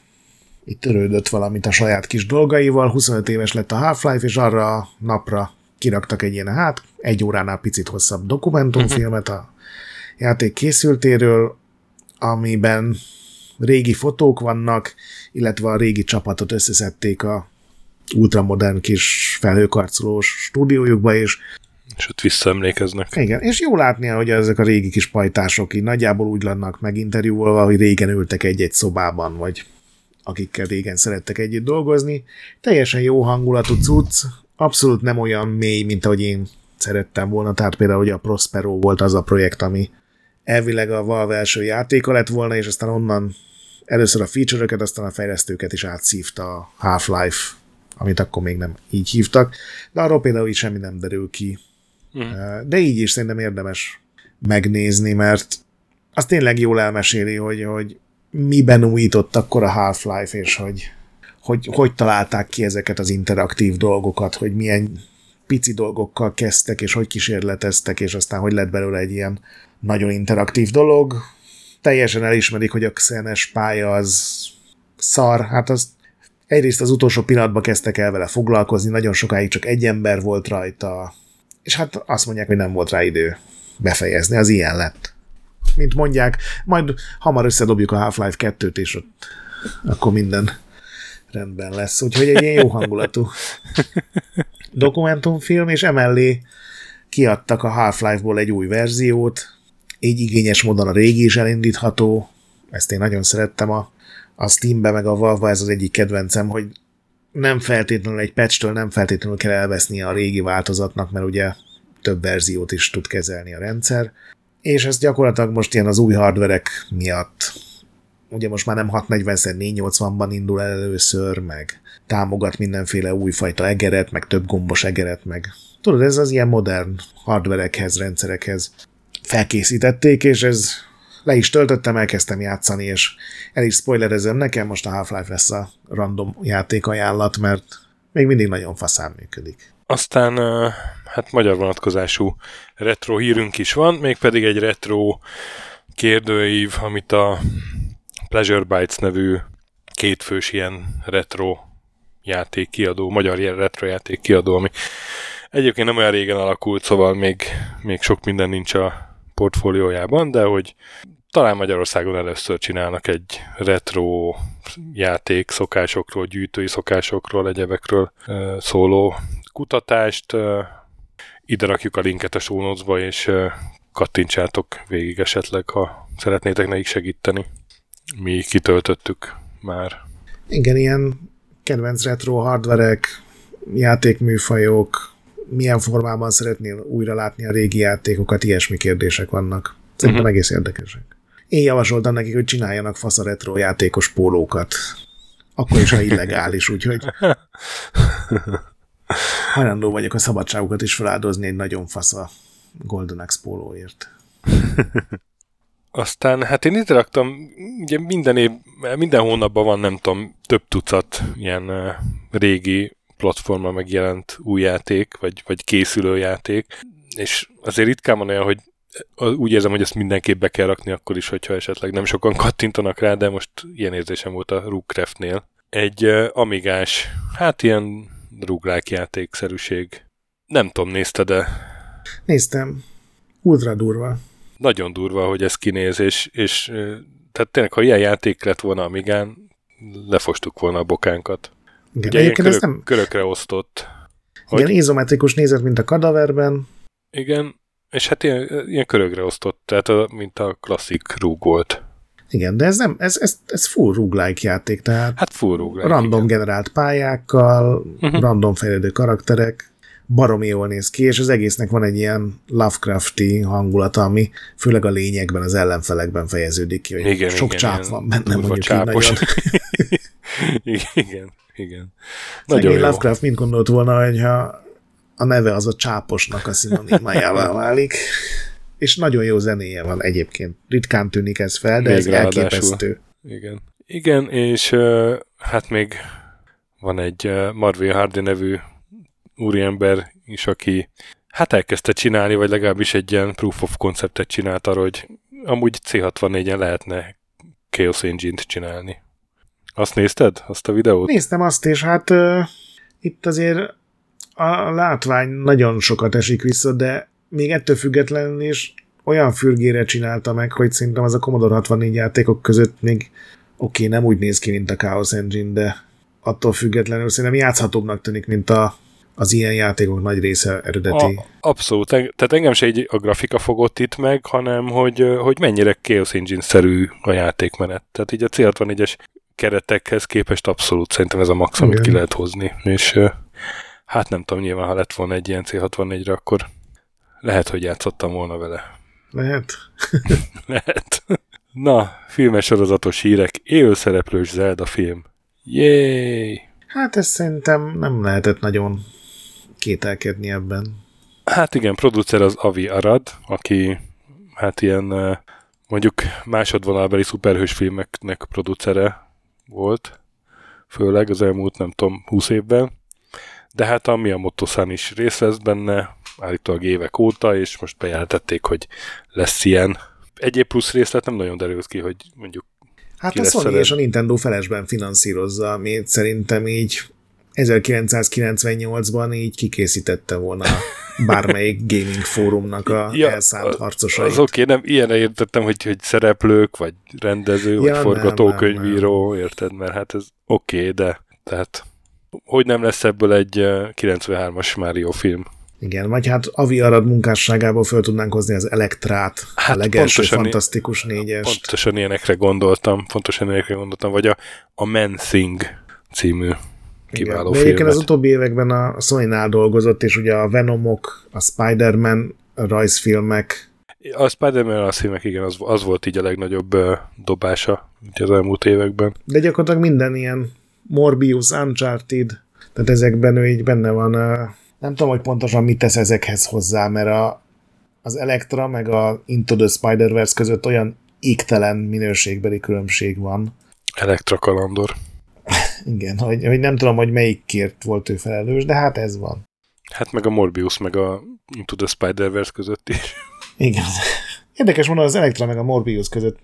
itt törődött valamit a saját kis dolgaival, 25 éves lett a Half-Life, és arra a napra kiraktak egy ilyen, hát egy óránál picit hosszabb dokumentumfilmet a játék készültéről, amiben régi fotók vannak, illetve a régi csapatot összeszedték a ultramodern kis felhőkarcolós stúdiójukba, és és ott visszaemlékeznek. Igen, és jó látni, hogy ezek a régi kis pajtások így nagyjából úgy lennek meginterjúolva, hogy régen ültek egy-egy szobában, vagy akikkel régen szerettek együtt dolgozni. Teljesen jó hangulatú cucc, abszolút nem olyan mély, mint ahogy én szerettem volna, tehát például, hogy a Prospero volt az a projekt, ami elvileg a Valve első játéka lett volna, és aztán onnan először a feature-öket, aztán a fejlesztőket is átszívta a Half-Life, amit akkor még nem így hívtak, de arról például így semmi nem derül ki. Mm. De így is szerintem érdemes megnézni, mert az tényleg jól elmeséli, hogy, hogy miben újított akkor a Half-Life, és hogy, hogy hogy találták ki ezeket az interaktív dolgokat, hogy milyen pici dolgokkal kezdtek, és hogy kísérleteztek, és aztán hogy lett belőle egy ilyen nagyon interaktív dolog. Teljesen elismerik, hogy a Xenes pálya az szar, hát az egyrészt az utolsó pillanatban kezdtek el vele foglalkozni, nagyon sokáig csak egy ember volt rajta, és hát azt mondják, hogy nem volt rá idő befejezni, az ilyen lett. Mint mondják, majd hamar összedobjuk a Half-Life 2-t, és ott akkor minden rendben lesz. Úgyhogy egy ilyen jó hangulatú <laughs> dokumentumfilm, és emellé kiadtak a Half-Life-ból egy új verziót, így igényes módon a régi is elindítható, ezt én nagyon szerettem a, a Steambe, meg a Valve, ez az egyik kedvencem, hogy nem feltétlenül egy patch nem feltétlenül kell elveszni a régi változatnak, mert ugye több verziót is tud kezelni a rendszer, és ez gyakorlatilag most ilyen az új hardverek miatt. Ugye most már nem 640x480-ban indul el először, meg támogat mindenféle újfajta egeret, meg több gombos egeret, meg tudod, ez az ilyen modern hardverekhez, rendszerekhez felkészítették, és ez le is töltöttem, elkezdtem játszani, és el is spoilerezem, nekem most a Half-Life lesz a random játékajánlat, mert még mindig nagyon faszán működik. Aztán hát magyar vonatkozású retro hírünk is van, mégpedig egy retro kérdőív, amit a Pleasure Bytes nevű kétfős ilyen retro játék kiadó, magyar ilyen retro játék kiadó, ami egyébként nem olyan régen alakult, szóval még, még sok minden nincs a portfóliójában, de hogy talán Magyarországon először csinálnak egy retro játék szokásokról, gyűjtői szokásokról, egyebekről szóló kutatást. Ide rakjuk a linket a show és kattintsátok végig esetleg, ha szeretnétek nekik segíteni. Mi kitöltöttük már. Igen, ilyen kedvenc retro hardverek, játékműfajok, milyen formában szeretnél újra látni a régi játékokat, ilyesmi kérdések vannak. Szerintem uh-huh. egész érdekesek. Én javasoltam nekik, hogy csináljanak fasz a retro játékos pólókat. Akkor is, ha illegális, úgyhogy <laughs> hajlandó vagyok a szabadságukat is feláldozni egy nagyon fasz a Golden Axe pólóért. Aztán hát én itt raktam, ugye minden év, minden hónapban van nem tudom, több tucat ilyen uh, régi platforma megjelent új játék, vagy, vagy készülő játék, és azért ritkán van olyan, hogy úgy érzem, hogy ezt mindenképp be kell rakni akkor is, hogyha esetleg nem sokan kattintanak rá, de most ilyen érzésem volt a Rookcraftnél. Egy uh, amigás, hát ilyen ruglák játékszerűség. Nem tudom, nézted de Néztem. Ultra durva. Nagyon durva, hogy ez kinéz, és, és tehát tényleg, ha ilyen játék lett volna Amigán, lefostuk volna a bokánkat. Igen, Ugye ilyen körök, nem... körökre osztott. Hogy... Igen, izometrikus nézet, mint a kadaverben. Igen, és hát ilyen, ilyen körökre osztott, tehát a, mint a klasszik rúg volt. Igen, de ez nem, ez, ez, ez full roguelike játék, tehát hát full roguelike, random igen. generált pályákkal, uh-huh. random fejlődő karakterek, baromi jól néz ki, és az egésznek van egy ilyen Lovecrafti hangulata, ami főleg a lényegben, az ellenfelekben fejeződik ki, hogy igen, sok igen, csáp igen. van benne, mondjuk csápos. így nagyon. <laughs> igen, igen. Nagyon jó. Lovecraft mind gondolt volna, hogyha a neve az a csáposnak a szinonimájává <laughs> válik. És nagyon jó zenéje van egyébként. Ritkán tűnik ez fel, de még ez elképesztő. Igen. Igen, és hát még van egy Marvin Hardy nevű úriember is, aki hát elkezdte csinálni, vagy legalábbis egy ilyen proof of conceptet csinált arra, hogy amúgy C64-en lehetne Chaos Engine-t csinálni. Azt nézted, azt a videót? Néztem azt, és hát uh, itt azért a látvány nagyon sokat esik vissza, de még ettől függetlenül is olyan fürgére csinálta meg, hogy szerintem az a Commodore 64 játékok között még oké, okay, nem úgy néz ki, mint a Chaos Engine, de attól függetlenül szerintem játszhatóbbnak tűnik, mint a az ilyen játékok nagy része eredeti. A, abszolút. Tehát engem se egy a grafika fogott itt meg, hanem hogy, hogy mennyire Chaos Engine-szerű a játékmenet. Tehát így a C64-es keretekhez képest abszolút szerintem ez a max, amit ki lehet hozni. És hát nem tudom, nyilván ha lett volna egy ilyen C64-re, akkor lehet, hogy játszottam volna vele. Lehet. <laughs> lehet. Na, filmes sorozatos hírek. Élőszereplős Zelda film. Jéj! Hát ez szerintem nem lehetett nagyon kételkedni ebben. Hát igen, producer az Avi Arad, aki hát ilyen mondjuk másodvonalbeli szuperhős filmeknek producere volt, főleg az elmúlt, nem tudom, 20 évben. De hát a miyamoto is részt vesz benne, állítólag évek óta, és most bejelentették, hogy lesz ilyen. Egyéb plusz részlet nem nagyon derült ki, hogy mondjuk Hát a Sony és a Nintendo felesben finanszírozza, amit szerintem így 1998-ban így kikészítette volna bármelyik <laughs> gaming fórumnak a ja, elszánt harcosait. Az oké, okay, nem ilyenre értettem, hogy, hogy szereplők, vagy rendező, ja, vagy forgatókönyvíró, nem, nem. érted? Mert hát ez oké, okay, de tehát hogy nem lesz ebből egy 93-as Mario film? Igen, vagy hát Avi Arad munkásságából föl tudnánk hozni az Elektrát, hát a legelső fantasztikus négyes. Pontosan ilyenekre gondoltam, pontosan ilyenekre gondoltam, vagy a, a Man Thing című kiváló Igen. egyébként az utóbbi években a sony dolgozott, és ugye a Venomok, a Spider-Man rajzfilmek. A Spider-Man rajzfilmek, igen, az, az volt így a legnagyobb dobása az elmúlt években. De gyakorlatilag minden ilyen Morbius, Uncharted, tehát ezekben ő így benne van. Nem tudom, hogy pontosan mit tesz ezekhez hozzá, mert a, az Electra meg a Into the Spider-Verse között olyan égtelen minőségbeli különbség van. Electra kalandor. <laughs> Igen, hogy, hogy nem tudom, hogy melyikért volt ő felelős, de hát ez van. Hát meg a Morbius, meg a Into the Spider-Verse között is. Igen. Érdekes mondani, az Electra meg a Morbius között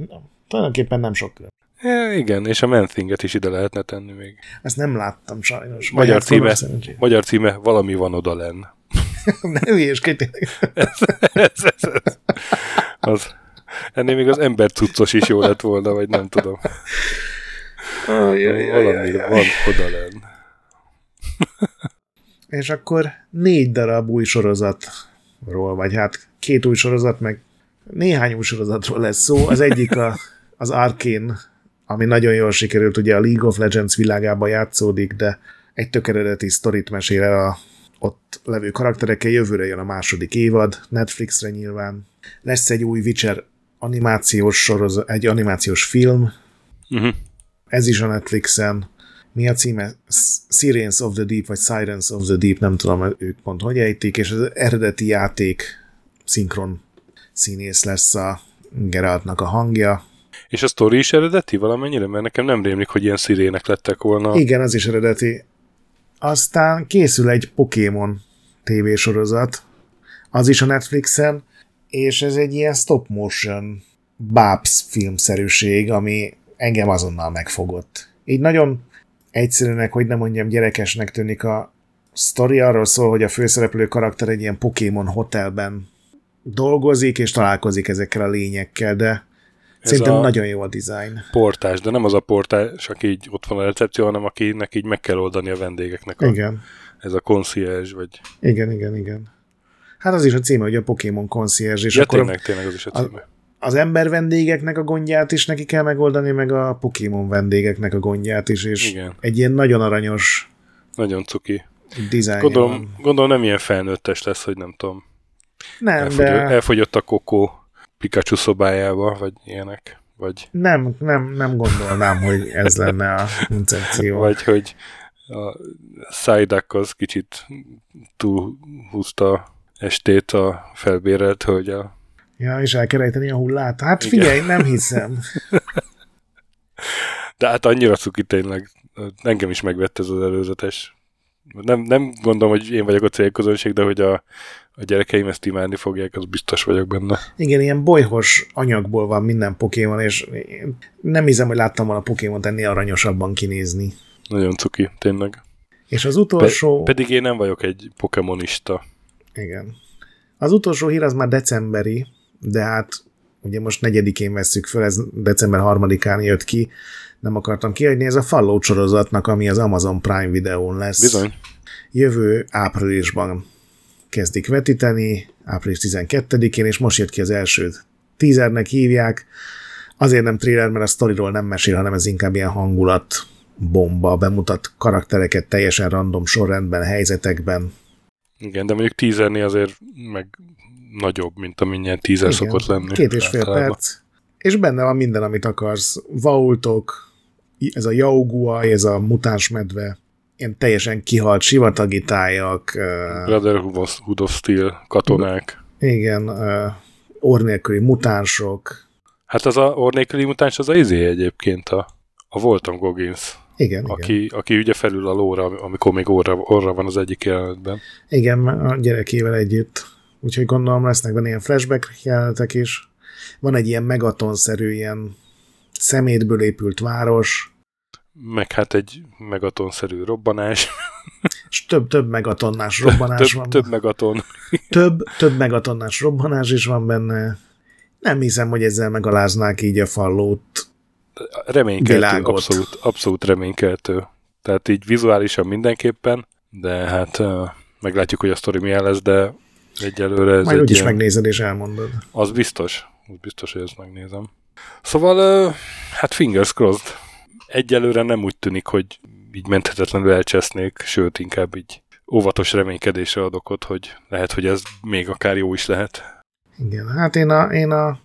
tulajdonképpen nem sok külön. É, igen, és a Manthinget is ide lehetne tenni még. Ezt nem láttam sajnos. Magyar címe, magyar címe Valami van oda lenn. <laughs> ne hülyéskedj ez, ez, ez, ez. Az, ennél még az ember cuccos is jó lett volna, vagy nem tudom. Ajaj, Valami van oda lenn. És akkor négy darab új sorozatról, vagy hát két új sorozat, meg néhány új sorozatról lesz szó. Az egyik a, az Arkane, ami nagyon jól sikerült, ugye a League of Legends világában játszódik, de egy tök eredeti sztorit mesél el a ott levő karakterekkel. Jövőre jön a második évad, Netflixre nyilván. Lesz egy új Witcher animációs sorozat, egy animációs film, uh-huh ez is a Netflixen. Mi a címe? Sirens of the Deep, vagy Sirens of the Deep, nem tudom ők pont hogy ejtik, és az eredeti játék szinkron színész lesz a Geraltnak a hangja. És a sztori is eredeti valamennyire? Mert nekem nem rémlik, hogy ilyen szirének lettek volna. Igen, az is eredeti. Aztán készül egy Pokémon tévésorozat, az is a Netflixen, és ez egy ilyen stop motion Babs filmszerűség, ami engem azonnal megfogott. Így nagyon egyszerűnek, hogy nem mondjam gyerekesnek tűnik a sztori arról szól, hogy a főszereplő karakter egy ilyen Pokémon hotelben dolgozik, és találkozik ezekkel a lényekkel, de szerintem a nagyon jó a design. Portás, de nem az a portás, aki így ott van a recepció, hanem akinek így meg kell oldani a vendégeknek. A, igen. Ez a concierge, vagy... Igen, igen, igen. Hát az is a címe, hogy a Pokémon concierge. És ja, akkor tényleg, tényleg az is a címe. A, az ember vendégeknek a gondját is neki kell megoldani, meg a Pokémon vendégeknek a gondját is, és Igen. egy ilyen nagyon aranyos nagyon cuki. Design gondolom, gondolom nem ilyen felnőttes lesz, hogy nem tudom. Nem, elfogyott, de... Elfogyott a kokó Pikachu szobájába, vagy ilyenek. Vagy... Nem, nem, nem gondolnám, hogy ez lenne a koncepció. Vagy hogy a Psyduck az kicsit túlhúzta estét a felbérelt hölgyel. Ja, és elkerejteni a hullát? Hát figyelj, Igen. nem hiszem. <laughs> De hát annyira cuki tényleg. Engem is megvett ez az előzetes. Nem, nem gondolom, hogy én vagyok a célközönség, de hogy a, a gyerekeim ezt imádni fogják, az biztos vagyok benne. Igen, ilyen bolyhos anyagból van minden Pokémon, és nem hiszem, hogy láttam volna Pokémon ennél aranyosabban kinézni. Nagyon cuki, tényleg. És az utolsó... Pe- pedig én nem vagyok egy pokémonista. Igen. Az utolsó hír az már decemberi, de hát ugye most negyedikén vesszük föl, ez december harmadikán jött ki, nem akartam kiadni, ez a Fallout sorozatnak, ami az Amazon Prime videón lesz. Bizony. Jövő áprilisban kezdik vetíteni, április 12-én, és most jött ki az első teasernek hívják. Azért nem trailer, mert a sztoriról nem mesél, hanem ez inkább ilyen hangulat bomba, bemutat karaktereket teljesen random sorrendben, helyzetekben. Igen, de mondjuk teasernél azért meg nagyobb, mint amilyen teaser Igen, szokott lenni. Két és fél perc. És benne van minden, amit akarsz. Vaultok, ez a Yaugua, ez a mutáns medve, ilyen teljesen kihalt sivatagi tájak. Brotherhood of Steel katonák. Igen, orr nélküli mutánsok. Hát az a orr nélküli mutáns az a izé egyébként, a, a Volton Goggins. Igen, aki, igen. aki ugye felül a lóra, amikor még orra, orra van az egyik jelenetben. Igen, a gyerekével együtt. Úgyhogy gondolom lesznek benne ilyen flashback jelenetek is. Van egy ilyen megatonszerű, ilyen szemétből épült város. Meg hát egy megatonszerű robbanás. És több, több megatonnás robbanás több, van. Több megaton. több, több megatonnás robbanás is van benne. Nem hiszem, hogy ezzel megaláznák így a fallót. Reménykeltő, világot. abszolút, abszolút reménykeltő. Tehát így vizuálisan mindenképpen, de hát meglátjuk, hogy a sztori milyen lesz, de egyelőre ez Majd úgyis ilyen... megnézed és elmondod. Az biztos. Az biztos, hogy ezt megnézem. Szóval, hát fingers crossed. Egyelőre nem úgy tűnik, hogy így menthetetlenül elcsesznék, sőt, inkább így óvatos reménykedésre adok ott, hogy lehet, hogy ez még akár jó is lehet. Igen, hát én a, én a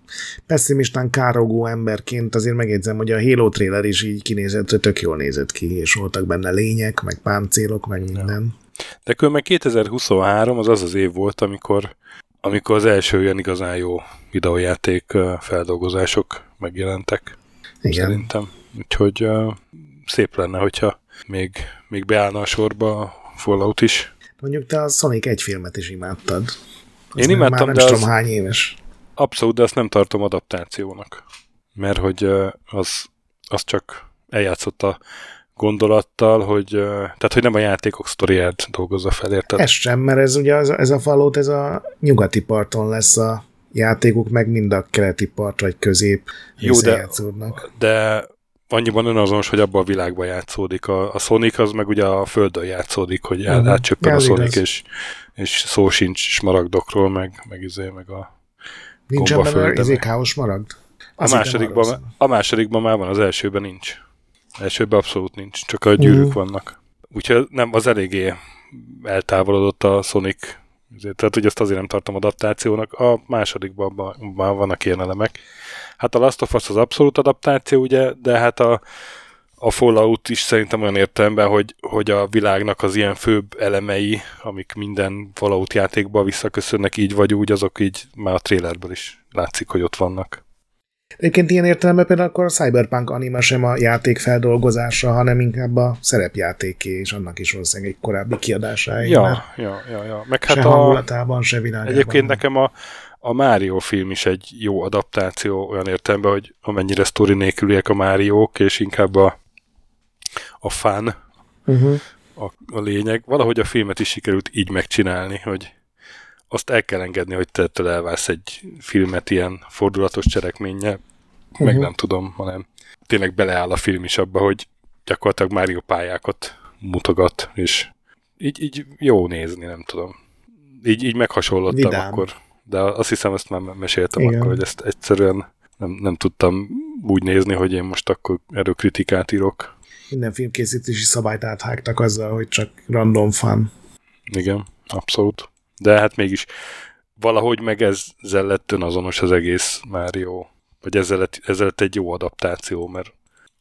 pessimistán károgó emberként azért megjegyzem, hogy a Halo trailer is így kinézett, hogy tök jól nézett ki, és voltak benne lények, meg páncélok, meg minden. Ja. De különben 2023 az az az év volt, amikor, amikor az első ilyen igazán jó videójáték feldolgozások megjelentek. Igen. Szerintem. Úgyhogy uh, szép lenne, hogyha még, még beállna a sorba a Fallout is. Mondjuk te a Sonic egy filmet is imádtad. Az Én imádtam, már nem de tudom az... hány éves. Abszolút, de azt nem tartom adaptációnak. Mert hogy az, az csak eljátszott a gondolattal, hogy, tehát, hogy nem a játékok sztoriát dolgozza fel, érted? Ez sem, mert ez ugye ez, ez a falót, ez a nyugati parton lesz a játékok, meg mind a keleti part, vagy közép Jó, de, de annyiban önazonos, hogy abban a világban játszódik. A, a Sonic az meg ugye a földön játszódik, hogy uh-huh. átcsöppen a Sonic, és, és szó sincs smaragdokról, meg, meg, izé, meg a Nincsen benne izé káos maragd? a másodikban, a másodikban már van, az elsőben nincs. Elsőben abszolút nincs, csak a gyűrűk uh. vannak. Úgyhogy nem, az eléggé eltávolodott a Sonic, tehát hogy ezt azért nem tartom adaptációnak. A másodikban már vannak ilyen elemek. Hát a Last of Us az abszolút adaptáció, ugye, de hát a, a Fallout is szerintem olyan értelemben, hogy, hogy a világnak az ilyen főbb elemei, amik minden Fallout játékba visszaköszönnek így vagy úgy, azok így már a trailerből is látszik, hogy ott vannak. Egyébként ilyen értelemben például akkor a Cyberpunk anima sem a játék feldolgozása, hanem inkább a szerepjátéké, és annak is valószínűleg egy korábbi kiadásáig. Ja, ja, ja, ja. Meg hát se a... hangulatában, se világában. Egyébként nekem a, a Mario film is egy jó adaptáció olyan értelemben, hogy amennyire sztori nélküliek a Máriók, és inkább a, a fan uh-huh. a, a lényeg. Valahogy a filmet is sikerült így megcsinálni, hogy azt el kell engedni, hogy te ettől elvász egy filmet ilyen fordulatos cselekménnyel, uh-huh. meg nem tudom, hanem tényleg beleáll a film is abba, hogy gyakorlatilag Mario pályákat mutogat, és így, így jó nézni, nem tudom. Így, így meghasonlottam Vidám. akkor, de azt hiszem, ezt már meséltem Igen. akkor, hogy ezt egyszerűen nem, nem tudtam úgy nézni, hogy én most akkor erről kritikát írok. Minden filmkészítési szabályt áthágtak azzal, hogy csak random fan. Igen, abszolút. De hát mégis valahogy meg ezzel lett azonos az egész Mario, vagy ezzel lett, ezzel lett egy jó adaptáció, mert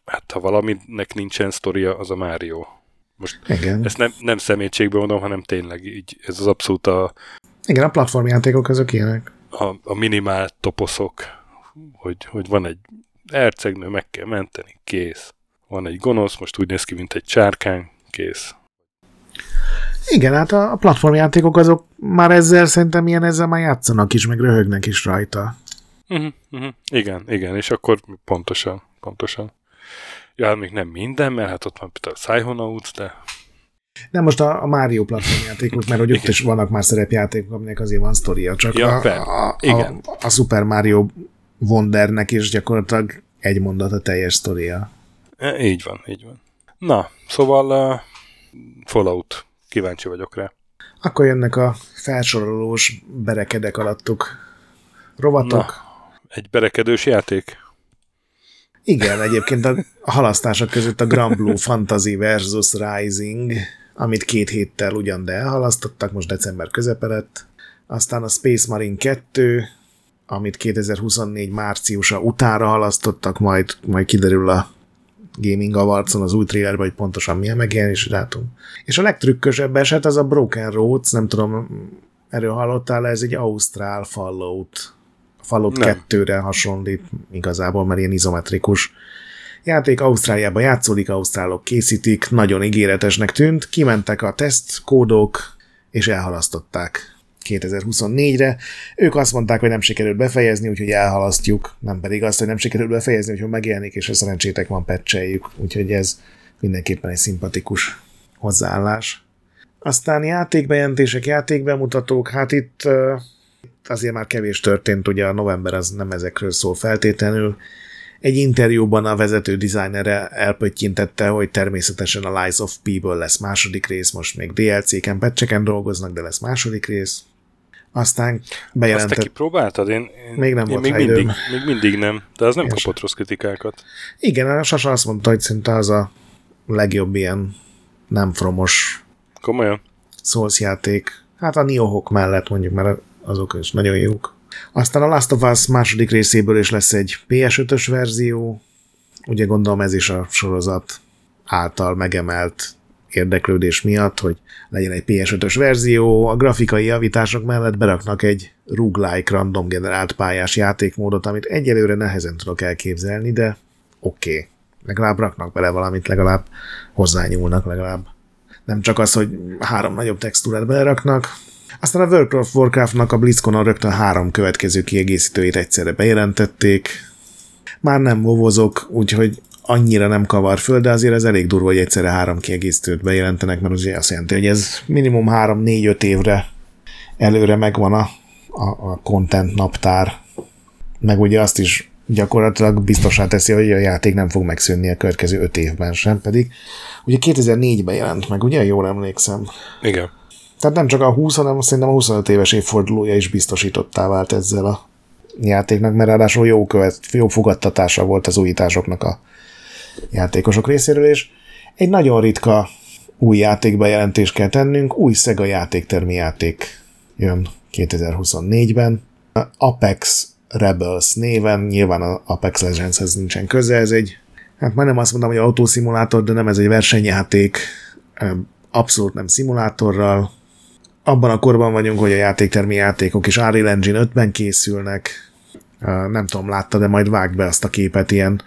hát ha valaminek nincsen sztoria, az a Mario. Most Igen. ezt nem, nem szemétségben mondom, hanem tényleg így, ez az abszolút a... Igen, a platformjátékok azok ilyenek. A, a minimál toposzok, hogy, hogy van egy ercegnő, meg kell menteni, kész. Van egy gonosz, most úgy néz ki, mint egy csárkány, kész. Igen, hát a platformjátékok azok már ezzel szerintem ilyen ezzel már játszanak is, meg röhögnek is rajta. Uh-huh, uh-huh. Igen, igen, és akkor pontosan, pontosan. Ja, hát még nem minden, mert hát ott van például Psychonauts, de... Nem most a, a Mario platformjátékok, mert hogy ott is vannak már szerepjátékok, aminek azért van sztoria, csak ja, a, a, igen. A, a Super Mario Wondernek is gyakorlatilag egy mondat a teljes sztoria. E, így van, így van. Na, szóval uh, Fallout Kíváncsi vagyok rá. Akkor jönnek a felsorolós berekedek alattuk rovatok. Na, egy berekedős játék? Igen, egyébként a halasztások között a Grand Blue Fantasy versus Rising, amit két héttel ugyan de elhalasztottak, most december közepe lett. Aztán a Space Marine 2, amit 2024 márciusa utára halasztottak, majd, majd kiderül a Gaming Awards-on az új trailerben, hogy pontosan milyen megjelenési dátum. És a legtrükkösebb eset az a Broken Roads, nem tudom, erről hallottál, ez egy Ausztrál Fallout. Fallout 2-re hasonlít igazából, mert ilyen izometrikus játék Ausztráliában játszódik, ausztrálok készítik, nagyon ígéretesnek tűnt, kimentek a tesztkódok, és elhalasztották 2024-re. Ők azt mondták, hogy nem sikerült befejezni, úgyhogy elhalasztjuk, nem pedig azt, hogy nem sikerült befejezni, úgyhogy megjelenik, és a szerencsétek van pecseljük. Úgyhogy ez mindenképpen egy szimpatikus hozzáállás. Aztán játékbejelentések, játékbemutatók, hát itt azért már kevés történt, ugye a november az nem ezekről szól feltétlenül. Egy interjúban a vezető dizájnere elpöttyintette, hogy természetesen a Lies of P-ből lesz második rész, most még DLC-ken, patcheken dolgoznak, de lesz második rész. Aztán bejelentett... Azt te kipróbáltad? Én, én, még nem én volt még mindig, még mindig nem, de az nem Igen. kapott rossz kritikákat. Igen, a Sasa azt mondta, hogy szinte az a legjobb ilyen nem fromos Komolyan? Souls játék. Hát a Niohok mellett mondjuk, mert azok is nagyon jók. Aztán a Last of Us második részéből is lesz egy PS5-ös verzió. Ugye gondolom ez is a sorozat által megemelt érdeklődés miatt, hogy legyen egy PS5-ös verzió, a grafikai javítások mellett beraknak egy roguelike random generált pályás játékmódot, amit egyelőre nehezen tudok elképzelni, de oké. Okay. Legalább raknak bele valamit, legalább hozzányúlnak, legalább nem csak az, hogy három nagyobb textúrát beleraknak. Aztán a World of Warcraftnak a BlizzConon rögtön három következő kiegészítőjét egyszerre bejelentették. Már nem vovozok, úgyhogy annyira nem kavar föl, de azért ez elég durva, hogy egyszerre három kiegészítőt bejelentenek, mert azért azt jelenti, hogy ez minimum 3-4-5 évre előre megvan a, a, a content naptár. Meg ugye azt is gyakorlatilag biztosá teszi, hogy a játék nem fog megszűnni a következő 5 évben sem, pedig ugye 2004-ben jelent meg, ugye? Jól emlékszem. Igen. Tehát nem csak a 20, hanem szerintem a 25 éves évfordulója is biztosítottá vált ezzel a játéknak, mert ráadásul jó, követ, jó fogadtatása volt az újításoknak a játékosok részéről, és egy nagyon ritka új játékbejelentést kell tennünk, új Sega játéktermi játék jön 2024-ben. Apex Rebels néven, nyilván a Apex Legendshez nincsen köze, ez egy, hát már nem azt mondom, hogy autószimulátor, de nem ez egy versenyjáték, abszolút nem szimulátorral. Abban a korban vagyunk, hogy a játéktermi játékok is Unreal Engine 5-ben készülnek, Nem tudom, látta, de majd vág be azt a képet, ilyen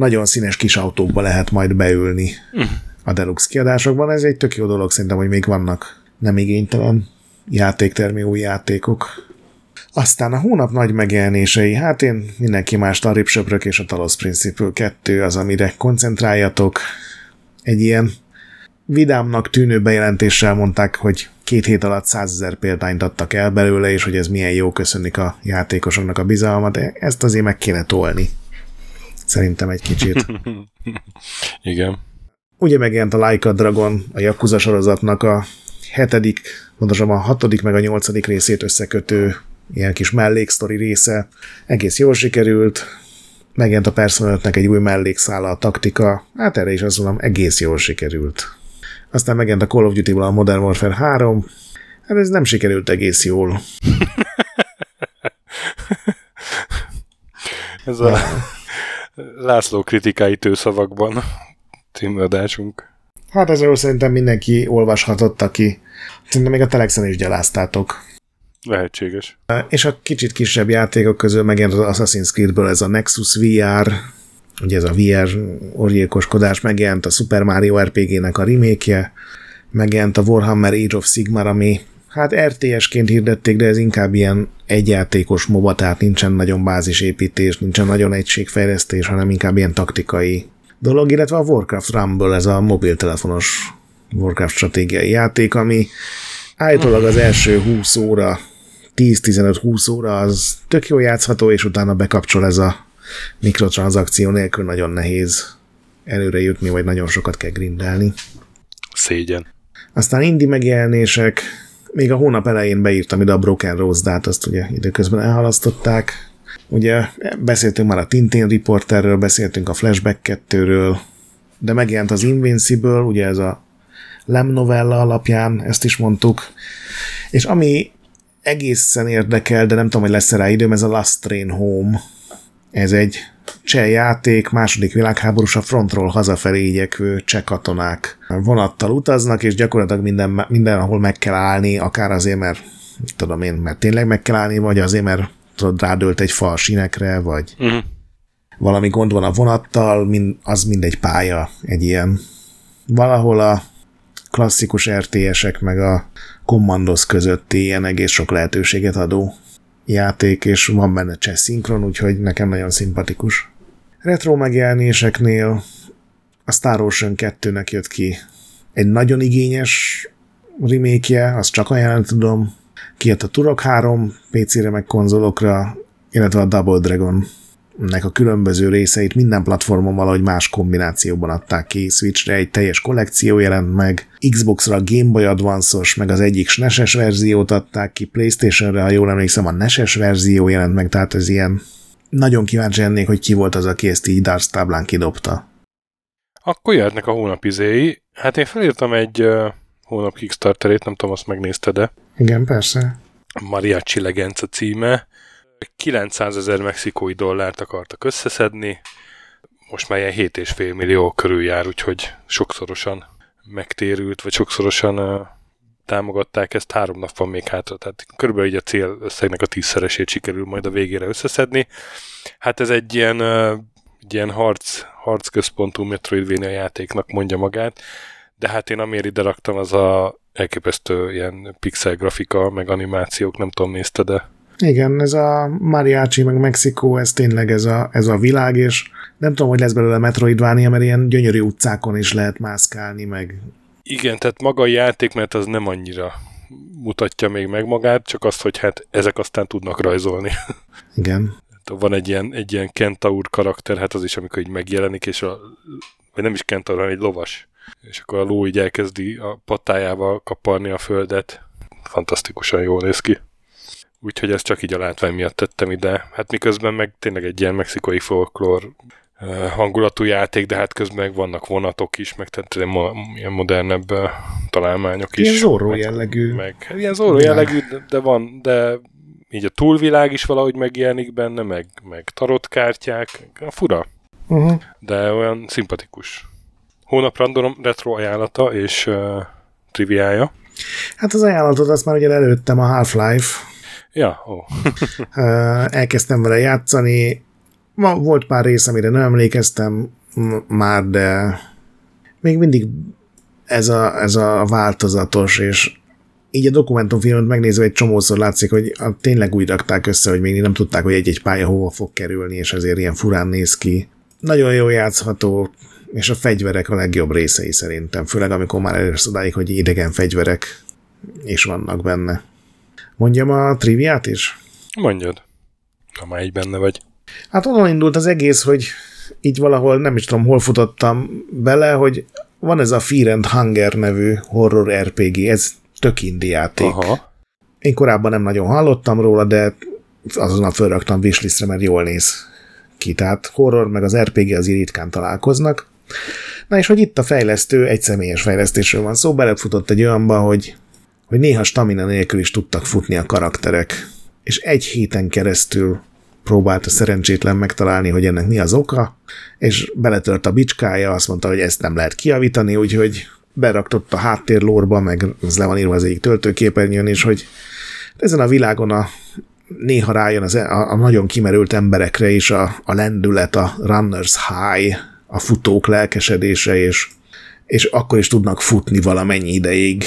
nagyon színes kis autókba lehet majd beülni hm. a Deluxe kiadásokban. Ez egy tök jó dolog, szerintem, hogy még vannak nem igénytelen játéktermi új játékok. Aztán a hónap nagy megjelenései, hát én mindenki más a Ripsöprök és a Talos Principle 2 az, amire koncentráljatok. Egy ilyen vidámnak tűnő bejelentéssel mondták, hogy két hét alatt százezer példányt adtak el belőle, és hogy ez milyen jó köszönik a játékosoknak a bizalmat, de ezt azért meg kéne tolni. Szerintem egy kicsit. <laughs> Igen. Ugye megjelent a Like a Dragon, a Yakuza sorozatnak a hetedik, pontosabban a hatodik meg a nyolcadik részét összekötő ilyen kis melléksztori része. Egész jól sikerült, megjelent a Persona egy új mellékszála, a taktika, hát erre is azt mondom, egész jól sikerült. Aztán megjelent a Call of Duty-ból a Modern Warfare 3, hát ez nem sikerült egész jól. <laughs> ez a László kritikái tőszavakban címadásunk. Hát ezzel szerintem mindenki olvashatott, aki szerintem még a Telexen is gyaláztátok. Lehetséges. És a kicsit kisebb játékok közül megjelent az Assassin's Creed-ből ez a Nexus VR, ugye ez a VR orgyilkoskodás, megjelent a Super Mario RPG-nek a remake megjelent a Warhammer Age of Sigmar, ami hát RTS-ként hirdették, de ez inkább ilyen egyjátékos MOBA, tehát nincsen nagyon bázisépítés, nincsen nagyon egységfejlesztés, hanem inkább ilyen taktikai dolog, illetve a Warcraft Rumble, ez a mobiltelefonos Warcraft stratégiai játék, ami állítólag az első 20 óra, 10-15-20 óra az tök jó játszható, és utána bekapcsol ez a mikrotranszakció nélkül nagyon nehéz előre jutni, vagy nagyon sokat kell grindelni. Szégyen. Aztán indi megjelenések, még a hónap elején beírtam ide a Broken Rose dát, azt ugye időközben elhalasztották. Ugye beszéltünk már a Tintin Reporterről, beszéltünk a Flashback 2-ről, de megjelent az Invincible, ugye ez a Lem novella alapján, ezt is mondtuk. És ami egészen érdekel, de nem tudom, hogy lesz rá időm, ez a Last Train Home. Ez egy cseh játék, második világháborús a frontról hazafelé igyekvő cseh katonák vonattal utaznak, és gyakorlatilag minden, mindenhol meg kell állni, akár azért, mert tudom én, mert tényleg meg kell állni, vagy azért, mert tudod, rádölt egy fa a sinekre, vagy uh-huh. valami gond van a vonattal, mind, az mindegy pálya, egy ilyen valahol a klasszikus RTS-ek meg a Commandos közötti ilyen egész sok lehetőséget adó játék, és van benne cseh szinkron, úgyhogy nekem nagyon szimpatikus. Retro megjelenéseknél a Star Ocean 2-nek jött ki egy nagyon igényes remake azt csak ajánlani tudom. Kijött a Turok 3 PC-re meg konzolokra, illetve a Double Dragon nek a különböző részeit minden platformon valahogy más kombinációban adták ki. Switchre egy teljes kollekció jelent meg, Xbox-ra Game Boy Advance-os, meg az egyik SNES-es verziót adták ki, Playstation-re, ha jól emlékszem, a NES-es verzió jelent meg, tehát ez ilyen nagyon kíváncsi lennék, hogy ki volt az, aki ezt így Darts táblán kidobta. Akkor jöhetnek a hónap izéi. Hát én felírtam egy uh, hónap Kickstarterét, nem tudom, azt megnézte, de... Igen, persze. Mariachi Legenca címe. 900 ezer mexikói dollárt akartak összeszedni, most már ilyen 7,5 millió körül jár, úgyhogy sokszorosan megtérült, vagy sokszorosan támogatták ezt, három nap van még hátra, tehát körülbelül így a cél összegnek a tízszeresét sikerül majd a végére összeszedni. Hát ez egy ilyen, egy ilyen harc, harcközpontú Metroidvania játéknak mondja magát, de hát én amiért ide raktam, az a elképesztő ilyen pixel grafika, meg animációk, nem tudom, nézte, de igen, ez a Mariachi, meg Mexikó, ez tényleg ez a, ez a világ, és nem tudom, hogy lesz belőle Metroidvania, mert ilyen gyönyörű utcákon is lehet mászkálni, meg... Igen, tehát maga a játék, mert az nem annyira mutatja még meg magát, csak azt, hogy hát ezek aztán tudnak rajzolni. <laughs> Igen. Van egy ilyen, egy ilyen kentaur karakter, hát az is, amikor így megjelenik, és a, vagy nem is kentaur, hanem egy lovas. És akkor a ló így elkezdi a patájával kaparni a földet. Fantasztikusan jól néz ki úgyhogy ezt csak így a látvány miatt tettem ide. Hát miközben meg tényleg egy ilyen mexikai folklór hangulatú játék, de hát közben meg vannak vonatok is, meg tehát ilyen modernebb találmányok is. Ilyen zorró jellegű. Meg, hát ilyen zorró jellegű, de, de van, de így a túlvilág is valahogy megjelenik benne, meg, meg tarotkártyák, fura. Uh-huh. De olyan szimpatikus. Hónap random retro ajánlata és uh, triviája. Hát az ajánlatot azt már ugye előttem a Half-Life, Ja, ó. Elkezdtem vele játszani. Volt pár rész, amire nem emlékeztem már, de még mindig ez a, ez a változatos, és így a dokumentumfilmet megnézve egy csomószor látszik, hogy tényleg úgy rakták össze, hogy még nem tudták, hogy egy-egy pálya hova fog kerülni, és ezért ilyen furán néz ki. Nagyon jó játszható, és a fegyverek a legjobb részei szerintem, főleg amikor már elérsz odáig, hogy idegen fegyverek is vannak benne. Mondjam a triviát is? Mondjad, ha már egy benne vagy. Hát onnan indult az egész, hogy így valahol nem is tudom, hol futottam bele, hogy van ez a Fear and Hunger nevű horror RPG, ez tök indi játék. Aha. Én korábban nem nagyon hallottam róla, de azonnal felraktam wishlistre, mert jól néz ki. Tehát horror meg az RPG az ritkán találkoznak. Na és hogy itt a fejlesztő, egy személyes fejlesztésről van szó, belefutott egy olyanba, hogy, hogy néha stamina nélkül is tudtak futni a karakterek. És egy héten keresztül próbálta szerencsétlen megtalálni, hogy ennek mi az oka, és beletört a bicskája, azt mondta, hogy ezt nem lehet kiavítani, úgyhogy beraktott a háttérlórba, meg ez le van írva az egyik töltőképernyőn is, hogy ezen a világon a, néha rájön az, a, a nagyon kimerült emberekre is a, a lendület, a runner's high, a futók lelkesedése, és, és akkor is tudnak futni valamennyi ideig.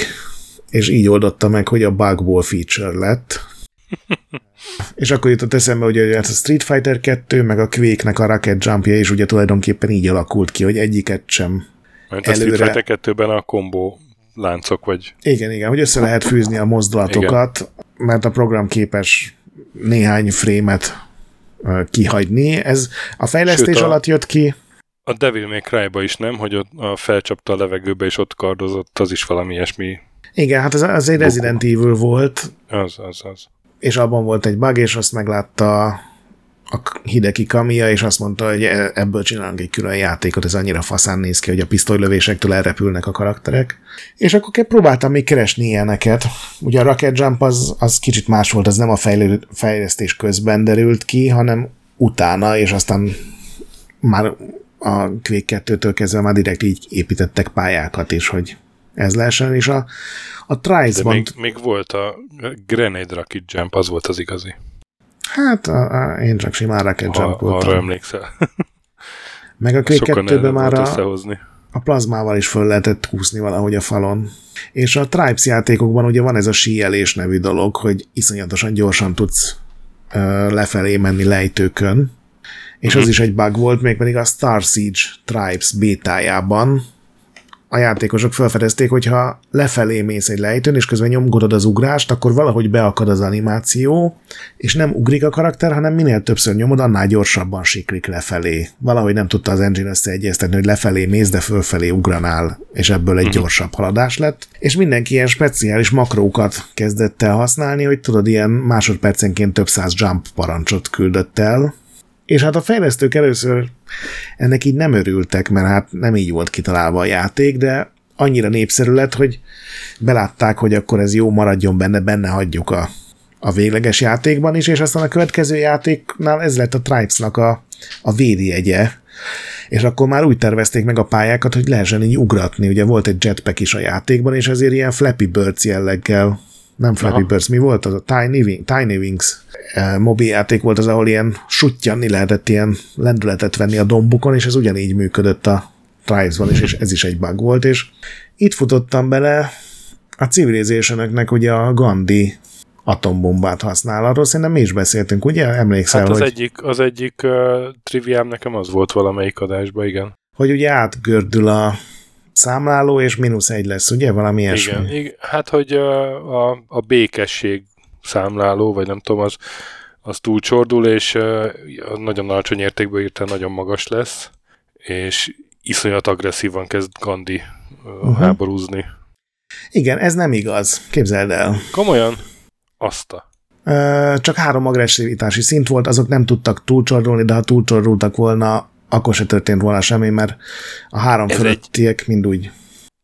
És így oldotta meg, hogy a bugból feature lett. <laughs> és akkor jutott eszembe, hogy a Street Fighter 2, meg a Quake-nek a Rocket Jumpja is ugye tulajdonképpen így alakult ki, hogy egyiket sem mert előre... a Street Fighter 2-ben a kombó láncok vagy. Igen, igen, hogy össze lehet fűzni a mozdulatokat, igen. mert a program képes néhány frémet kihagyni. Ez a fejlesztés Sőt, a, alatt jött ki. A Devil May cry is nem, hogy ott a felcsapta a levegőbe és ott kardozott, az is valami ilyesmi. Igen, hát ez, az egy Resident Evil volt. Az, az, az. És abban volt egy bug, és azt meglátta a Hideki Kamiya, és azt mondta, hogy e- ebből csinálunk egy külön játékot, ez annyira faszán néz ki, hogy a pisztolylövésektől elrepülnek a karakterek. És akkor próbáltam még keresni ilyeneket. Ugye a Rocket Jump az, az kicsit más volt, az nem a fejlesztés közben derült ki, hanem utána, és aztán már a Quake 2-től kezdve már direkt így építettek pályákat is, hogy ez lehessen, és a, a Trice-ban... Még, még volt a Grenade Rocket Jump, az volt az igazi. Hát a, a, én csak simán Rocket Jump voltam. Arra emlékszel. <laughs> Meg a Quake 2 már a, a plazmával is föl lehetett húzni valahogy a falon. És a Tribes játékokban ugye van ez a síelés nevű dolog, hogy iszonyatosan gyorsan tudsz ö, lefelé menni lejtőkön, és az is egy bug volt, mégpedig a Star Siege Tribes bétájában, a játékosok felfedezték, hogy ha lefelé mész egy lejtőn, és közben nyomkodod az ugrást, akkor valahogy beakad az animáció, és nem ugrik a karakter, hanem minél többször nyomod, annál gyorsabban siklik lefelé. Valahogy nem tudta az engine összeegyeztetni, hogy lefelé mész, de fölfelé ugranál, és ebből egy mhm. gyorsabb haladás lett. És mindenki ilyen speciális makrókat kezdett el használni, hogy tudod, ilyen másodpercenként több száz jump parancsot küldött el, és hát a fejlesztők először ennek így nem örültek, mert hát nem így volt kitalálva a játék, de annyira népszerű lett, hogy belátták, hogy akkor ez jó, maradjon benne, benne hagyjuk a, a végleges játékban is, és aztán a következő játéknál ez lett a Tribes-nak a, a védjegye, és akkor már úgy tervezték meg a pályákat, hogy lehessen így ugratni. Ugye volt egy jetpack is a játékban, és ezért ilyen Flappy Birds jelleggel nem Flappy Aha. Birds, mi volt az? A Tiny, Wing, Tiny Wings e, mobil játék volt az, ahol ilyen suttyanni lehetett ilyen lendületet venni a dombukon, és ez ugyanígy működött a Tribes-ban is, és ez is egy bug volt, és itt futottam bele a civilization ugye a Gandhi atombombát használ. Arról szerintem mi is beszéltünk, ugye? Emlékszel, hát az hogy... egyik, az egyik uh, triviám nekem az volt valamelyik adásban, igen. Hogy ugye átgördül a számláló, és mínusz egy lesz, ugye? Valami ilyesmi. Igen, igen, hát hogy a, a, a békesség számláló, vagy nem tudom, az, az túlcsordul, és nagyon alacsony értékből írtál nagyon magas lesz, és iszonyat agresszívan kezd Gandhi uh, uh-huh. háborúzni. Igen, ez nem igaz. Képzeld el. Komolyan? Azt a. Csak három agresszivitási szint volt, azok nem tudtak túlcsordulni, de ha túlcsordultak volna, akkor se történt volna semmi, mert a három ez fölöttiek egy, mind úgy.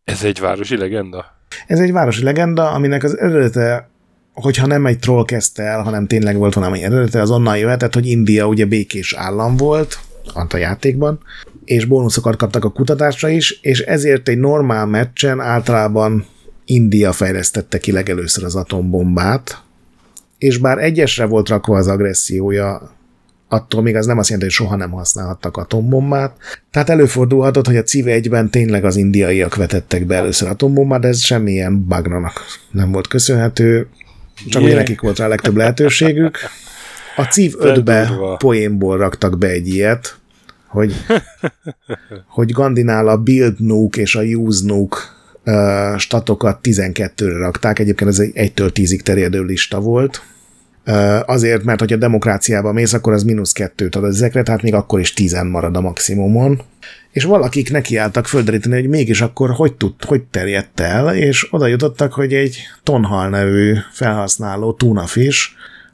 Ez egy városi legenda? Ez egy városi legenda, aminek az eredete, hogyha nem egy troll kezdte el, hanem tényleg volt valami eredete, az onnan jöhetett, hogy India ugye békés állam volt, a játékban, és bónuszokat kaptak a kutatásra is, és ezért egy normál meccsen általában India fejlesztette ki legelőször az atombombát, és bár egyesre volt rakva az agressziója, attól még az nem azt jelenti, hogy soha nem használhattak atombombát. Tehát előfordulhatott, hogy a CIV 1-ben tényleg az indiaiak vetettek be először atombombát, de ez semmilyen bagranak nem volt köszönhető, csak yeah. nekik volt rá a legtöbb lehetőségük. A CIV 5-be poénból raktak be egy ilyet, hogy, hogy Gandinál a Build Nuke és a Use Nuke uh, statokat 12-re rakták, egyébként ez egy 1-től 10-ig terjedő lista volt, azért, mert hogyha demokráciába mész, akkor az mínusz kettőt ad ezekre, tehát még akkor is 10 marad a maximumon. És valakik nekiálltak földeríteni, hogy mégis akkor hogy, tud, hogy terjedt el, és oda jutottak, hogy egy tonhal nevű felhasználó Tunafish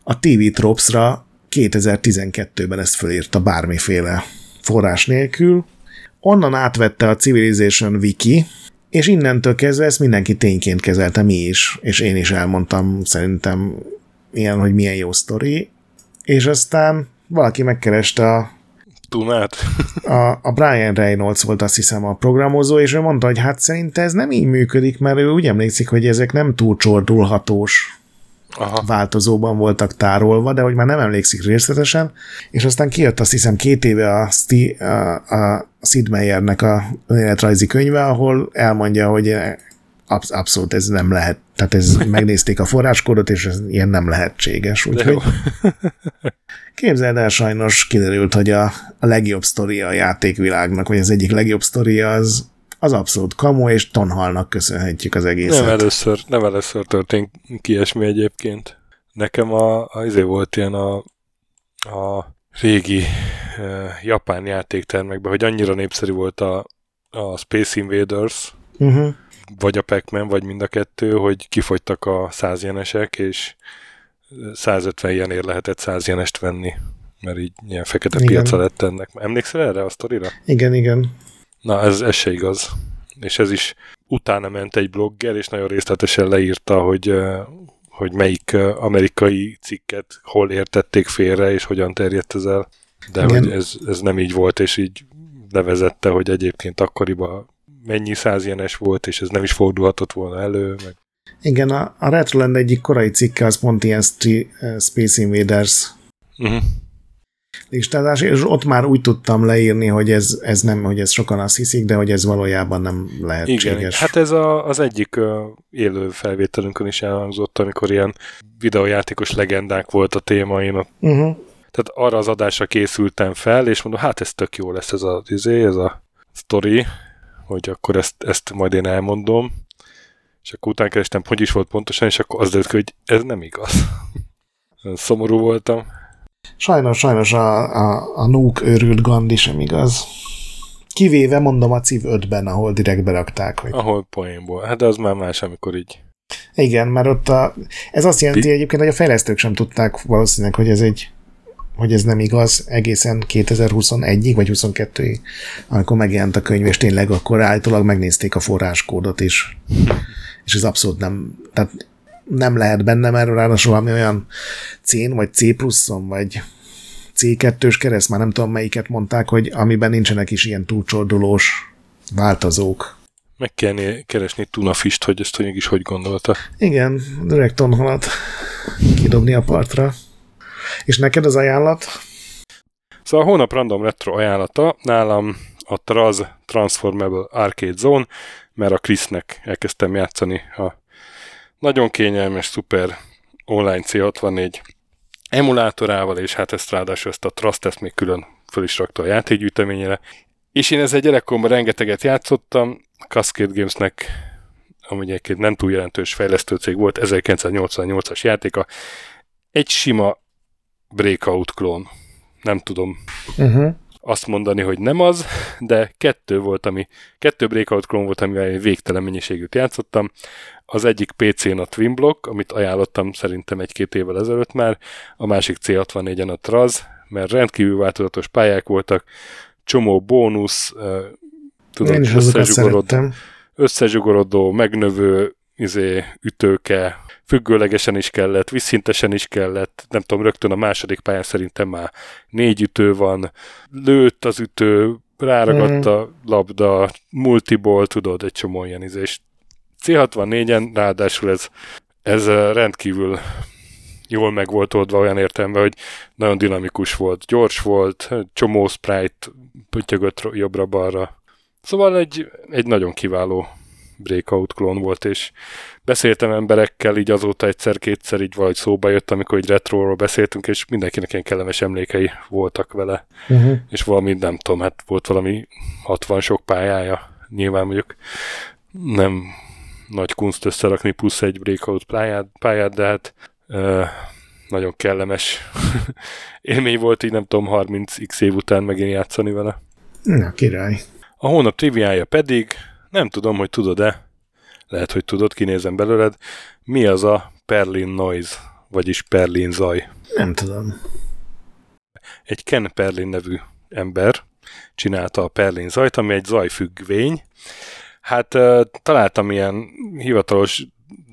a TV Tropsra 2012-ben ezt fölírta bármiféle forrás nélkül. Onnan átvette a Civilization Wiki, és innentől kezdve ezt mindenki tényként kezelte mi is, és én is elmondtam szerintem ilyen, hogy milyen jó sztori, és aztán valaki megkereste a Tunát. <laughs> a, a Brian Reynolds volt azt hiszem a programozó, és ő mondta, hogy hát szerint ez nem így működik, mert ő úgy emlékszik, hogy ezek nem túl csordulhatós Aha. változóban voltak tárolva, de hogy már nem emlékszik részletesen, és aztán kijött azt hiszem két éve a, Sti, a, a Sid Meiernek a önéletrajzi könyve, ahol elmondja, hogy absz- abszolút ez nem lehet. Tehát ez megnézték a forráskódot, és ez ilyen nem lehetséges. Úgyhogy képzeld el, sajnos kiderült, hogy a, a legjobb sztoria a játékvilágnak, vagy az egyik legjobb sztoria az az abszolút kamu, és tonhalnak köszönhetjük az egészet. Nem először, nem először történt ki ilyesmi egyébként. Nekem a, a izé volt ilyen a, a régi uh, japán játéktermekben, hogy annyira népszerű volt a, a Space Invaders, uh-huh. Vagy a pac vagy mind a kettő, hogy kifogytak a 100 jenesek, és 150 ilyenért lehetett 100 jenest venni, mert így ilyen fekete igen. piaca lett ennek. Emlékszel erre a sztorira? Igen, igen. Na, ez, ez se igaz. És ez is utána ment egy blogger, és nagyon részletesen leírta, hogy, hogy melyik amerikai cikket hol értették félre, és hogyan terjedt ez el. De Igen. hogy ez, ez nem így volt, és így levezette, hogy egyébként akkoriban mennyi százjenes volt, és ez nem is fordulhatott volna elő. Meg... Igen, a, a Retroland egyik korai cikke az pont ilyen Space Invaders uh-huh listázás, és ott már úgy tudtam leírni, hogy ez, ez nem, hogy ez sokan azt hiszik, de hogy ez valójában nem lehetséges. Igen, hát ez a, az egyik uh, élő felvételünkön is elhangzott, amikor ilyen videójátékos legendák volt a téma, én ott uh-huh. tehát arra az adásra készültem fel, és mondom, hát ez tök jó lesz ez a, izé, ez a story, hogy akkor ezt, ezt majd én elmondom, és akkor utána kerestem, hogy is volt pontosan, és akkor az derült hogy ez nem igaz. <laughs> Szomorú voltam. Sajnos, sajnos a, a, a Nuke őrült Gandhi sem igaz. Kivéve mondom a CIV 5-ben, ahol direkt berakták. Hogy... Ahol poénból. Hát de az már más, amikor így. Igen, mert ott a, ez azt jelenti egyébként, hogy a fejlesztők sem tudták valószínűleg, hogy ez egy hogy ez nem igaz egészen 2021-ig, vagy 22-ig, amikor megjelent a könyv, és tényleg akkor állítólag megnézték a forráskódot is. És ez abszolút nem, tehát nem lehet benne, mert ráadásul valami olyan C-n, vagy C pluszon, vagy C2-s kereszt, már nem tudom melyiket mondták, hogy amiben nincsenek is ilyen túlcsordulós változók. Meg kell keresni Tunafist, hogy ezt hogy is hogy gondolta. Igen, direkt tonhalat kidobni a partra. És neked az ajánlat? Szóval a hónap random retro ajánlata nálam a Traz Transformable Arcade Zone, mert a Krisznek elkezdtem játszani a nagyon kényelmes, szuper online C64 emulátorával, és hát ezt ráadásul ezt a Trust ezt még külön föl is rakta a játékgyűjteményére. És én ezzel gyerekkoromban rengeteget játszottam, Cascade Gamesnek, ami egyébként nem túl jelentős fejlesztőcég volt, 1988-as játéka, egy sima Breakout klón. Nem tudom. Uh-huh azt mondani, hogy nem az, de kettő volt, ami, kettő Breakout klón volt, amivel végtelen mennyiségűt játszottam. Az egyik PC-n a Twin Block, amit ajánlottam szerintem egy-két évvel ezelőtt már, a másik C64-en a Traz, mert rendkívül változatos pályák voltak, csomó bónusz, tudod, összezsugorodó, összezsugorodó, megnövő izé, ütőke, függőlegesen is kellett, visszintesen is kellett, nem tudom, rögtön a második pályán szerintem már négy ütő van, lőtt az ütő, ráragadt a labda, multiból, tudod, egy csomó ilyen izé, és C64-en ráadásul ez, ez rendkívül jól meg volt oldva olyan értelemben, hogy nagyon dinamikus volt, gyors volt, csomó sprite püttyögött jobbra-balra. Szóval egy, egy nagyon kiváló breakout klón volt, és beszéltem emberekkel, így azóta egyszer-kétszer így valahogy szóba jött, amikor egy retroról beszéltünk, és mindenkinek ilyen kellemes emlékei voltak vele. Uh-huh. És valami, nem tudom, hát volt valami 60 sok pályája, nyilván mondjuk nem nagy kunst összerakni plusz egy breakout pályát, pályát de hát uh, nagyon kellemes <laughs> élmény volt, így nem tudom, 30x év után megint játszani vele. Na, király. A hónap triviája pedig, nem tudom, hogy tudod-e, lehet, hogy tudod, kinézem belőled, mi az a Perlin Noise, vagyis Perlin zaj? Nem tudom. Egy Ken Perlin nevű ember csinálta a Perlin zajt, ami egy zajfüggvény. Hát találtam ilyen hivatalos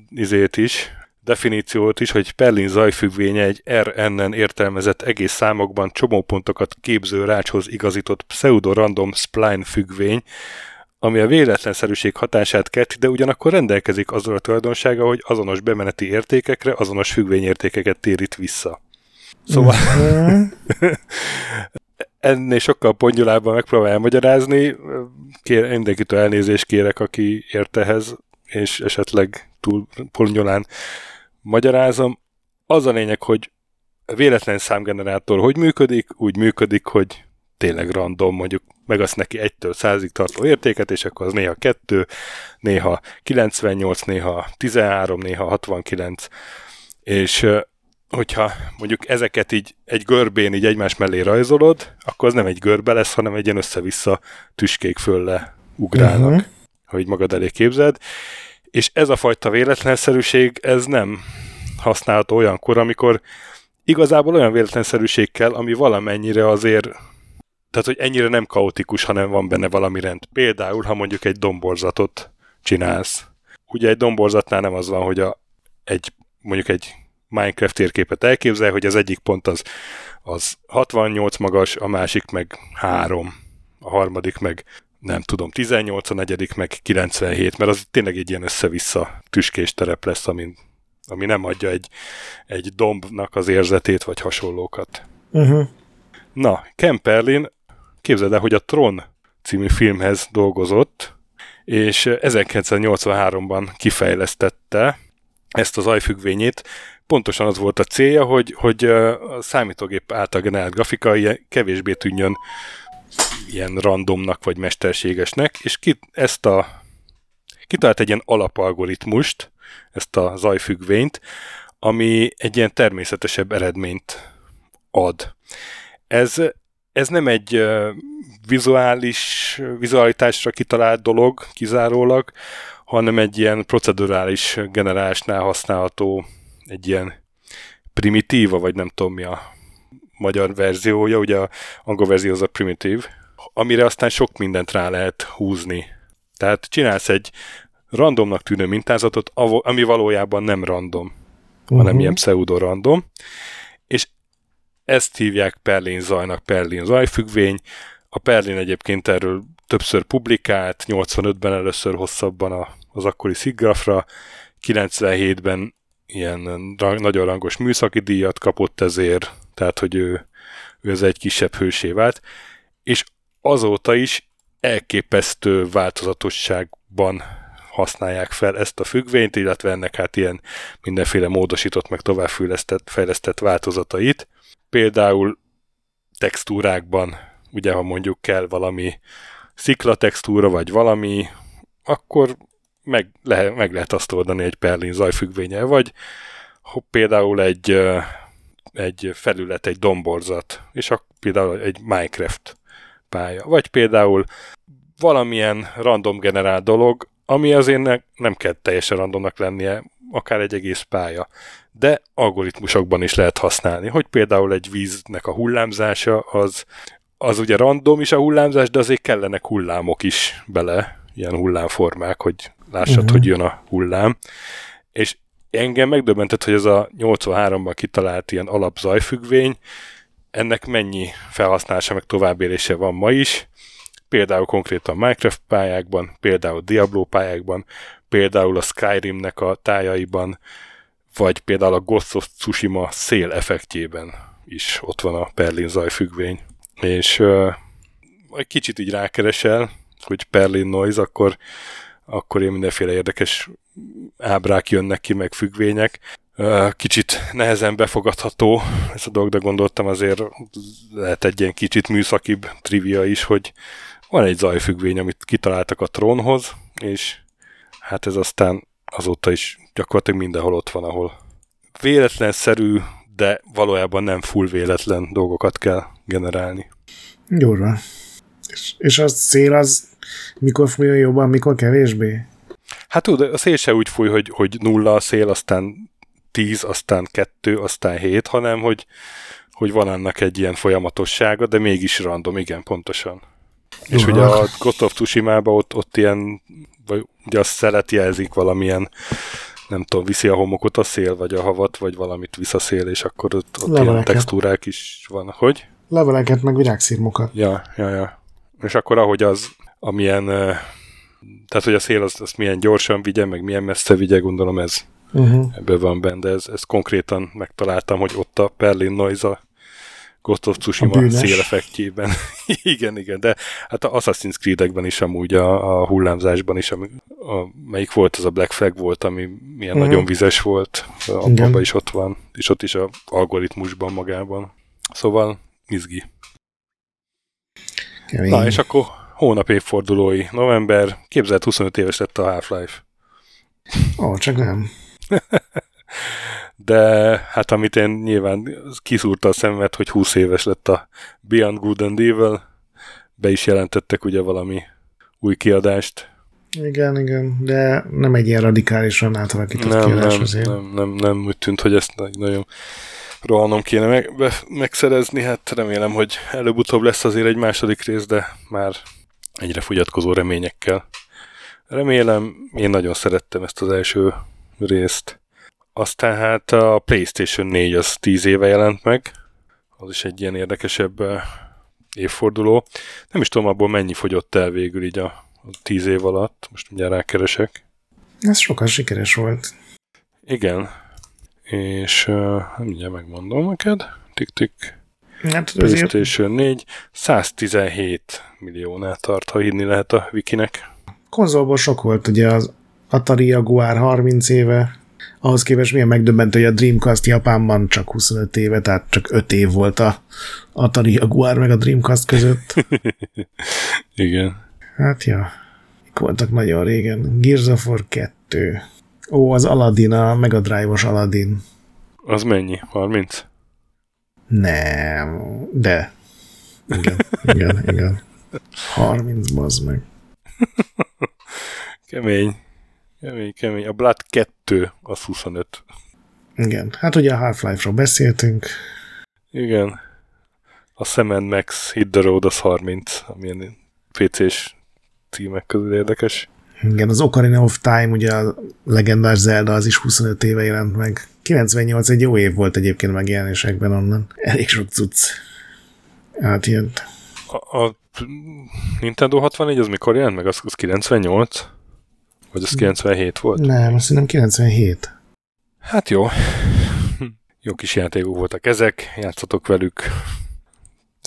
izét is, definíciót is, hogy Perlin zajfüggvénye egy RNN értelmezett egész számokban csomópontokat képző rácshoz igazított pseudo-random spline függvény, ami a véletlenszerűség hatását kert, de ugyanakkor rendelkezik azzal a tulajdonsága, hogy azonos bemeneti értékekre azonos függvényértékeket térít vissza. Szóval <laughs> ennél sokkal pongyolábban megpróbál elmagyarázni. Kér, mindenkitől elnézést kérek, aki ért ehhez, és esetleg túl pongyolán magyarázom. Az a lényeg, hogy a véletlen számgenerátor hogy működik? Úgy működik, hogy tényleg random, mondjuk megasz neki 1-től 100-ig tartó értéket, és akkor az néha 2, néha 98, néha 13, néha 69, és hogyha mondjuk ezeket így egy görbén így egymás mellé rajzolod, akkor az nem egy görbe lesz, hanem egy ilyen össze-vissza tüskék fölle ugrálnak, uh-huh. hogy magad elé képzeld. És ez a fajta véletlenszerűség, ez nem használható olyankor, amikor igazából olyan véletlenszerűség kell, ami valamennyire azért tehát, hogy ennyire nem kaotikus, hanem van benne valami rend. Például, ha mondjuk egy domborzatot csinálsz. Ugye egy domborzatnál nem az van, hogy a, egy, mondjuk egy Minecraft térképet elképzel, hogy az egyik pont az, az 68 magas, a másik meg 3, a harmadik meg nem tudom, 18, a negyedik meg 97, mert az tényleg egy ilyen össze-vissza tüskés terep lesz, ami, ami nem adja egy, egy dombnak az érzetét, vagy hasonlókat. Uh-huh. Na, Kemperlin Képzeld el, hogy a Tron című filmhez dolgozott, és 1983-ban kifejlesztette ezt az ajfüggvényét. Pontosan az volt a célja, hogy, hogy a számítógép által generált grafika kevésbé tűnjön ilyen randomnak vagy mesterségesnek, és ki, ezt a kitalált egy ilyen alapalgoritmust, ezt a zajfüggvényt, ami egy ilyen természetesebb eredményt ad. Ez ez nem egy vizuális, vizualitásra kitalált dolog kizárólag, hanem egy ilyen procedurális generálásnál használható egy ilyen primitíva, vagy nem tudom mi a magyar verziója, ugye a angol verzió az a primitív, amire aztán sok mindent rá lehet húzni. Tehát csinálsz egy randomnak tűnő mintázatot, ami valójában nem random, uh-huh. hanem ilyen pseudo-random, ezt hívják Perlin zajnak, Perlin zajfüggvény. A Perlin egyébként erről többször publikált, 85-ben először hosszabban a, az akkori Szigrafra, 97-ben ilyen nagyon rangos műszaki díjat kapott ezért, tehát hogy ő, ő ez egy kisebb hősé vált, és azóta is elképesztő változatosságban használják fel ezt a függvényt, illetve ennek hát ilyen mindenféle módosított, meg továbbfejlesztett fejlesztett változatait például textúrákban, ugye ha mondjuk kell valami sziklatextúra, vagy valami, akkor meg, lehet, meg lehet azt oldani egy Perlin zajfüggvénye, vagy például egy, egy felület, egy domborzat, és a, például egy Minecraft pálya, vagy például valamilyen random generált dolog, ami azért ne, nem kell teljesen randomnak lennie, akár egy egész pálya de algoritmusokban is lehet használni, hogy például egy víznek a hullámzása az, az ugye random is a hullámzás, de azért kellenek hullámok is bele, ilyen hullámformák, hogy lássad, uh-huh. hogy jön a hullám. És engem megdöbbentett, hogy ez a 83-ban kitalált ilyen alapzajfüggvény, ennek mennyi felhasználása meg továbbélése van ma is, például konkrétan Minecraft pályákban, például Diablo pályákban, például a Skyrimnek a tájaiban, vagy például a Ghost of Tsushima szél effektjében is ott van a Perlin zajfüggvény. És uh, egy kicsit így rákeresel, hogy Perlin noise, akkor, akkor én mindenféle érdekes ábrák jönnek ki, meg függvények. Uh, kicsit nehezen befogadható ez a dolog, de gondoltam azért lehet egy ilyen kicsit műszakibb trivia is, hogy van egy zajfüggvény, amit kitaláltak a trónhoz, és hát ez aztán azóta is gyakorlatilag mindenhol ott van, ahol véletlenszerű, de valójában nem full véletlen dolgokat kell generálni. Jó van. És, és a szél az mikor fújjon jobban, mikor kevésbé? Hát tudod, a szél se úgy fúj, hogy, hogy nulla a szél, aztán tíz, aztán kettő, aztán hét, hanem hogy, hogy van annak egy ilyen folyamatossága, de mégis random, igen, pontosan. Jó. És ugye a Ghost of tsushima ott, ott ilyen, vagy ugye a szelet jelzik valamilyen nem tudom, viszi a homokot a szél, vagy a havat, vagy valamit visz a szél, és akkor ott, ott ilyen textúrák is van. Hogy? Leveleket, meg virágszírmokat. Ja, ja, ja. És akkor ahogy az, amilyen, tehát hogy a szél azt, azt milyen gyorsan vigye, meg milyen messze vigye, gondolom ez uh-huh. ebből van benne, de ez, ez konkrétan megtaláltam, hogy ott a Berlin Noise Ghost of Tsushima széleffektjében. <laughs> igen, igen, de hát a Assassin's Creed-ekben is amúgy a, a hullámzásban is, ami, a, melyik volt, az a Black Flag volt, ami milyen uh-huh. nagyon vizes volt, abban is ott van, és ott is a algoritmusban magában. Szóval izgi. Kemény. Na, és akkor hónap évfordulói, november, képzelt 25 éves lett a Half-Life. Ó, csak nem. <laughs> De hát amit én nyilván kiszúrta a szemet, hogy 20 éves lett a Beyond Good and Evil, be is jelentettek ugye valami új kiadást. Igen, igen, de nem egy ilyen radikálisan átalakított nem, kiadás nem, azért. Nem, nem, nem úgy tűnt, hogy ezt nagyon rohanom kéne meg, be, megszerezni, hát remélem, hogy előbb-utóbb lesz azért egy második rész, de már egyre fogyatkozó reményekkel. Remélem, én nagyon szerettem ezt az első részt. Aztán hát a PlayStation 4 az 10 éve jelent meg, az is egy ilyen érdekesebb eh, évforduló. Nem is tudom abból mennyi fogyott el végül így a, a 10 év alatt, most mindjárt rákeresek. Ez sokkal sikeres volt. Igen, és uh, mindjárt megmondom neked. Tik-tik. Hát PlayStation 4 117 milliónál tart, ha hinni lehet a wikinek. Konzolból sok volt, ugye az Atari Jaguar 30 éve, ahhoz képest milyen megdöbbentő, hogy a Dreamcast Japánban csak 25 éve, tehát csak 5 év volt a Atari Jaguar meg a Dreamcast között. <laughs> Igen. Hát ja, mik voltak nagyon régen. Gears of War 2. Ó, az Aladdin, a Mega Drive-os Aladdin. Az mennyi? 30? Nem, de. Igen, igen, igen. 30, bazd meg. <laughs> Kemény. Kemény, kemény. A Blood 2 az 25. Igen, hát ugye a Half-Life-ról beszéltünk. Igen. A Sam Max Hit the Road az 30, amilyen PC-s címek közül érdekes. Igen, az Ocarina of Time, ugye a legendás Zelda, az is 25 éve jelent meg. 98 egy jó év volt egyébként megjelenésekben onnan. Elég sok cucc átjött. A, a Nintendo 64 az mikor jelent meg? Az, az 98? Vagy az 97 volt? Nem, hiszem 97. Hát jó. Jó kis játékok voltak ezek, játszatok velük,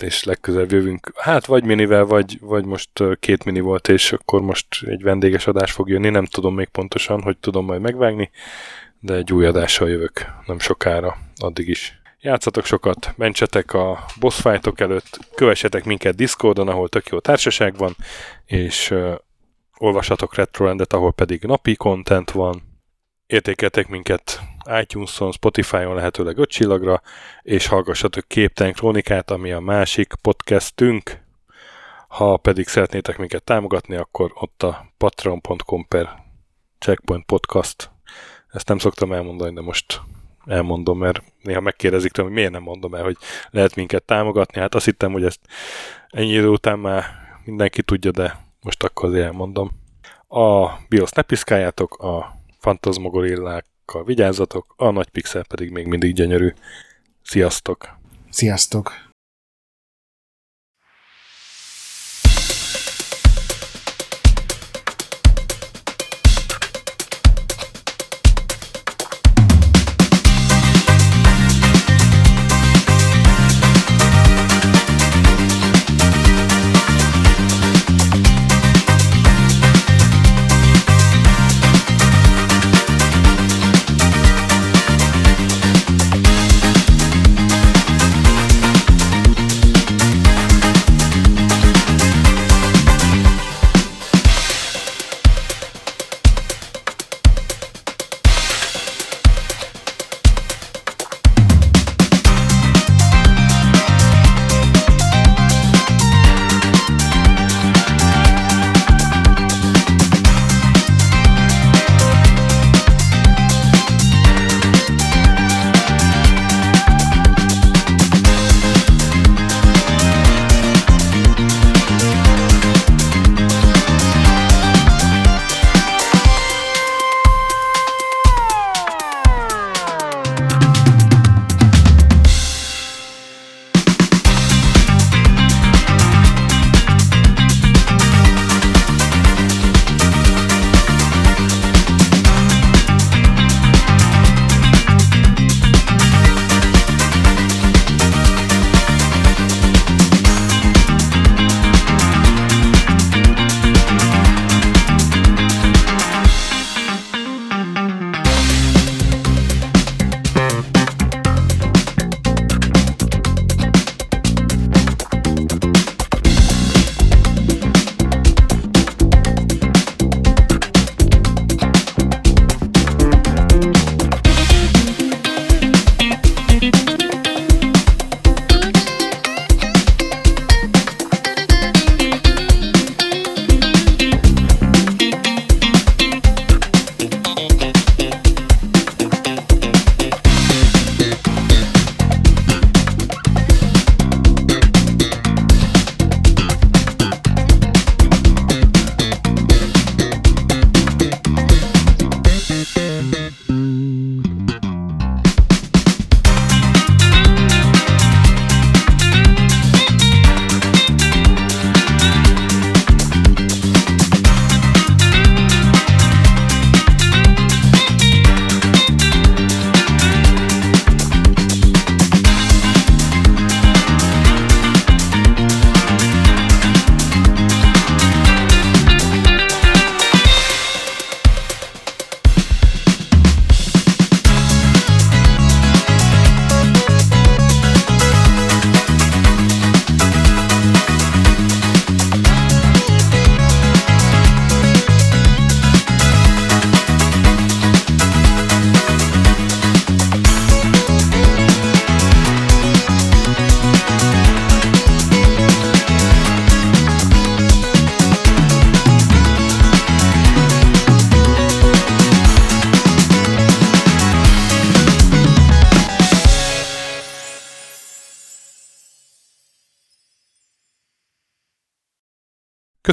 és legközelebb jövünk. Hát vagy minivel, vagy, vagy most két mini volt, és akkor most egy vendéges adás fog jönni. Nem tudom még pontosan, hogy tudom majd megvágni, de egy új adással jövök nem sokára, addig is. Játszatok sokat, mentsetek a boss fightok előtt, kövessetek minket Discordon, ahol tök jó társaság van, és olvassatok Retrolandet, ahol pedig napi content van, értékeltek minket iTunes-on, Spotify-on lehetőleg 5 csillagra, és hallgassatok Képtelen Krónikát, ami a másik podcastünk. Ha pedig szeretnétek minket támogatni, akkor ott a patreon.com per checkpoint podcast. Ezt nem szoktam elmondani, de most elmondom, mert néha megkérdezik tőlem, hogy miért nem mondom el, hogy lehet minket támogatni. Hát azt hittem, hogy ezt ennyi idő után már mindenki tudja, de most akkor azért elmondom. A BIOS ne piszkáljátok, a fantasmagorillákkal vigyázzatok, a nagy pixel pedig még mindig gyönyörű. Sziasztok! Sziasztok!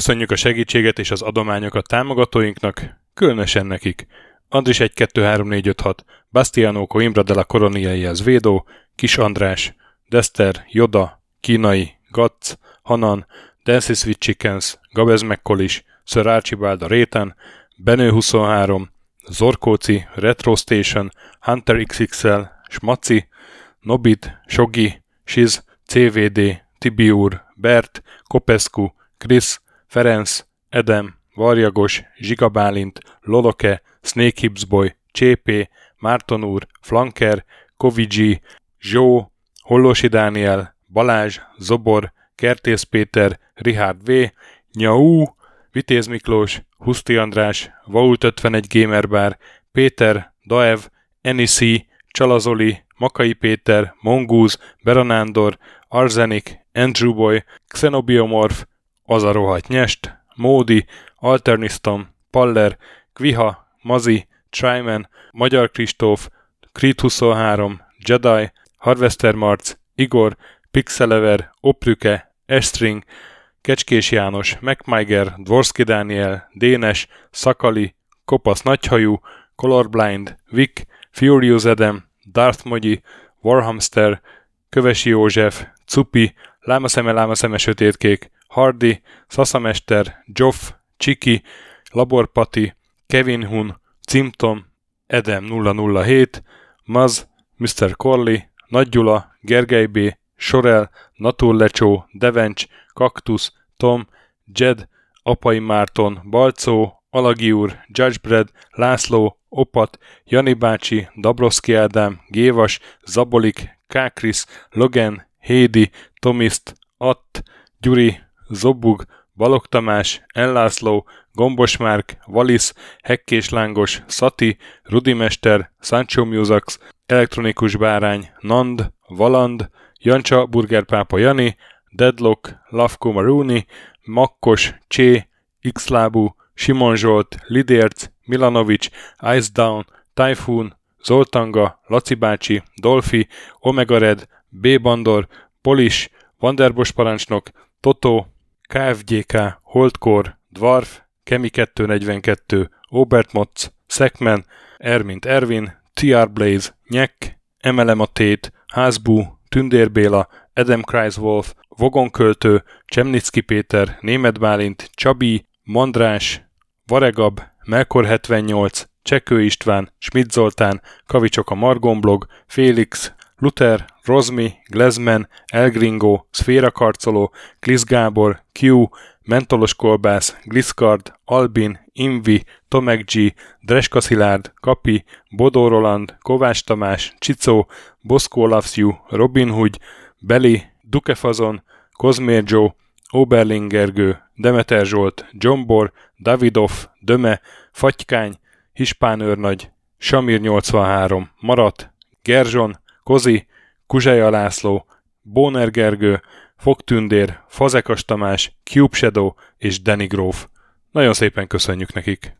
Köszönjük a segítséget és az adományokat támogatóinknak, különösen nekik. Andris 1 2 3 4 5 6, Bastiano Coimbra de la Coroniai az Védó, Kis András, Dester, Joda, Kínai, Gatz, Hanan, Dancy Sweet Chickens, Gabez McCollis, Sir Archibald a Réten, Benő 23, Zorkóci, Retro Station, Hunter XXL, Smaci, Nobit, Sogi, Shiz, CVD, Tibiur, Bert, Kopescu, Chris, Ferenc, Edem, Varjagos, Zsigabálint, Loloke, Snake Hips Boy, Csépé, Márton úr, Flanker, Kovicsi, Zsó, Hollosi Dániel, Balázs, Zobor, Kertész Péter, Richard V, Nyau, Vitéz Miklós, Huszti András, Vault 51 Gamerbar, Péter, Daev, Enisi, Csalazoli, Makai Péter, Mongúz, Beranándor, Arzenik, Andrew Boy, Xenobiomorph, Az a rohadt nyest, Módi, Alternistom, Paller, Kviha, Mazi, Tryman, Magyar Kristóf, Creed 23, Jedi, Harvester Marc, Igor, Pixelever, Oprüke, Estring, Kecskés János, MacMiger, Dvorski Dániel, Dénes, Szakali, Kopasz Nagyhajú, Colorblind, Vic, Furious Adam, Darth Mogyi, Warhamster, Kövesi József, Cupi, Lámaszeme, Lámaszeme Sötétkék, Hardy, Szaszamester, Joff, Csiki, Laborpati, Kevin Hun, Cimtom, Edem 007, Maz, Mr. Corley, Nagy Gyula, Gergely B., Sorel, Naturlecsó, Devencs, Kaktusz, Tom, Jed, Apai Márton, Balcó, Alagi úr, Judgebred, László, Opat, Jani bácsi, Dabroszki Ádám, Gévas, Zabolik, Kákris, Logan, Hédi, Tomiszt, Att, Gyuri, Zobug, Balog Tamás, Ellászló, Gombos Márk, Valisz, Hekkés Lángos, Szati, Rudimester, Sancho Musax, Elektronikus Bárány, Nand, Valand, Jancsa, Burgerpápa Jani, Deadlock, Lavko Maruni, Makkos, Csé, Xlábú, Simon Zsolt, Lidérc, Milanovic, Ice Down, Typhoon, Zoltanga, Laci bácsi, Dolfi, Omega Red, B. Bandor, Polis, Vanderbos parancsnok, Toto, KFGK, Holdkor, Dwarf, Kemi 242, Obert Motz, Szekmen, Ermint Ervin, TR Blaze, Nyek, Emelem a Tét, Házbú, Tündér Béla, Adam Kreiswolf, Vogonköltő, Csemnicki Péter, Német Bálint, Csabi, Mandrás, Varegab, Melkor 78, Csekő István, Schmidt Zoltán, Kavicsok a Margonblog, Félix, Luther, Rozmi, Glezmen, Elgringo, Szféra Karcoló, Glisz Gábor, Q, Mentolos Kolbász, Gliscard, Albin, Invi, Tomek G, Dreska Szilárd, Kapi, Bodó Roland, Kovács Tamás, Csicó, Boszkó You, Robin Hood, Beli, Dukefazon, Kozmér Joe, Oberlingergő, Demeter Zsolt, Jombor, Davidov, Döme, Fatykány, Hispán őrnagy, Samir 83, Marat, Gerzson, Kozi, Kuzseja László, Bóner Gergő, Fogtündér, Fazekas Tamás, Cube Shadow és Danny Gróf. Nagyon szépen köszönjük nekik!